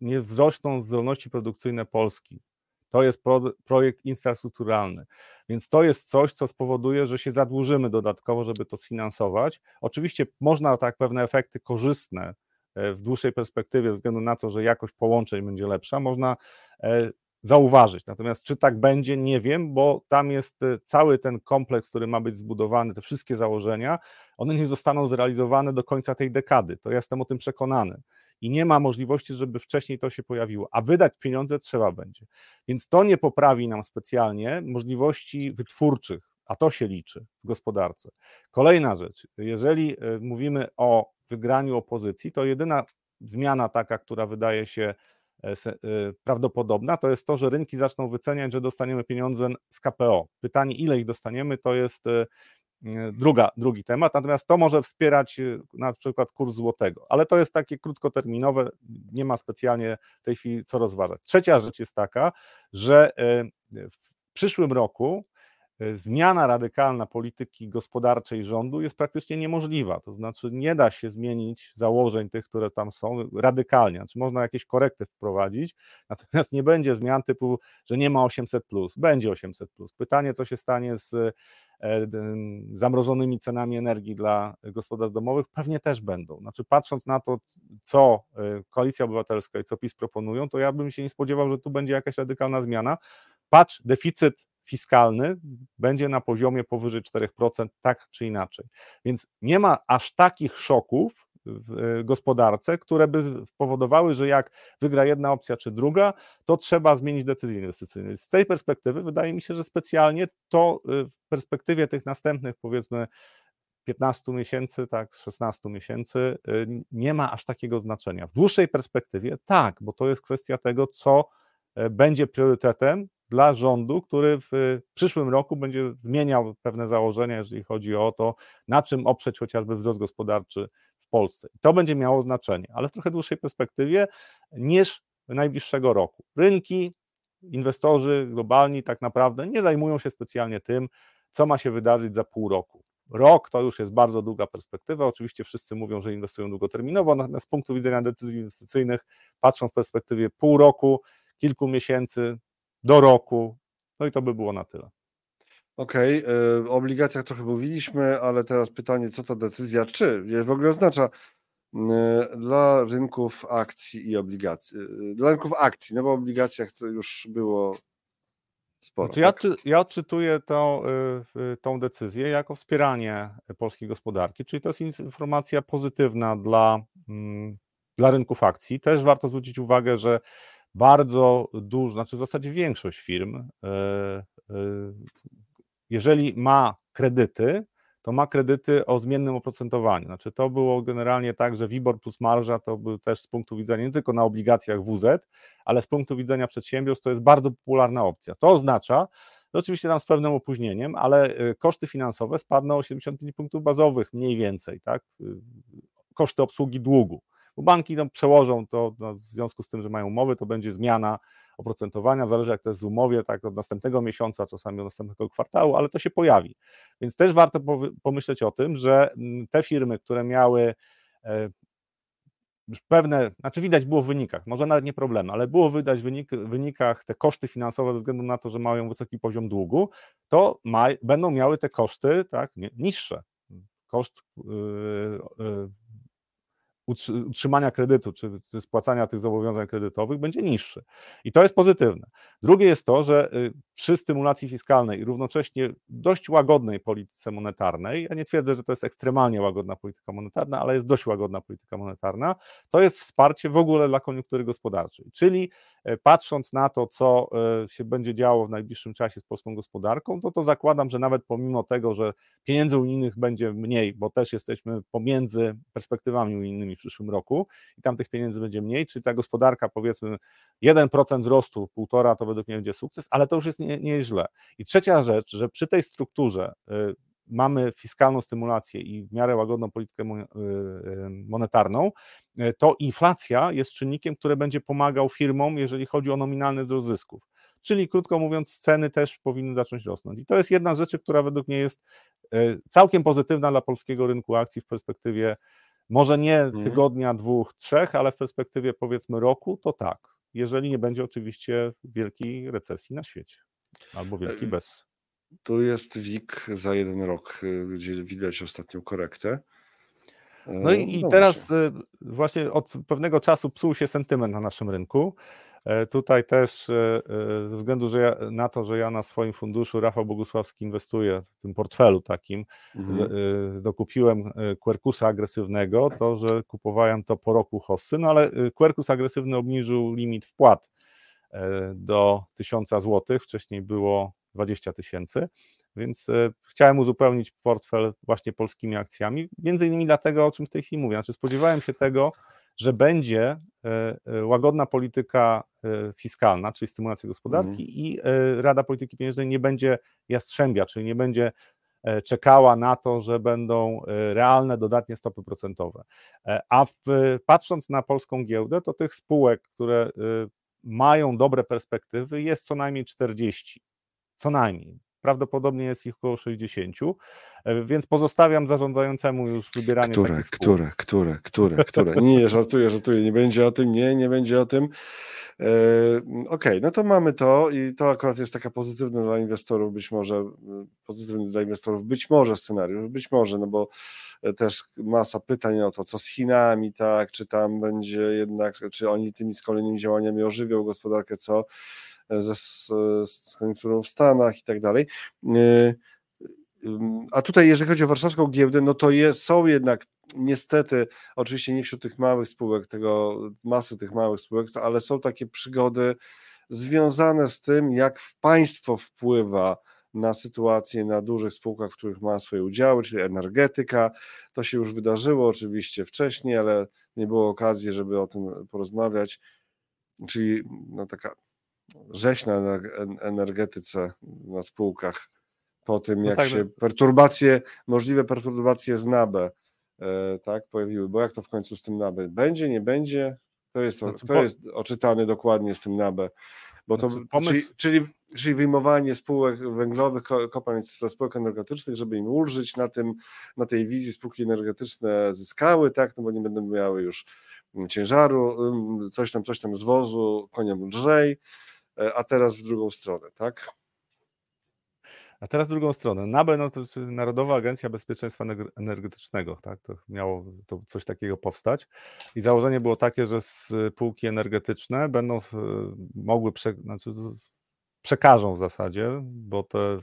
nie wzrosną zdolności produkcyjne Polski. To jest pro, projekt infrastrukturalny, więc to jest coś, co spowoduje, że się zadłużymy dodatkowo, żeby to sfinansować. Oczywiście można tak pewne efekty korzystne E, w dłuższej perspektywie, ze względu na to, że jakość połączeń będzie lepsza, można e, zauważyć. Natomiast czy tak będzie, nie wiem, bo tam jest e, cały ten kompleks, który ma być zbudowany, te wszystkie założenia, one nie zostaną zrealizowane do końca tej dekady. To ja jestem o tym przekonany. I nie ma możliwości, żeby wcześniej to się pojawiło, a wydać pieniądze trzeba będzie. Więc to nie poprawi nam specjalnie możliwości wytwórczych, a to się liczy w gospodarce. Kolejna rzecz, jeżeli mówimy o wygraniu opozycji, to jedyna zmiana taka, która wydaje się e, e, prawdopodobna, to jest to, że rynki zaczną wyceniać, że dostaniemy pieniądze z KPO. Pytanie, ile ich dostaniemy, to jest e, druga, drugi temat, natomiast to może wspierać na przykład kurs złotego, ale to jest takie krótkoterminowe, nie ma specjalnie w tej chwili co rozważać. Trzecia rzecz jest taka, że w przyszłym roku zmiana radykalna polityki gospodarczej rządu jest praktycznie niemożliwa. To znaczy, nie da się zmienić założeń tych, które tam są, radykalnie. Znaczy, można jakieś korekty wprowadzić, natomiast nie będzie zmian typu, że nie ma 800. Będzie 800. Pytanie, co się stanie z e, zamrożonymi cenami energii dla gospodarstw domowych, pewnie też będą. Znaczy, patrząc na to, co e, Koalicja Obywatelska i co PiS proponują, to ja bym się nie spodziewał, że tu będzie jakaś radykalna zmiana. Patrz, deficyt fiskalny będzie na poziomie powyżej 4%, tak czy inaczej. Więc nie ma aż takich szoków w e, gospodarce, które by powodowały, że jak wygra jedna opcja czy druga, to trzeba zmienić decyzję inwestycyjną. Z tej perspektywy wydaje mi się, że specjalnie to e, w perspektywie tych następnych powiedzmy 15 miesięcy, tak, 16 miesięcy nie ma aż takiego znaczenia. W dłuższej perspektywie tak, bo to jest kwestia tego, co będzie priorytetem dla rządu, który w przyszłym roku będzie zmieniał pewne założenia, jeżeli chodzi o to, na czym oprzeć chociażby wzrost gospodarczy w Polsce. I to będzie miało znaczenie, ale w trochę dłuższej perspektywie niż najbliższego roku. Rynki, inwestorzy globalni tak naprawdę nie zajmują się specjalnie tym, co ma się wydarzyć za pół roku. Rok to już jest bardzo długa perspektywa. Oczywiście wszyscy mówią, że inwestują długoterminowo, natomiast z punktu widzenia decyzji inwestycyjnych patrzą w perspektywie pół roku, kilku miesięcy do roku. No i to by było na tyle. Okej, okay. o obligacjach trochę mówiliśmy, ale teraz pytanie, co ta decyzja, czy w ogóle oznacza dla rynków akcji i obligacji. Dla rynków akcji, no bo o obligacjach to już było sporo. Znaczy ja, tak? ja odczytuję tą, y, tą decyzję jako wspieranie polskiej gospodarki, czyli to jest informacja pozytywna dla, mm, dla rynków akcji. Też warto zwrócić uwagę, że bardzo dużo, znaczy w zasadzie większość firm, y, y, jeżeli ma kredyty, to ma kredyty o zmiennym oprocentowaniu. Znaczy to było generalnie tak, że WIBOR plus marża to był też z punktu widzenia nie tylko na obligacjach WZ, ale z punktu widzenia przedsiębiorstw to jest bardzo popularna opcja. To oznacza, że oczywiście tam z pewnym opóźnieniem, ale y, koszty finansowe spadną o 75 punktów bazowych mniej więcej, tak? Koszty obsługi długu. Bo banki tam przełożą to no, w związku z tym, że mają umowy, to będzie zmiana oprocentowania, zależy jak to jest w umowie, tak od następnego miesiąca, czasami od następnego kwartału, ale to się pojawi. Więc też warto pomyśleć o tym, że mm, te firmy, które miały e, już pewne, znaczy widać było w wynikach, może nawet nie problem, ale było widać w wynik, wynikach te koszty finansowe ze względu na to, że mają wysoki poziom długu, to ma, będą miały te koszty tak, niższe. Koszt yy, yy, utrzymania kredytu, czy, spłacania tych zobowiązań kredytowych będzie niższy. I to jest pozytywne. Drugie jest to, że y, przy stymulacji fiskalnej i równocześnie dość łagodnej polityce monetarnej, ja nie twierdzę, że to jest ekstremalnie łagodna polityka monetarna, ale jest dość łagodna polityka monetarna, to jest wsparcie w ogóle dla koniunktury gospodarczej. Czyli patrząc na to, co e, się będzie działo w najbliższym czasie z polską gospodarką, to to zakładam, że nawet pomimo tego, że pieniędzy unijnych będzie mniej, bo też jesteśmy pomiędzy perspektywami unijnymi w przyszłym roku i tam tych pieniędzy będzie mniej, czyli ta gospodarka powiedzmy 1% wzrostu, 1,5% to według mnie będzie sukces, ale to już jest nie, nie. I trzecia rzecz, że przy tej strukturze y, mamy fiskalną stymulację i w miarę łagodną politykę y, monetarną, to inflacja jest czynnikiem, który będzie pomagał firmom, jeżeli chodzi o nominalny wzrost zysków. Czyli krótko mówiąc, ceny też powinny zacząć rosnąć. I to jest jedna z rzeczy, która według mnie jest całkiem pozytywna dla polskiego rynku akcji w perspektywie może nie mhm. tygodnia, dwóch, trzech, ale w perspektywie powiedzmy roku, to tak. Jeżeli nie będzie oczywiście wielkiej recesji na świecie. Albo wielki bez. Tu jest WIG za jeden rok, y, gdzie widać ostatnią korektę. No i, no teraz właśnie. właśnie od pewnego czasu psuł się sentyment na naszym rynku. E, tutaj też e, e, ze względu że ja, na to, że ja na swoim funduszu Rafał Bogusławski inwestuję w tym portfelu takim, mhm. dokupiłem Quercusa agresywnego, to że kupowałem to po roku hossy, no ale Quercus agresywny obniżył limit wpłat do 1000 zł, wcześniej było 20 tysięcy, więc chciałem uzupełnić portfel właśnie polskimi akcjami, między innymi dlatego, o czym w tej chwili mówię, znaczy spodziewałem się tego, że będzie e, e, łagodna polityka e, fiskalna, czyli stymulacja gospodarki mm. i Rada Polityki Pieniężnej nie będzie jastrzębia, czyli nie będzie czekała na to, że będą realne dodatnie stopy procentowe. A w, patrząc na polską giełdę, to tych spółek, które mają dobre perspektywy, jest co najmniej 40. Co najmniej. Prawdopodobnie jest ich około 60, e, więc pozostawiam zarządzającemu już wybieranie które, takich które, które, które, które, nie, żartuję, żartuję, nie będzie o tym, nie, nie będzie o tym. E, Okej, okay, no to mamy to i to akurat jest taka pozytywna dla inwestorów, być może, pozytywny dla inwestorów, być może scenariusz, być może, no bo e, też masa pytań o to, co z Chinami, tak, czy tam będzie jednak, czy oni tymi z kolejnymi działaniami ożywią gospodarkę, co ze, z koniunkturą w Stanach i tak dalej. Y, a tutaj, jeżeli chodzi o warszawską giełdę, no to jest, są jednak niestety, oczywiście nie wśród tych małych spółek, tego masy tych małych spółek, ale są takie przygody związane z tym, jak państwo wpływa na sytuację na dużych spółkach, w których ma swoje udziały, czyli energetyka. To się już wydarzyło oczywiście wcześniej, ale nie było okazji, żeby o tym porozmawiać. Czyli no, taka rzeź na energetyce na spółkach po tym, no jak tak, się no. perturbacje, możliwe perturbacje z NABE e, tak, pojawiły, bo jak to w końcu z tym NABE? Będzie, nie będzie? To jest, znaczy, to jest oczytane dokładnie z tym NABE. Bo to, znaczy, pomysł... czyli, czyli, czyli wyjmowanie spółek węglowych, kopalń ze spółek energetycznych, żeby im ulżyć na, tym, na tej wizji spółki energetyczne zyskały, tak, no bo nie będą miały już ciężaru, coś tam, coś tam z wozu, koniem lżej, a teraz w drugą stronę, tak? A teraz drugą stronę. NABE no to Narodowa Agencja Bezpieczeństwa Energetycznego, tak? To miało to coś takiego powstać. I założenie było takie, że spółki energetyczne będą mogły, prze, znaczy przekażą w zasadzie, bo te e,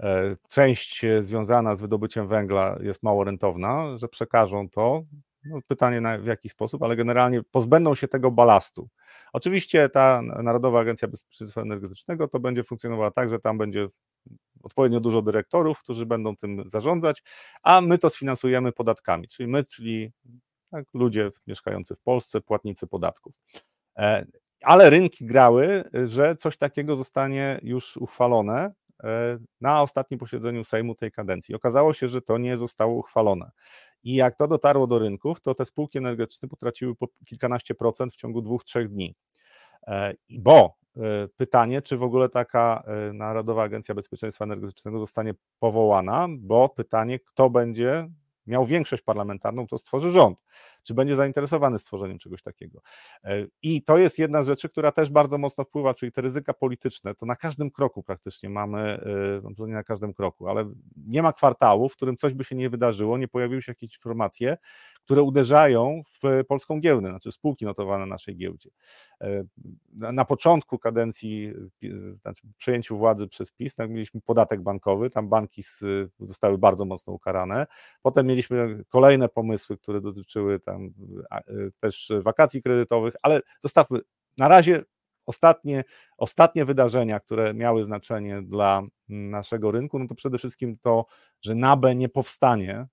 e, część związana z wydobyciem węgla jest mało rentowna, że przekażą to no, pytanie na, w jaki sposób, ale generalnie pozbędą się tego balastu. Oczywiście ta Narodowa Agencja Bezpieczeństwa Energetycznego to będzie funkcjonowała tak, że tam będzie odpowiednio dużo dyrektorów, którzy będą tym zarządzać, a my to sfinansujemy podatkami, czyli my, czyli tak, ludzie mieszkający w Polsce, płatnicy podatków. E, ale rynki grały, że coś takiego zostanie już uchwalone e, na ostatnim posiedzeniu Sejmu tej kadencji. Okazało się, że to nie zostało uchwalone. I jak to dotarło do rynków, to te spółki energetyczne potraciły po kilkanaście procent w ciągu dwóch, trzech dni. E, bo e, pytanie, czy w ogóle taka e, Narodowa Agencja Bezpieczeństwa Energetycznego zostanie powołana, bo pytanie, kto będzie miał większość parlamentarną, to stworzy rząd. Czy będzie zainteresowany stworzeniem czegoś takiego? E, I to jest jedna z rzeczy, która też bardzo mocno wpływa, czyli te ryzyka polityczne. To na każdym kroku praktycznie mamy, e, no, nie na każdym kroku, ale nie ma kwartału, w którym coś by się nie wydarzyło, nie pojawiły się jakieś informacje, które uderzają w polską giełdę, znaczy spółki notowane na naszej giełdzie. E, na początku kadencji, znaczy przejęciu władzy przez PiS, tak mieliśmy podatek bankowy, tam banki zostały bardzo mocno ukarane. Potem mieliśmy kolejne pomysły, które dotyczyły tam też wakacji kredytowych, ale zostawmy na razie ostatnie, ostatnie wydarzenia, które miały znaczenie dla naszego rynku, no to przede wszystkim to, że NABE nie powstanie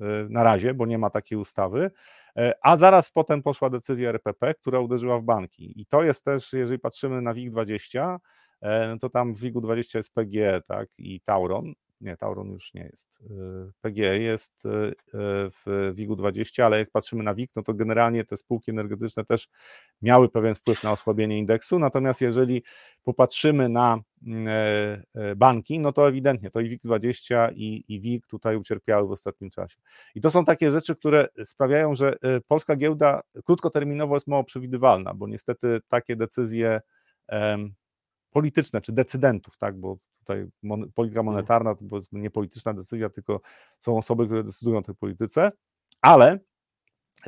y, na razie, bo nie ma takiej ustawy, y, a zaraz potem poszła decyzja RPP, która uderzyła w banki. I to jest też, jeżeli patrzymy na WIG20, y, no to tam w WIG-20 jest PG tak, i Tauron, nie, Tauron już nie jest. Y, PGE jest y, y, w WIG-20, ale jak patrzymy na WIG, no to generalnie te spółki energetyczne też miały pewien wpływ na osłabienie indeksu, natomiast jeżeli popatrzymy na mm, e, e, banki, no to ewidentnie to i WIG-20 i, i WIG tutaj ucierpiały w ostatnim czasie. I to są takie rzeczy, które sprawiają, że polska giełda krótkoterminowo jest mało przewidywalna, bo niestety takie decyzje polityczne czy decydentów, tak, bo tutaj mon, polityka mhm. monetarna to nie polityczna decyzja, tylko są osoby, które decydują o tej polityce, ale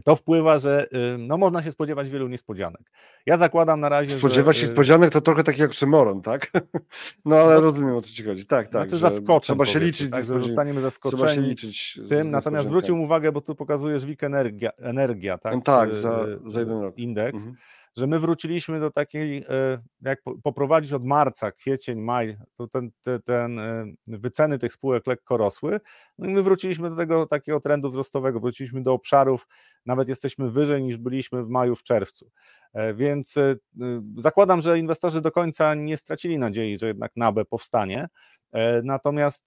to wpływa, że no, można się spodziewać wielu niespodzianek. Ja zakładam na razie. Spodziewać że, się niespodzianek to trochę taki jak symoron, tak? No ale no, rozumiem o co ci chodzi. Tak, tak. Znaczy zaskoczę. Trzeba się liczyć. Tak, że zostaniemy zaskoczeni. Trzeba się liczyć. Tym, natomiast zwrócił uwagę, bo tu pokazujesz WIK energia, energia tak? No, tak, za, za jeden rok. Indeks. Mhm że my wróciliśmy do takiej, e, jak poprowadzić od marca, kwiecień, maj, to ten, ten, ten e, wyceny tych spółek lekko rosły, no i my wróciliśmy do tego takiego trendu wzrostowego, wróciliśmy do obszarów, nawet jesteśmy wyżej niż byliśmy w maju, w czerwcu. E, więc zakładam, że inwestorzy do końca nie stracili nadziei, że jednak NABE powstanie. Natomiast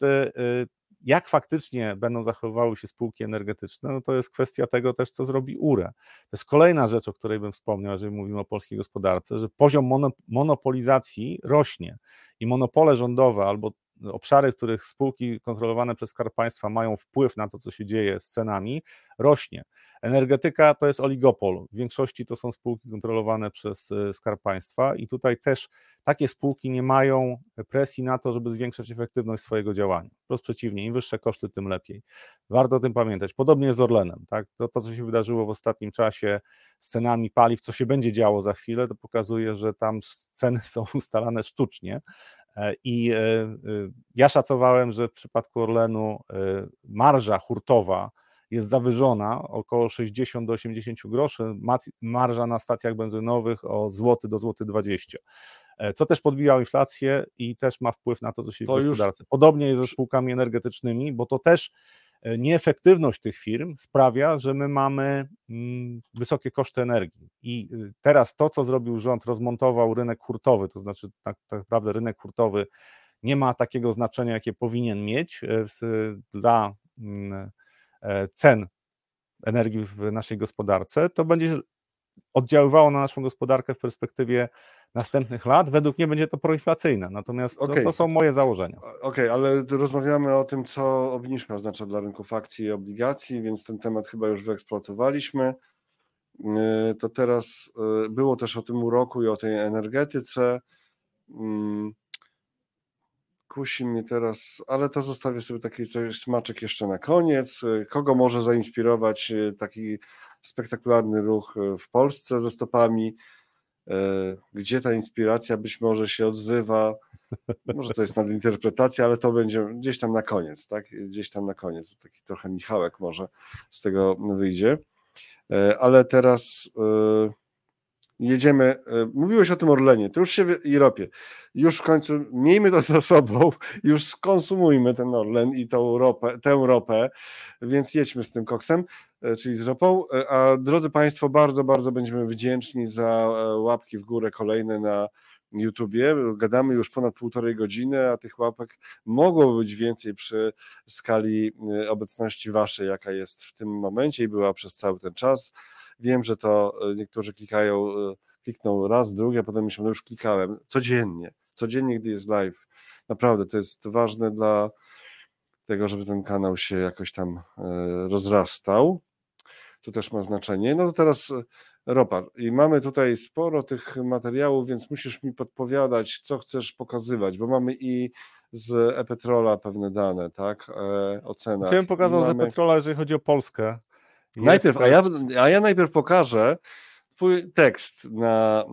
jak faktycznie będą zachowywały się spółki energetyczne, no to jest kwestia tego też, co zrobi URE. To jest kolejna rzecz, o której bym wspomniał, jeżeli mówimy o polskiej gospodarce, że poziom monopolizacji rośnie i monopole rządowe albo obszary, w których spółki kontrolowane przez Skarb Państwa mają wpływ na to, co się dzieje z cenami, rośnie. Energetyka to jest oligopol. W większości to są spółki kontrolowane przez e, Skarb Państwa i tutaj też takie spółki nie mają presji na to, żeby zwiększać efektywność swojego działania. Wprost przeciwnie, im wyższe koszty, tym lepiej. Warto o tym pamiętać. Podobnie z Orlenem. Tak? To, to, co się wydarzyło w ostatnim czasie z cenami paliw, co się będzie działo za chwilę, to pokazuje, że tam ceny są ustalane sztucznie, I e, e, ja szacowałem, że w przypadku Orlenu marża hurtowa jest zawyżona około 60 do 80 groszy, marża na stacjach benzynowych o złoty do złoty 20. e, co też podbija inflację i też ma wpływ na to, co się To w już- gospodarce. Podobnie jest ze spółkami energetycznymi, bo to też e, nieefektywność tych firm sprawia, że my mamy mm, wysokie koszty energii. I y, teraz to, co zrobił rząd, rozmontował rynek hurtowy, to znaczy tak, tak naprawdę rynek hurtowy nie ma takiego znaczenia, jakie powinien mieć e, dla mm, e, cen energii w naszej gospodarce, to będzie oddziaływało na naszą gospodarkę w perspektywie następnych lat. Według mnie będzie to proinflacyjne, natomiast to- Okej. to są moje założenia. Okej, ale tu rozmawiamy o tym, co obniżka oznacza dla rynków akcji i obligacji, więc ten temat chyba już wyeksploatowaliśmy. Yy, To teraz yy, było też o tym uroku i o tej energetyce. Mm, Kusi mnie teraz, ale to zostawię sobie taki coś, smaczek jeszcze na koniec. Yy, Kogo może zainspirować taki spektakularny ruch yy, w Polsce ze stopami? Yy, Gdzie ta inspiracja być może się odzywa? Może to jest nadinterpretacja, ale to będzie gdzieś tam na koniec, tak? Gdzieś tam na koniec, bo taki trochę Michałek może z tego wyjdzie. E, Ale teraz e, jedziemy. e, Mówiłeś o tym Orlenie, to już się i ropie. Już w końcu miejmy to za sobą, już skonsumujmy ten Orlen i tą ropę, tę ropę, więc jedźmy z tym koksem, e, czyli z ropą. E, A drodzy Państwo, bardzo, bardzo będziemy wdzięczni za łapki w górę kolejne na YouTubie. Gadamy już ponad półtorej godziny, a tych łapek mogło być więcej przy skali obecności waszej, jaka jest w tym momencie i była przez cały ten czas. Wiem, że to y, niektórzy klikają, y, klikną raz, drugi, a potem myślą, no już klikałem. Codziennie, codziennie, gdy jest live. Naprawdę, to jest ważne dla tego, żeby ten kanał się jakoś tam y, rozrastał. To też ma znaczenie. No to teraz y, ropa. I mamy tutaj sporo tych materiałów, więc musisz mi podpowiadać, co chcesz pokazywać, bo mamy i z e-petrola pewne dane, tak? E, o cenach. Ja bym pokazał mamy- Petrola, jeżeli chodzi o Polskę. Najpierw, a ja, a ja najpierw pokażę Twój tekst na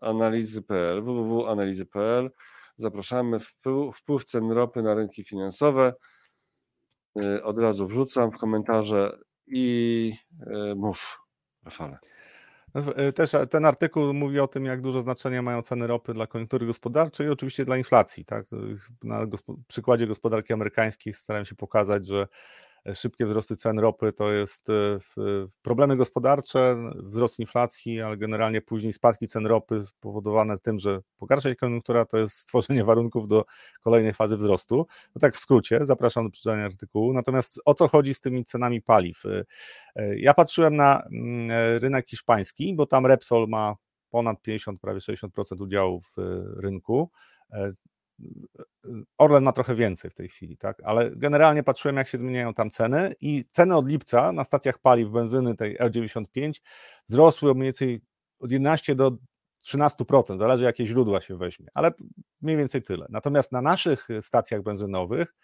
analizy.pl, www.analizy.pl. Zapraszamy. Wpływ, wpływ cen ropy na rynki finansowe. Y, Od razu wrzucam w komentarze i y, mów, Rafale. No, e, Też ten artykuł mówi o tym, jak duże znaczenie mają ceny ropy dla koniunktury gospodarczej i oczywiście dla inflacji. Tak? Na przykładzie gospodarki amerykańskiej starałem się pokazać, że szybkie wzrosty cen ropy to jest e, problemy gospodarcze, wzrost inflacji, ale generalnie później spadki cen ropy spowodowane tym, że pogarsza się koniunktura, to jest stworzenie warunków do kolejnej fazy wzrostu. No tak w skrócie, zapraszam do przeczytania artykułu. Natomiast o co chodzi z tymi cenami paliw? E, e, Ja patrzyłem na mm, rynek hiszpański, bo tam Repsol ma ponad 50, prawie 60% udziału w rynku. Orlen ma trochę więcej w tej chwili, tak? Ale generalnie patrzyłem, jak się zmieniają tam ceny i ceny od lipca na stacjach paliw benzyny tej L95 wzrosły mniej więcej od 11 do 13%, zależy jakie źródła się weźmie, ale mniej więcej tyle. Natomiast na naszych stacjach benzynowych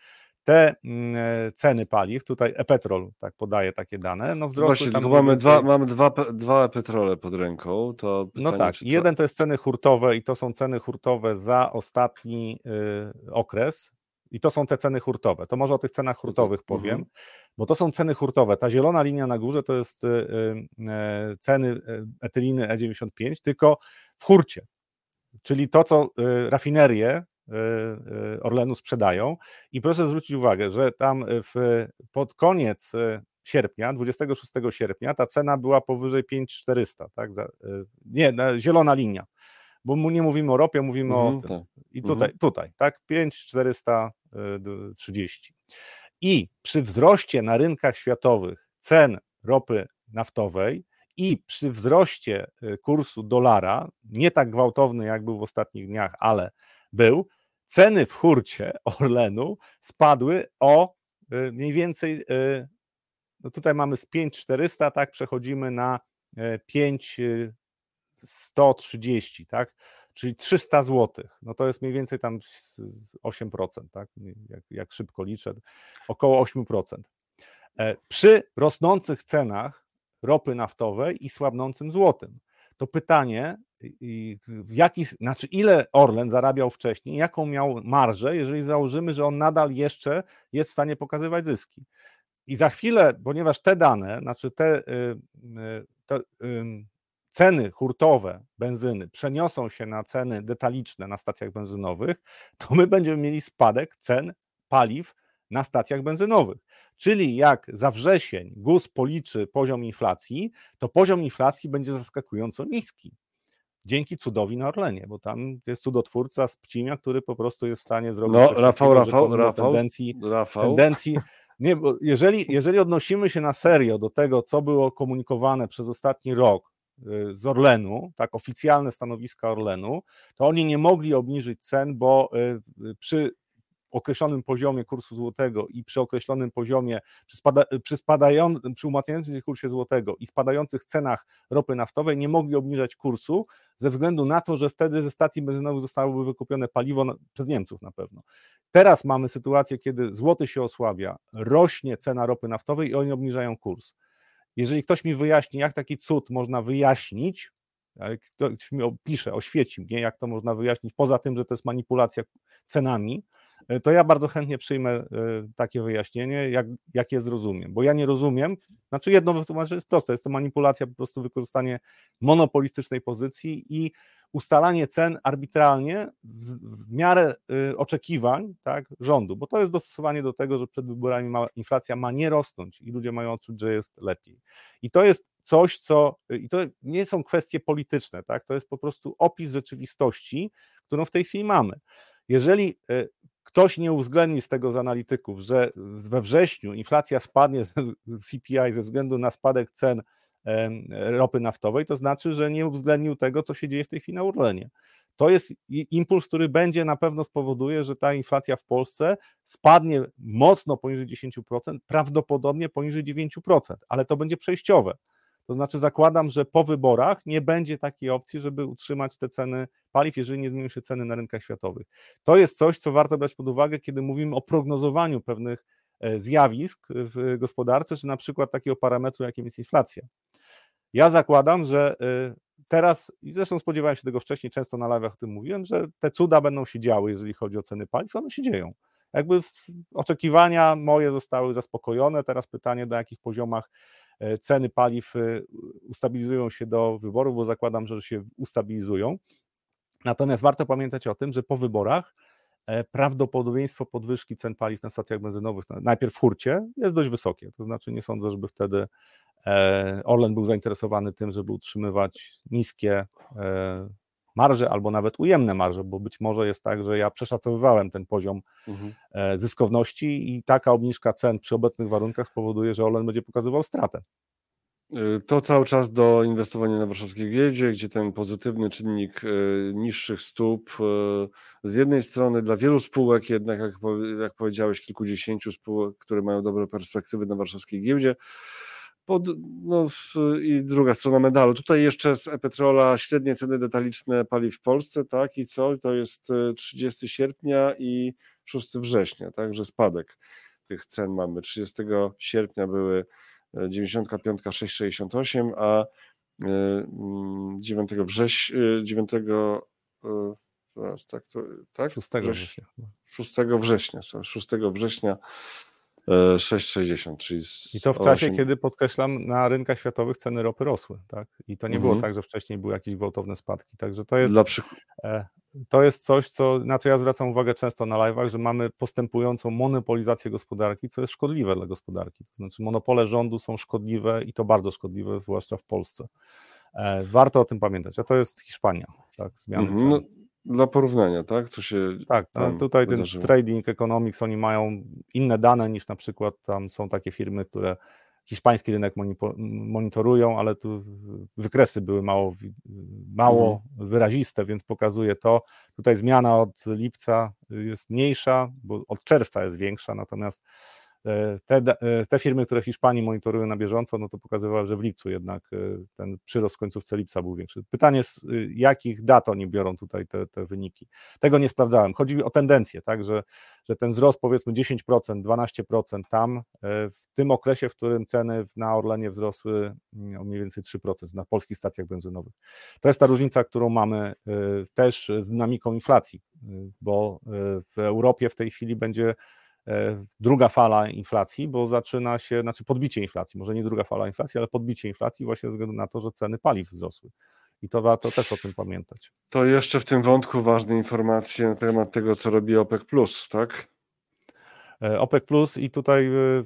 te mm, e, ceny paliw, tutaj e-petrol tak podaje takie dane, no wzrosły Właśnie, tam mamy, dwa, mamy dwa, dwa petrole pod ręką. To no pytanie, tak, czy to- jeden to jest ceny hurtowe i to są ceny hurtowe za ostatni y, okres i to są te ceny hurtowe. To może o tych cenach hurtowych Mhm. powiem, bo to są ceny hurtowe. Ta zielona linia na górze to jest y, y, e, ceny y, etyliny E95, tylko w hurcie, czyli to, co y, rafinerie Orlenu sprzedają. I proszę zwrócić uwagę, że tam y, w, pod koniec sierpnia, 26 sierpnia, ta cena była powyżej 5400, tak? Nie, na- zielona linia. Bo mu nie mówimy o ropie, mówimy Mhm, o tym. tak. I tutaj, tutaj, tak? 5430. I przy wzroście na rynkach światowych cen ropy naftowej i przy wzroście kursu dolara, nie tak gwałtowny jak był w ostatnich dniach, ale był, ceny w hurcie Orlenu spadły o y, mniej więcej, y, no tutaj mamy z 5400, tak, przechodzimy na y, 5130, tak, czyli 300 zł. No to jest mniej więcej tam s- 8%, tak, jak, jak szybko liczę, około 8%. E, Przy rosnących cenach ropy naftowej i słabnącym złotym. To pytanie, i- jaki, znaczy ile Orlen zarabiał wcześniej, jaką miał marżę, jeżeli założymy, że on nadal jeszcze jest w stanie pokazywać zyski. I za chwilę, ponieważ te dane, znaczy te, y, y, te, ceny hurtowe benzyny przeniosą się na ceny detaliczne na stacjach benzynowych, to my będziemy mieli spadek cen paliw na stacjach benzynowych. Czyli jak za wrzesień GUS policzy poziom inflacji, to poziom inflacji będzie zaskakująco niski. Dzięki cudowi na Orlenie, bo tam jest cudotwórca z Pcimia, który po prostu jest w stanie zrobić. No, Rafał, takiego, Rafał, Rafał, tendencji, Rafał. tendencji. Nie, bo jeżeli, jeżeli odnosimy się na serio do tego, co było komunikowane przez ostatni rok y, z Orlenu, tak oficjalne stanowiska Orlenu, to oni nie mogli obniżyć cen, bo y, y, przy określonym poziomie kursu złotego i przy określonym poziomie, przy, spada, przy, spadają, przy umacniającym się kursie złotego i spadających cenach ropy naftowej nie mogli obniżać kursu ze względu na to, że wtedy ze stacji benzynowych zostałoby wykupione paliwo na, przez Niemców na pewno. Teraz mamy sytuację, kiedy złoty się osłabia, rośnie cena ropy naftowej i oni obniżają kurs. Jeżeli ktoś mi wyjaśni, jak taki cud można wyjaśnić, jak ktoś mi opisze, oświeci mnie, jak to można wyjaśnić, poza tym, że to jest manipulacja cenami, to ja bardzo chętnie przyjmę e, takie wyjaśnienie, jak, jak je zrozumiem, bo ja nie rozumiem, znaczy jedno wytłumaczenie jest proste, jest to manipulacja, po prostu wykorzystanie monopolistycznej pozycji i ustalanie cen arbitralnie w, w miarę y, oczekiwań tak, rządu, bo to jest dostosowanie do tego, że przed wyborami ma, inflacja ma nie rosnąć i ludzie mają odczuć, że jest lepiej. I to jest coś, co, i to nie są kwestie polityczne, tak, to jest po prostu opis rzeczywistości, którą w tej chwili mamy. Jeżeli ktoś nie uwzględni z tego z analityków, że we wrześniu inflacja spadnie z CPI ze względu na spadek cen ropy naftowej, to znaczy, że nie uwzględnił tego, co się dzieje w tej chwili na Urlenie. To jest impuls, który będzie na pewno spowoduje, że ta inflacja w Polsce spadnie mocno poniżej 10%, prawdopodobnie poniżej 9%, ale to będzie przejściowe. To znaczy zakładam, że po wyborach nie będzie takiej opcji, żeby utrzymać te ceny paliw, jeżeli nie zmienią się ceny na rynkach światowych. To jest coś, co warto brać pod uwagę, kiedy mówimy o prognozowaniu pewnych e, zjawisk w gospodarce, czy na przykład takiego parametru, jakim jest inflacja. Ja zakładam, że e, teraz, i zresztą spodziewałem się tego wcześniej, często na live'ach o tym mówiłem, że te cuda będą się działy, jeżeli chodzi o ceny paliw, one się dzieją. Jakby oczekiwania moje zostały zaspokojone, teraz pytanie, na jakich poziomach ceny paliw e, ustabilizują się do wyborów, bo zakładam, że się ustabilizują. Natomiast warto pamiętać o tym, że po wyborach e, prawdopodobieństwo podwyżki cen paliw na stacjach benzynowych, no, najpierw w hurcie, jest dość wysokie. To znaczy nie sądzę, żeby wtedy Orlen był zainteresowany tym, żeby utrzymywać niskie marże albo nawet ujemne marże, bo być może jest tak, że ja przeszacowywałem ten poziom mhm. E, zyskowności i taka obniżka cen przy obecnych warunkach spowoduje, że Orlen będzie pokazywał stratę. Y, to cały czas do inwestowania na warszawskiej giełdzie, gdzie ten pozytywny czynnik y, niższych stóp z jednej strony dla wielu spółek jednak, jak, jak powiedziałeś, kilkudziesięciu spółek, które mają dobre perspektywy na warszawskiej giełdzie, pod, no, I druga strona medalu. Tutaj jeszcze z e-petrola średnie ceny detaliczne paliw w Polsce, tak? I co? To jest 30 e, sierpnia i 6 września, także spadek tych cen mamy. 30 sierpnia były 95 e, 668, a 9 września 9 tak, to, tak? 6 września. 6 września, 6 września 6,60, czyli I to w czasie, 8... kiedy podkreślam, na rynkach światowych ceny ropy rosły, tak? I to nie mhm. było tak, że wcześniej były jakieś gwałtowne spadki. Także to jest. Dla e, To jest coś, co, na co ja zwracam uwagę często na live'ach, że mamy postępującą monopolizację gospodarki, co jest szkodliwe dla gospodarki. To znaczy, monopole rządu są szkodliwe i to bardzo szkodliwe, zwłaszcza w Polsce. E, warto o tym pamiętać. A to jest Hiszpania, tak? Zmiany mhm. cen. Dla porównania, tak? Co się. Tak, no, tutaj wydarzyło. ten trading economics, oni mają inne dane niż na przykład tam są takie firmy, które hiszpański rynek monitorują, ale tu wykresy były mało, mało mhm. wyraziste, więc pokazuje to. Tutaj zmiana od lipca jest mniejsza, bo od czerwca jest większa, natomiast te, e, te firmy, które Hiszpanii monitorują na bieżąco, no to pokazywały, że w lipcu jednak e, ten przyrost w końcówce lipca był większy. Pytanie z jakich dat oni biorą tutaj te, te wyniki. Tego nie sprawdzałem. Chodzi o tendencję, tak, że, że ten wzrost powiedzmy 10%, 12% tam w tym okresie, w którym ceny na Orlenie wzrosły mm, o mniej więcej 3% na polskich stacjach benzynowych. To jest ta różnica, którą mamy też z dynamiką inflacji, bo w Europie w tej chwili będzie druga fala inflacji, bo zaczyna się, znaczy podbicie inflacji, może nie druga fala inflacji, ale podbicie inflacji właśnie ze względu na to, że ceny paliw wzrosły. I to warto też o tym pamiętać. To jeszcze w tym wątku ważne informacje na temat tego, co robi OPEC, tak? E, OPEC Plus i tutaj e,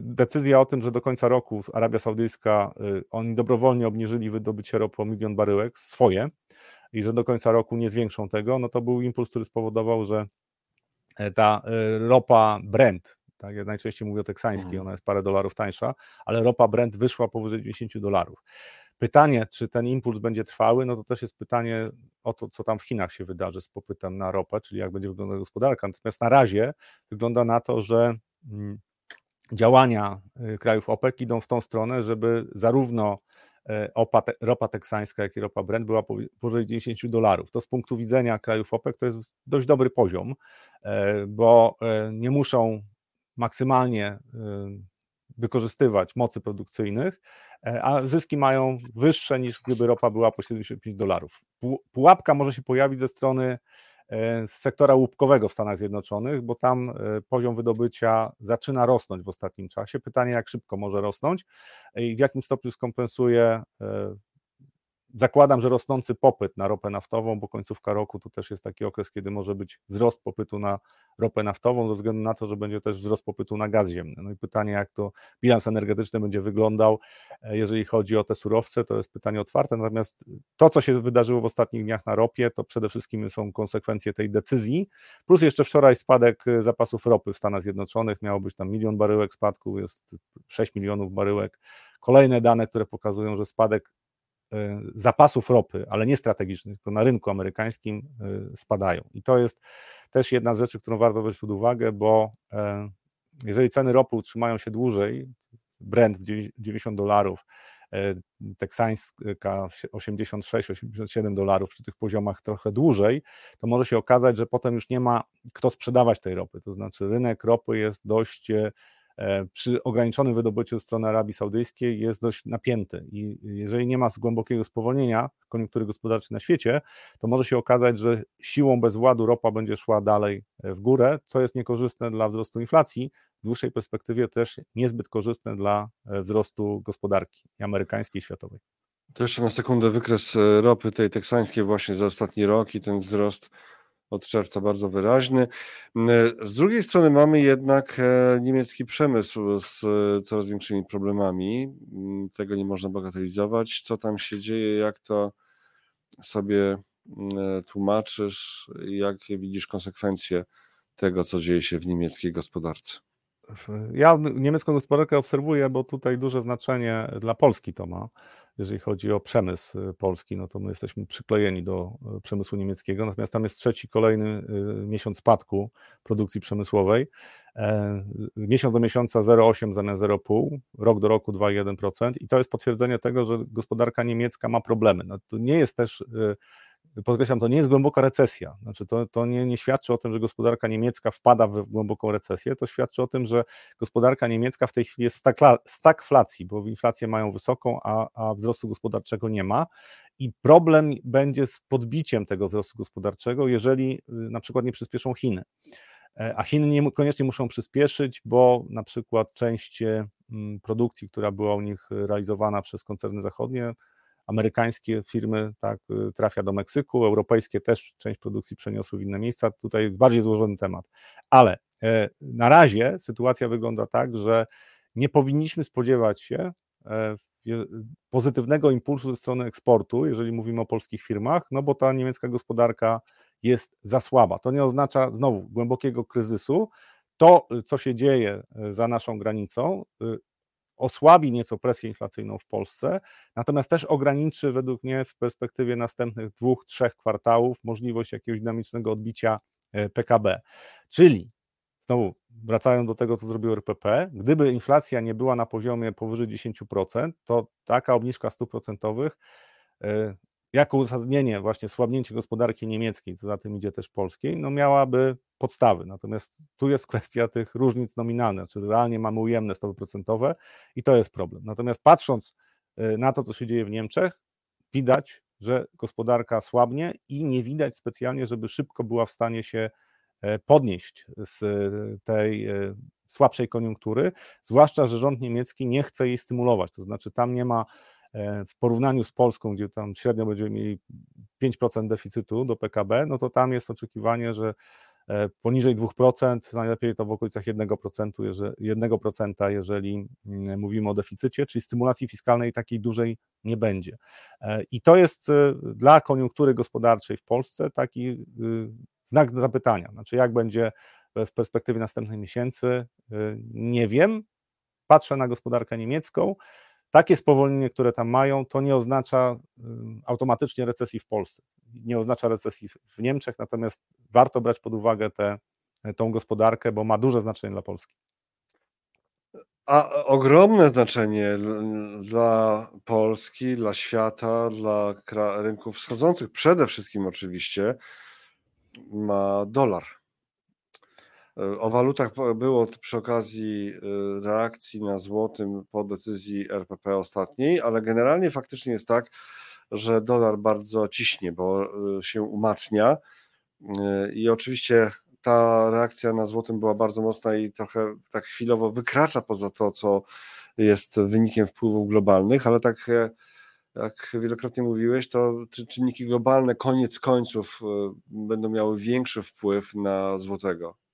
decyzja o tym, że do końca roku Arabia Saudyjska, e, oni dobrowolnie obniżyli wydobycie ropy o milion baryłek, swoje, i że do końca roku nie zwiększą tego, no to był impuls, który spowodował, że ta ropa Brent, tak jak najczęściej mówię o teksańskiej, mhm. ona jest parę dolarów tańsza, ale ropa Brent wyszła powyżej 10 dolarów. Pytanie, czy ten impuls będzie trwały, no to też jest pytanie o to, co tam w Chinach się wydarzy z popytem na ropę, czyli jak będzie wyglądała gospodarka. Natomiast na razie wygląda na to, że mm, działania y, krajów OPEC idą w tą stronę, żeby zarówno opa, ropa teksańska, jak i ropa Brent była powyżej 10 dolarów. To z punktu widzenia krajów OPEC to jest dość dobry poziom, e, bo e, nie muszą maksymalnie wykorzystywać mocy produkcyjnych, e, a zyski mają wyższe niż gdyby ropa była po 75 dolarów. Pułapka może się pojawić ze strony e, sektora łupkowego w Stanach Zjednoczonych, bo tam e, poziom wydobycia zaczyna rosnąć w ostatnim czasie. Pytanie, jak szybko może rosnąć i w jakim stopniu skompensuje Zakładam, że rosnący popyt na ropę naftową, bo końcówka roku to też jest taki okres, kiedy może być wzrost popytu na ropę naftową, ze względu na to, że będzie też wzrost popytu na gaz ziemny. No i pytanie, jak to bilans energetyczny będzie wyglądał, e, jeżeli chodzi o te surowce, to jest pytanie otwarte. Natomiast to, co się wydarzyło w ostatnich dniach na ropie, to przede wszystkim są konsekwencje tej decyzji. Plus jeszcze wczoraj spadek e, zapasów ropy w Stanach Zjednoczonych, miało być tam milion baryłek spadku, jest 6 milionów baryłek. Kolejne dane, które pokazują, że spadek zapasów ropy, ale nie strategicznych, tylko na rynku amerykańskim e, spadają. I to jest też jedna z rzeczy, którą warto brać pod uwagę, bo e, jeżeli ceny ropy utrzymają się dłużej, Brent w 90 dolarów, teksańska 86-87 dolarów przy tych poziomach trochę dłużej, to może się okazać, że potem już nie ma kto sprzedawać tej ropy. To znaczy rynek ropy jest dość E, przy ograniczonym wydobyciu strony Arabii Saudyjskiej jest dość napięty i jeżeli nie ma głębokiego spowolnienia koniunktury gospodarczej na świecie, to może się okazać, że siłą bezwładu ropa będzie szła dalej e, w górę, co jest niekorzystne dla wzrostu inflacji, w dłuższej perspektywie też niezbyt korzystne dla e, wzrostu gospodarki amerykańskiej i światowej. To jeszcze na sekundę wykres ropy tej teksańskiej właśnie za ostatni rok i ten wzrost od czerwca bardzo wyraźny. Mm, z drugiej strony mamy jednak e, niemiecki przemysł z e, coraz większymi problemami. Mm, tego nie można bagatelizować. Co tam się dzieje, jak to sobie mm, e, tłumaczysz, jakie widzisz konsekwencje tego, co dzieje się w niemieckiej gospodarce? Ja niemiecką gospodarkę obserwuję, bo tutaj duże znaczenie dla Polski to ma jeżeli chodzi o przemysł y, polski, no to my jesteśmy przyklejeni do y, przemysłu niemieckiego, natomiast tam jest trzeci, kolejny y, miesiąc spadku produkcji przemysłowej. E, miesiąc do miesiąca 0,8 zamiast 0,5, rok do roku 2,1% i to jest potwierdzenie tego, że gospodarka niemiecka ma problemy. No to nie jest też podkreślam, to nie jest głęboka recesja. Znaczy to, to nie, nie świadczy o tym, że gospodarka niemiecka wpada w głęboką recesję, to świadczy o tym, że gospodarka niemiecka w tej chwili jest w stagflacji, bo inflację mają wysoką, a, a wzrostu gospodarczego nie ma. I problem będzie z podbiciem tego wzrostu gospodarczego, jeżeli y, na przykład nie przyspieszą Chiny. E, a Chiny niekoniecznie muszą przyspieszyć, bo na przykład część mm, produkcji, która była u nich realizowana przez koncerny zachodnie, amerykańskie firmy tak, y, trafia do Meksyku, europejskie też część produkcji przeniosły w inne miejsca. Tutaj bardziej złożony temat. Ale e, na razie sytuacja wygląda tak, że nie powinniśmy spodziewać się e, pozytywnego impulsu ze strony eksportu, jeżeli mówimy o polskich firmach, no bo ta niemiecka gospodarka jest za słaba. To nie oznacza znowu głębokiego kryzysu. To, co się dzieje e, za naszą granicą, y, osłabi nieco presję inflacyjną w Polsce, natomiast też ograniczy według mnie w perspektywie następnych dwóch, trzech kwartałów możliwość jakiegoś dynamicznego odbicia e, PKB. Czyli znowu wracając do tego, co zrobił RPP, gdyby inflacja nie była na poziomie powyżej 10%, to taka obniżka stóp procentowych e, jako uzasadnienie właśnie słabnięcie gospodarki niemieckiej, co za tym idzie też polskiej, no miałaby podstawy. Natomiast tu jest kwestia tych różnic nominalnych, czyli realnie mamy ujemne stopy procentowe i to jest problem. Natomiast patrząc y, na to, co się dzieje w Niemczech, widać, że gospodarka słabnie i nie widać specjalnie, żeby szybko była w stanie się podnieść z tej słabszej koniunktury, zwłaszcza, że rząd niemiecki nie chce jej stymulować, to znaczy tam nie ma w porównaniu z Polską, gdzie tam średnio będziemy mieli 5% deficytu do PKB, no to tam jest oczekiwanie, że E, poniżej 2%, najlepiej to w okolicach 1%, jeżeli, 1% jeżeli mm, mówimy o deficycie, czyli stymulacji fiskalnej takiej dużej nie będzie. E, I to jest e, dla koniunktury gospodarczej w Polsce taki y, znak zapytania. Znaczy, jak będzie w perspektywie następnych miesięcy, nie wiem. Patrzę na gospodarkę niemiecką. Takie spowolnienie, które tam mają, to nie oznacza automatycznie recesji w Polsce. Nie oznacza recesji w Niemczech, natomiast warto brać pod uwagę tę tą gospodarkę, bo ma duże znaczenie dla Polski. A ogromne znaczenie dla Polski, dla świata, dla rynków wschodzących, przede wszystkim oczywiście ma dolar. O walutach było przy okazji y, reakcji na złotym po decyzji RPP ostatniej, ale generalnie faktycznie jest tak, że dolar bardzo ciśnie, bo y, się umacnia. Y, i oczywiście ta reakcja na złotym była bardzo mocna i trochę tak chwilowo wykracza poza to, co jest wynikiem wpływów globalnych, ale tak e, jak wielokrotnie mówiłeś, to czynniki globalne koniec końców będą miały większy wpływ na złotego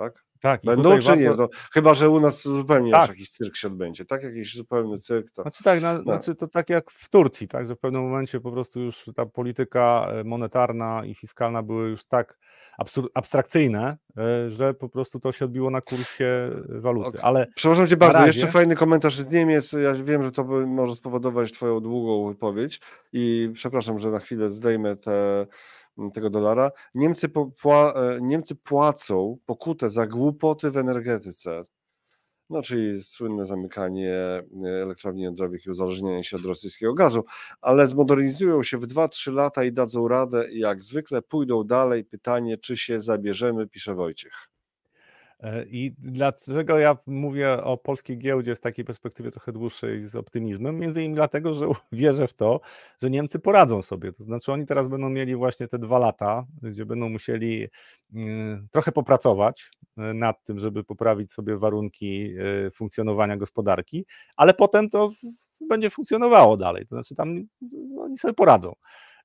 tak? Tak, Będą czy warto... nie? No, chyba, że u nas zupełnie tak. jakiś cyrk się odbędzie, tak? Jakiś zupełny cyrk. To... Znaczy tak, na, no. znaczy to tak jak w Turcji, tak? Że w pewnym momencie po prostu już ta polityka e, monetarna i fiskalna były już tak abstrakcyjne, e, że po prostu to się odbiło na kursie e, waluty. Okay. Ale Przepraszam Cię bardzo, razie... jeszcze fajny komentarz z Niemiec. Ja wiem, że to może spowodować Twoją długą wypowiedź i przepraszam, że na chwilę zdejmę te tego dolara. Niemcy, e, Niemcy płacą pokutę za głupoty w energetyce. No, czyli słynne zamykanie e, elektrowni jądrowych i uzależnienie się od rosyjskiego gazu, ale zmodernizują się w 2-3 lata i dadzą radę i jak zwykle pójdą dalej. Pytanie, czy się zabierzemy, pisze Wojciech. E, I dlaczego ja mówię o polskiej giełdzie w takiej perspektywie trochę dłuższej z optymizmem? Między innymi dlatego, że wierzę w to, że Niemcy poradzą sobie. To znaczy, oni teraz będą mieli właśnie te dwa lata, gdzie będą musieli mm, trochę popracować e, nad tym, żeby poprawić sobie warunki e, funkcjonowania gospodarki, ale potem to będzie funkcjonowało dalej. To znaczy, tam oni sobie poradzą.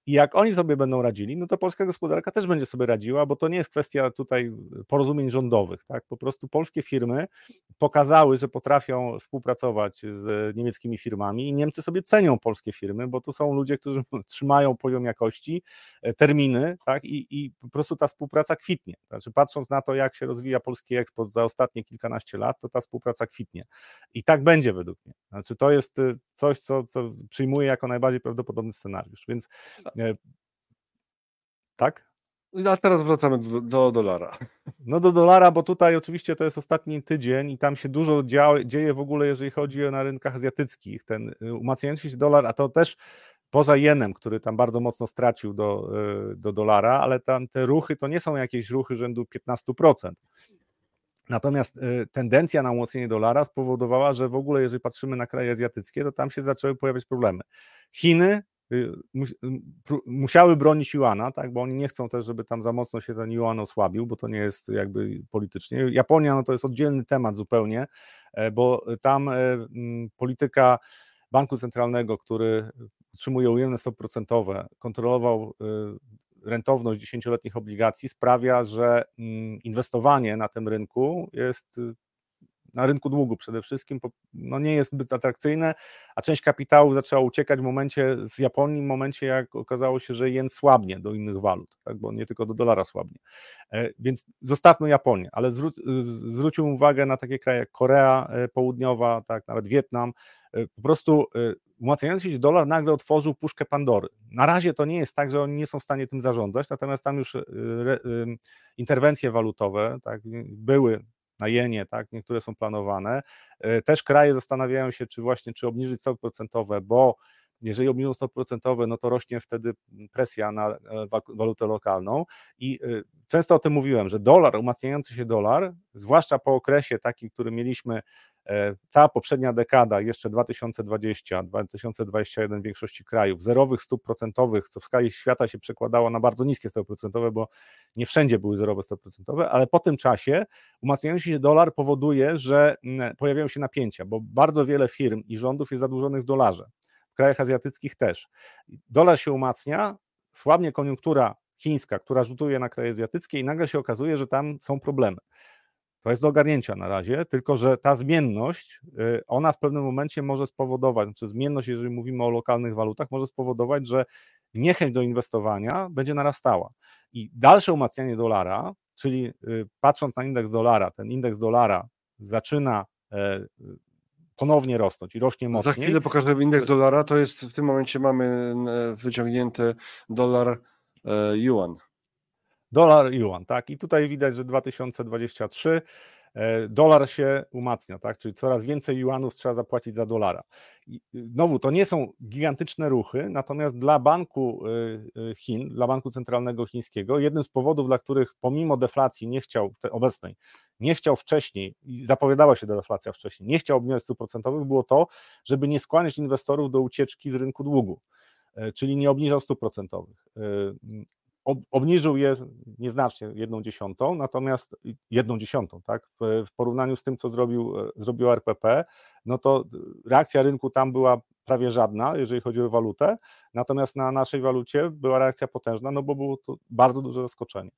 I jak oni sobie będą radzili, no to polska gospodarka też będzie sobie radziła, bo to nie jest kwestia tutaj porozumień rządowych. Tak? Po prostu polskie firmy pokazały, że potrafią współpracować z niemieckimi firmami i Niemcy sobie cenią polskie firmy, bo tu są ludzie, którzy trzymają poziom jakości, e, terminy tak? I, i po prostu ta współpraca kwitnie. Znaczy, patrząc na to, jak się rozwija polski eksport za ostatnie kilkanaście lat, to ta współpraca kwitnie. I tak będzie według mnie. Znaczy, to jest y, coś, co, co przyjmuję jako najbardziej prawdopodobny scenariusz. Więc E, tak? A teraz wracamy do, do, dolara. No do dolara, bo tutaj oczywiście to jest ostatni tydzień i tam się dużo dzieje w ogóle, jeżeli chodzi o na rynkach azjatyckich. Ten y, umacniający się dolar, a to też poza jenem, który tam bardzo mocno stracił do, y, do dolara, ale tam te ruchy to nie są jakieś ruchy rzędu 15%. Natomiast y, tendencja na umocnienie dolara spowodowała, że w ogóle, jeżeli patrzymy na kraje azjatyckie, to tam się zaczęły pojawiać problemy. Chiny musiały bronić Juana, tak, bo oni nie chcą też, żeby tam za mocno się ten Juan osłabił, bo to nie jest jakby politycznie. Japonia no to jest oddzielny temat zupełnie, e, bo tam e, polityka banku centralnego, który utrzymuje ujemne stopy procentowe, kontrolował y, rentowność dziesięcioletnich obligacji, sprawia, że inwestowanie na tym rynku jest na rynku długu przede wszystkim, no nie jest zbyt atrakcyjne, a część kapitału zaczęła uciekać w momencie z Japonii, w momencie jak okazało się, że jen słabnie do innych walut, tak, bo nie tylko do dolara słabnie. E, więc zostawmy Japonię, ale zwró- zwróćmy uwagę na takie kraje jak Korea e, Południowa, tak, nawet Wietnam, e, po prostu umacniający się dolar nagle otworzył puszkę Pandory. Na razie to nie jest tak, że oni nie są w stanie tym zarządzać, natomiast tam już interwencje walutowe tak, były na jenie, tak, niektóre są planowane. E, też kraje zastanawiają się, czy właśnie, czy obniżyć stopy procentowe, bo jeżeli obniżą stopy procentowe, no to rośnie wtedy presja na e, walutę lokalną i e, często o tym mówiłem, że dolar, umacniający się dolar, zwłaszcza po okresie takim, który mieliśmy cała poprzednia dekada, jeszcze 2020, 2021 w większości krajów, zerowych stóp procentowych, co w skali świata się przekładało na bardzo niskie stopy procentowe, bo nie wszędzie były zerowe stopy procentowe, ale po tym czasie umacniający się dolar powoduje, że mm, pojawiają się napięcia, bo bardzo wiele firm i rządów jest zadłużonych w dolarze. W krajach azjatyckich też. Dolar się umacnia, słabnie koniunktura chińska, która rzutuje na kraje azjatyckie i nagle się okazuje, że tam są problemy. To jest do ogarnięcia na razie, tylko że ta zmienność, y, ona w pewnym momencie może spowodować, znaczy zmienność, jeżeli mówimy o lokalnych walutach, może spowodować, że niechęć do inwestowania będzie narastała. I dalsze umacnianie dolara, czyli y, patrząc na indeks dolara, ten indeks dolara zaczyna e, ponownie rosnąć i rośnie mocniej. Za chwilę pokażę indeks dolara, to jest w tym momencie mamy wyciągnięty dolar e, yuan. Dolar yuan, tak. I tutaj widać, że 2023 e, dolar się umacnia, tak? Czyli coraz więcej juanów trzeba zapłacić za dolara. I znowu, to nie są gigantyczne ruchy, natomiast dla Banku y, y, Chin, dla Banku Centralnego Chińskiego, jednym z powodów, dla których pomimo deflacji nie chciał, obecnej, nie chciał wcześniej, zapowiadała się deflacja wcześniej, nie chciał obniżać stóp procentowych, było to, żeby nie skłaniać inwestorów do ucieczki z rynku długu, e, czyli nie obniżał stóp procentowych. E, obniżył je nieznacznie jedną dziesiątą, natomiast jedną dziesiątą, tak? W, porównaniu z tym, co zrobił, e, zrobił RPP, no to reakcja rynku tam była prawie żadna, jeżeli chodzi o walutę, natomiast na naszej walucie była reakcja potężna, no bo było to bardzo duże zaskoczenie.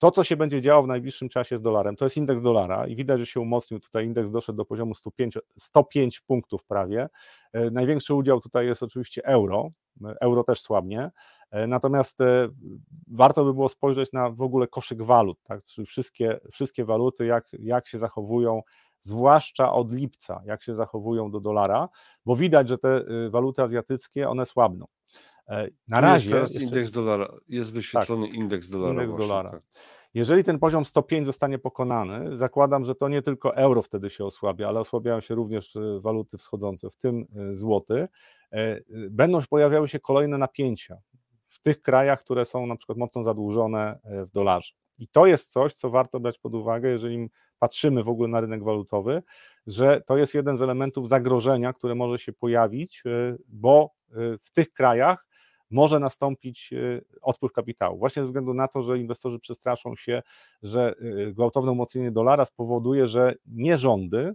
To, co się będzie działo w najbliższym czasie z dolarem, to jest indeks dolara i widać, że się umocnił. Tutaj indeks doszedł do poziomu 105, 105 punktów prawie. E, największy udział tutaj jest oczywiście euro. Euro też słabnie. E, natomiast e, warto by było spojrzeć na w ogóle koszyk walut, tak? czyli wszystkie, wszystkie waluty, jak, jak się zachowują, zwłaszcza od lipca, jak się zachowują do dolara, bo widać, że te y, waluty azjatyckie, one słabną. E, na razie. Jest teraz indeks dolara, jest wyświetlony tak, indeks dolara. Indeks właśnie, dolara. Tak. Jeżeli ten poziom 105 zostanie pokonany, zakładam, że to nie tylko euro wtedy się osłabia, ale osłabiają się również y, waluty wschodzące, w tym y, złoty. Będą pojawiały się kolejne napięcia w tych krajach, które są na przykład mocno zadłużone e, w dolarze. I to jest coś, co warto brać pod uwagę, jeżeli patrzymy w ogóle na rynek walutowy, że to jest jeden z elementów zagrożenia, które może się pojawić, e, bo e, w tych krajach może nastąpić odpływ kapitału. Właśnie ze względu na to, że inwestorzy przestraszą się, że gwałtowne umocnienie dolara spowoduje, że nie rządy,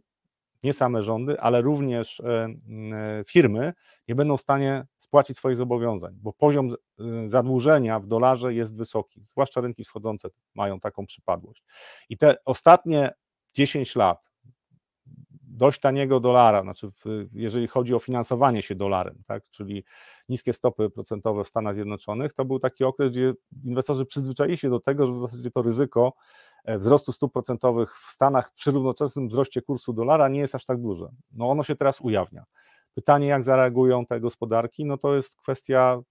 nie same rządy, ale również e, e, firmy nie będą w stanie spłacić swoich zobowiązań, bo poziom e, zadłużenia w dolarze jest wysoki, zwłaszcza rynki wschodzące mają taką przypadłość. I te ostatnie 10 lat dość taniego dolara, znaczy jeżeli chodzi o finansowanie się dolarem, tak, czyli niskie stopy procentowe w Stanach Zjednoczonych, to był taki okres, gdzie inwestorzy przyzwyczaili się do tego, że w zasadzie to ryzyko E, wzrostu stóp procentowych w Stanach przy równoczesnym wzroście kursu dolara nie jest aż tak duże. No ono się teraz ujawnia. Pytanie, jak zareagują te gospodarki, no to jest kwestia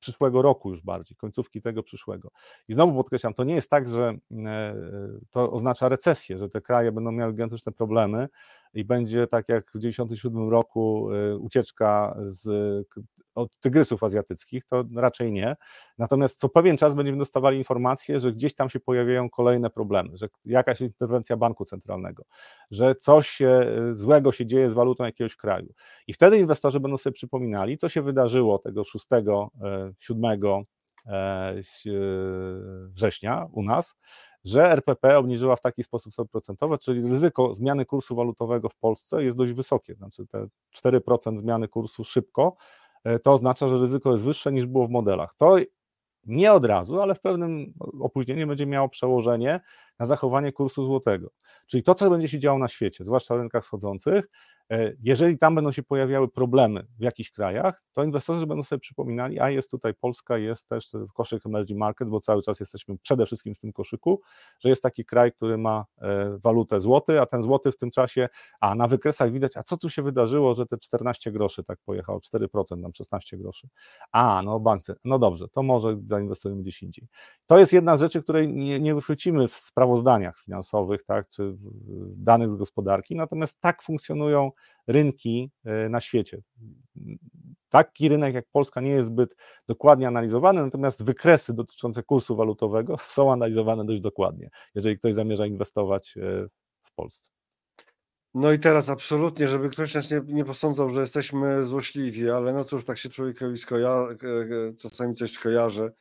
przyszłego roku już bardziej, końcówki tego przyszłego. I znowu podkreślam, to nie jest tak, że e, to oznacza recesję, że te kraje będą miały gigantyczne problemy i będzie tak jak w 1997 roku e, ucieczka z, od tygrysów azjatyckich, to raczej nie. Natomiast co pewien czas będziemy dostawali informacje, że gdzieś tam się pojawiają kolejne problemy, że jakaś interwencja banku centralnego, że coś złego się dzieje z walutą jakiegoś kraju. I wtedy inwestorzy będą sobie przypominali, co się wydarzyło tego 6, 7 e, e, września u nas, że RPP obniżyła w taki sposób stopy procentowe, czyli ryzyko zmiany kursu walutowego w Polsce jest dość wysokie, znaczy te 4% zmiany kursu szybko, e, to oznacza, że ryzyko jest wyższe niż było w modelach. To nie od razu, ale w pewnym opóźnieniu będzie miało przełożenie na zachowanie kursu złotego. Czyli to, co będzie się działo na świecie, zwłaszcza w rynkach wschodzących, E, jeżeli tam będą się pojawiały problemy w jakichś krajach, to inwestorzy będą sobie przypominali, a jest tutaj Polska, jest też koszyk emerging market, bo cały czas jesteśmy przede wszystkim w tym koszyku, że jest taki kraj, który ma e, walutę złoty, a ten złoty w tym czasie, a na wykresach widać, a co tu się wydarzyło, że te 14 groszy tak pojechało, 4%, tam 16 groszy. A, no bankce, no dobrze, to może zainwestujemy gdzieś indziej. To jest jedna z rzeczy, której nie, nie wychwycimy w sprawozdaniach finansowych, tak, czy danych z gospodarki, natomiast tak funkcjonują rynki e, na świecie. Taki rynek jak Polska nie jest zbyt dokładnie analizowany, natomiast wykresy dotyczące kursu walutowego są analizowane dość dokładnie, jeżeli ktoś zamierza inwestować e, w Polsce. No i teraz absolutnie, żeby ktoś nas nie, nie posądzał, że jesteśmy złośliwi, ale no cóż, tak się człowiekowi skoja- czasami coś skojarzy.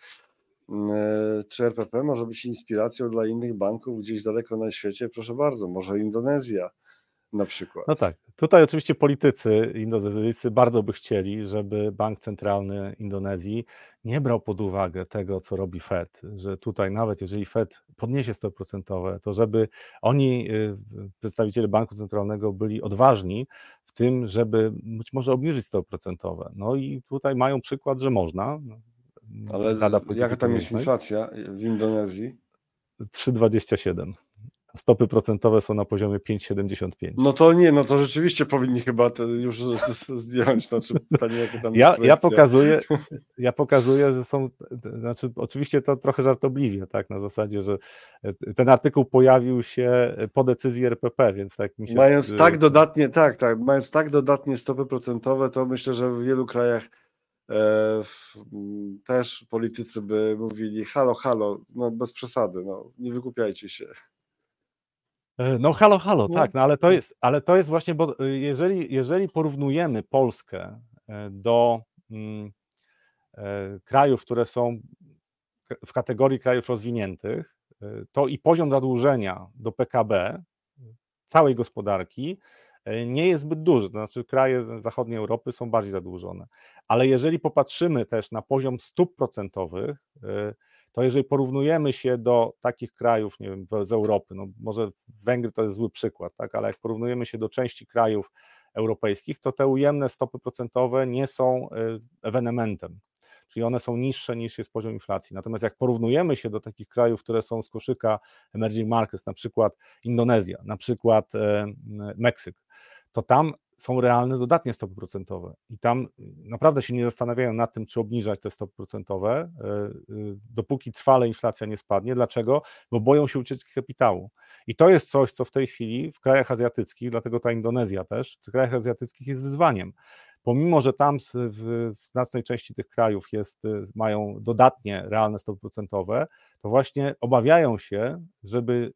E, czy RPP może być inspiracją dla innych banków gdzieś daleko na świecie? Proszę bardzo, może Indonezja na przykład. No tak. Tutaj oczywiście politycy indonezyjscy bardzo by chcieli, żeby Bank Centralny Indonezji nie brał pod uwagę tego, co robi Fed, że tutaj nawet jeżeli Fed podniesie stopy procentowe, to żeby oni, y, przedstawiciele Banku Centralnego byli odważni w tym, żeby być może obniżyć stopy procentowe. No i tutaj mają przykład, że można. Ale jaka tam jest inflacja w Indonezji? 3,27 stopy procentowe są na poziomie 5,75. No to nie, no to rzeczywiście powinni chyba już zdjąć. Znaczy pytanie, jakie tam ja, ja pokazuję, ja pokazuję, że są, znaczy oczywiście to trochę żartobliwie, tak, na zasadzie, że ten artykuł pojawił się po decyzji RPP, więc tak mi się... Mając z... tak dodatnie, tak, tak, mając tak dodatnie stopy procentowe, to myślę, że w wielu krajach e, też politycy by mówili halo, halo, no bez przesady, no nie wykupiajcie się. E, no halo, halo, no. tak, no ale to jest, ale to jest właśnie, bo e, jeżeli, jeżeli porównujemy Polskę e, do mm, krajów, które są w kategorii krajów rozwiniętych, to i poziom zadłużenia do PKB całej gospodarki nie jest zbyt duży. To znaczy, kraje zachodniej Europy są bardziej zadłużone. Ale jeżeli popatrzymy też na poziom stóp procentowych, to jeżeli porównujemy się do takich krajów, nie wiem, z Europy, no może Węgry to jest zły przykład, tak, ale jak porównujemy się do części krajów europejskich, to te ujemne stopy procentowe nie są y, ewenementem, czyli one są niższe niż jest poziom inflacji. Natomiast jak porównujemy się do takich krajów, które są z koszyka emerging markets, na przykład Indonezja, na przykład e, Meksyk, to tam są realne dodatnie stopy procentowe i tam naprawdę się nie zastanawiają nad tym, czy obniżać te stopy procentowe, e, e, dopóki trwale inflacja nie spadnie. Dlaczego? Bo boją się ucieczki kapitału. I to jest coś, co w tej chwili w krajach azjatyckich, dlatego ta Indonezja też, w krajach azjatyckich jest wyzwaniem pomimo że tam w, znacznej części tych krajów jest, y, mają dodatnie realne stopy procentowe, to właśnie obawiają się, żeby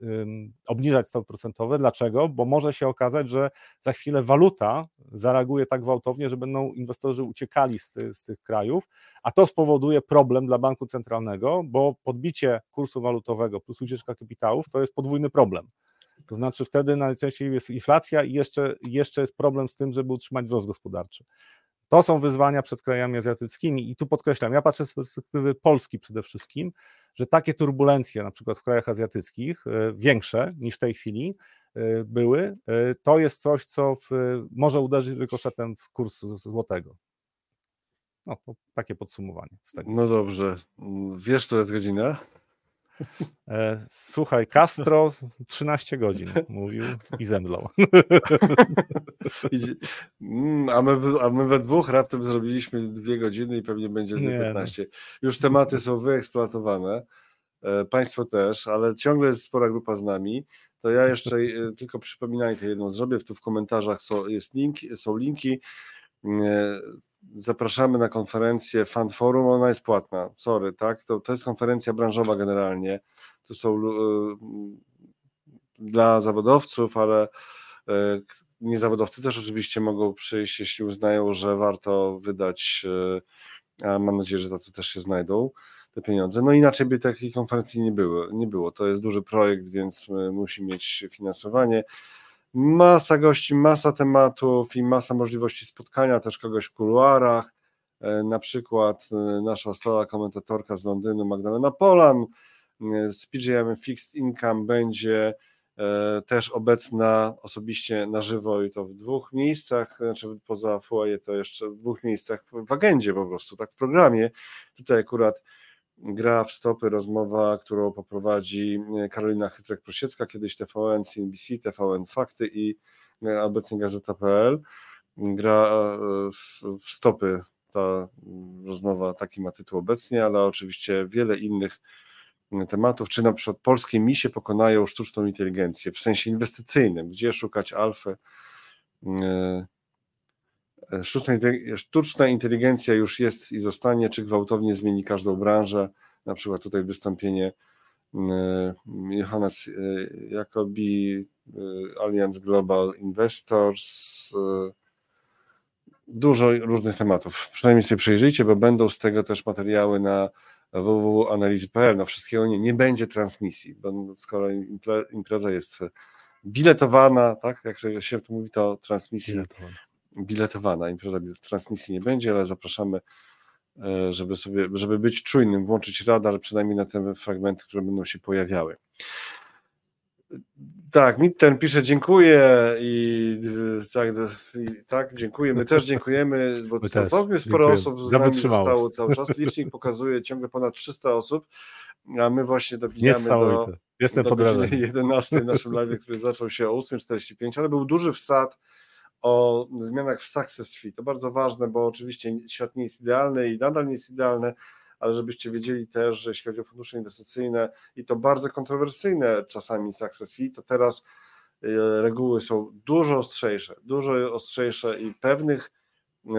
obniżać stopy procentowe. Dlaczego? Bo może się okazać, że za chwilę waluta zareaguje tak gwałtownie, że będą inwestorzy uciekali z, z tych krajów, a to spowoduje problem dla banku centralnego, bo podbicie kursu walutowego plus ucieczka kapitałów to jest podwójny problem. To znaczy wtedy najczęściej jest inflacja i jeszcze, jeszcze jest problem z tym, żeby utrzymać wzrost gospodarczy. To są wyzwania przed krajami azjatyckimi i tu podkreślam, ja patrzę z perspektywy Polski przede wszystkim, że takie turbulencje na przykład w krajach azjatyckich, e, większe niż w tej chwili e, były, e, to jest coś, co w, może uderzyć rykoszetem w kurs złotego. No, takie podsumowanie. No dobrze. Wiesz, to jest godzina? E, słuchaj, Castro 13 godzin mówił i zemdlał. Mm, a my, a my we dwóch raptem zrobiliśmy dwie godziny i pewnie będzie 15. No. Już tematy są wyeksploatowane. E, państwo też, ale ciągle jest spora grupa z nami. To ja jeszcze e, tylko przypominajkę jedną zrobię. Tu w komentarzach są, jest link, są linki. Zapraszamy na konferencję Fan Forum, ona jest płatna, sorry, tak? To, to jest konferencja branżowa generalnie. Tu są e, dla zawodowców, ale e, niezawodowcy też oczywiście mogą przyjść, jeśli uznają, że warto wydać, e, a mam nadzieję, że tacy też się znajdą, te pieniądze. No inaczej by takiej konferencji nie było. Nie było. To jest duży projekt, więc musi mieć finansowanie masa gości, masa tematów i masa możliwości spotkania też kogoś w kuluarach. E, na przykład e, nasza stała komentatorka z Londynu, Magdalena Polan e, z PGM Fixed Income będzie też obecna osobiście na żywo i to w dwóch miejscach, znaczy poza foyer to jeszcze w dwóch miejscach w agendzie po prostu, tak w programie. Tutaj akurat gra w stopy, rozmowa, którą poprowadzi e, Karolina Chytrek-Prosiecka, kiedyś TVN, CNBC, TVN Fakty i e, obecnie Gazeta.pl. Gra e, w stopy ta rozmowa, taki ma tytuł obecnie, ale oczywiście wiele innych tematów, czy na przykład polskie misie pokonają sztuczną inteligencję w sensie inwestycyjnym, gdzie szukać alfy, sztuczna, sztuczna inteligencja już jest i zostanie, czy gwałtownie zmieni każdą branżę, na przykład tutaj wystąpienie Johannes Jacobi, Allianz Global Investors, dużo różnych tematów. Przynajmniej sobie przejrzyjcie, bo będą z tego też materiały na www.analizy.pl. No wszystkiego nie, nie będzie transmisji, bo skoro impreza jest biletowana, tak, jak się to mówi, to transmisji biletowana impreza transmisji nie będzie, ale zapraszamy, e, żeby sobie, żeby być czujnym, włączyć radar przynajmniej na te fragmenty, które będą się pojawiały. Tak, Mitten pisze dziękuję i tak, i tak, dziękuję. My też dziękujemy, bo My też. całkiem sporo osób z nami zostało cały czas. Licznik pokazuje ciągle ponad 300 osób, a my właśnie dobijamy do, Jestem do godziny 11 w naszym live, który zaczął się o 8.45, ale był duży wsad o zmianach w Success Fee. To bardzo ważne, bo oczywiście świat nie jest idealny i nadal nie jest idealny, ale żebyście wiedzieli też, że jeśli chodzi o fundusze inwestycyjne i to bardzo kontrowersyjne czasami success fee, to teraz y, reguły są dużo ostrzejsze, dużo ostrzejsze i pewnych y,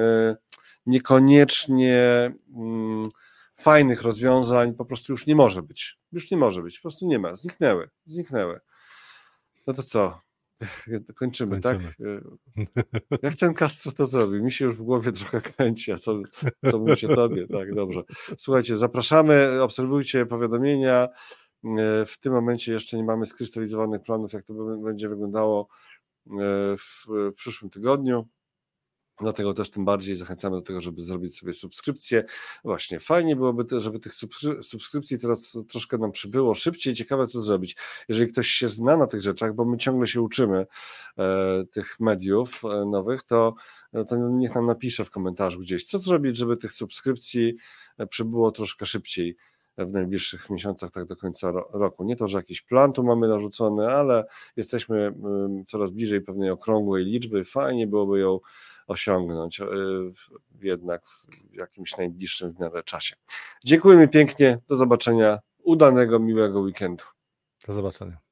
niekoniecznie mm, fajnych rozwiązań po prostu już nie może być. Już nie może być, po prostu nie ma, zniknęły, zniknęły. No to co? Kończymy, tak? Kończymy. tak? Jak ten Castro to zrobił? Mi się już w głowie trochę kręci, a co, co mówicie tobie? Tak, dobrze. Słuchajcie, zapraszamy, obserwujcie powiadomienia. E, w tym momencie jeszcze nie mamy skrystalizowanych planów, jak to będzie wyglądało e, w przyszłym tygodniu. Dlatego też tym bardziej zachęcamy do tego, żeby zrobić sobie subskrypcję. Właśnie, fajnie byłoby, żeby tych subskrypcji teraz troszkę nam przybyło szybciej. Ciekawe, co zrobić. Jeżeli ktoś się zna na tych rzeczach, bo my ciągle się uczymy e, tych mediów e, nowych, to, e, to niech nam napisze w komentarzu gdzieś, co zrobić, żeby tych subskrypcji e, przybyło troszkę szybciej w najbliższych miesiącach, tak do końca roku. Nie to, że jakiś plan tu mamy narzucony, ale jesteśmy coraz bliżej pewnej okrągłej liczby. Fajnie byłoby ją osiągnąć e, jednak w jakimś najbliższym w miarę czasie. Dziękujemy pięknie, do zobaczenia, udanego, miłego weekendu. Do zobaczenia.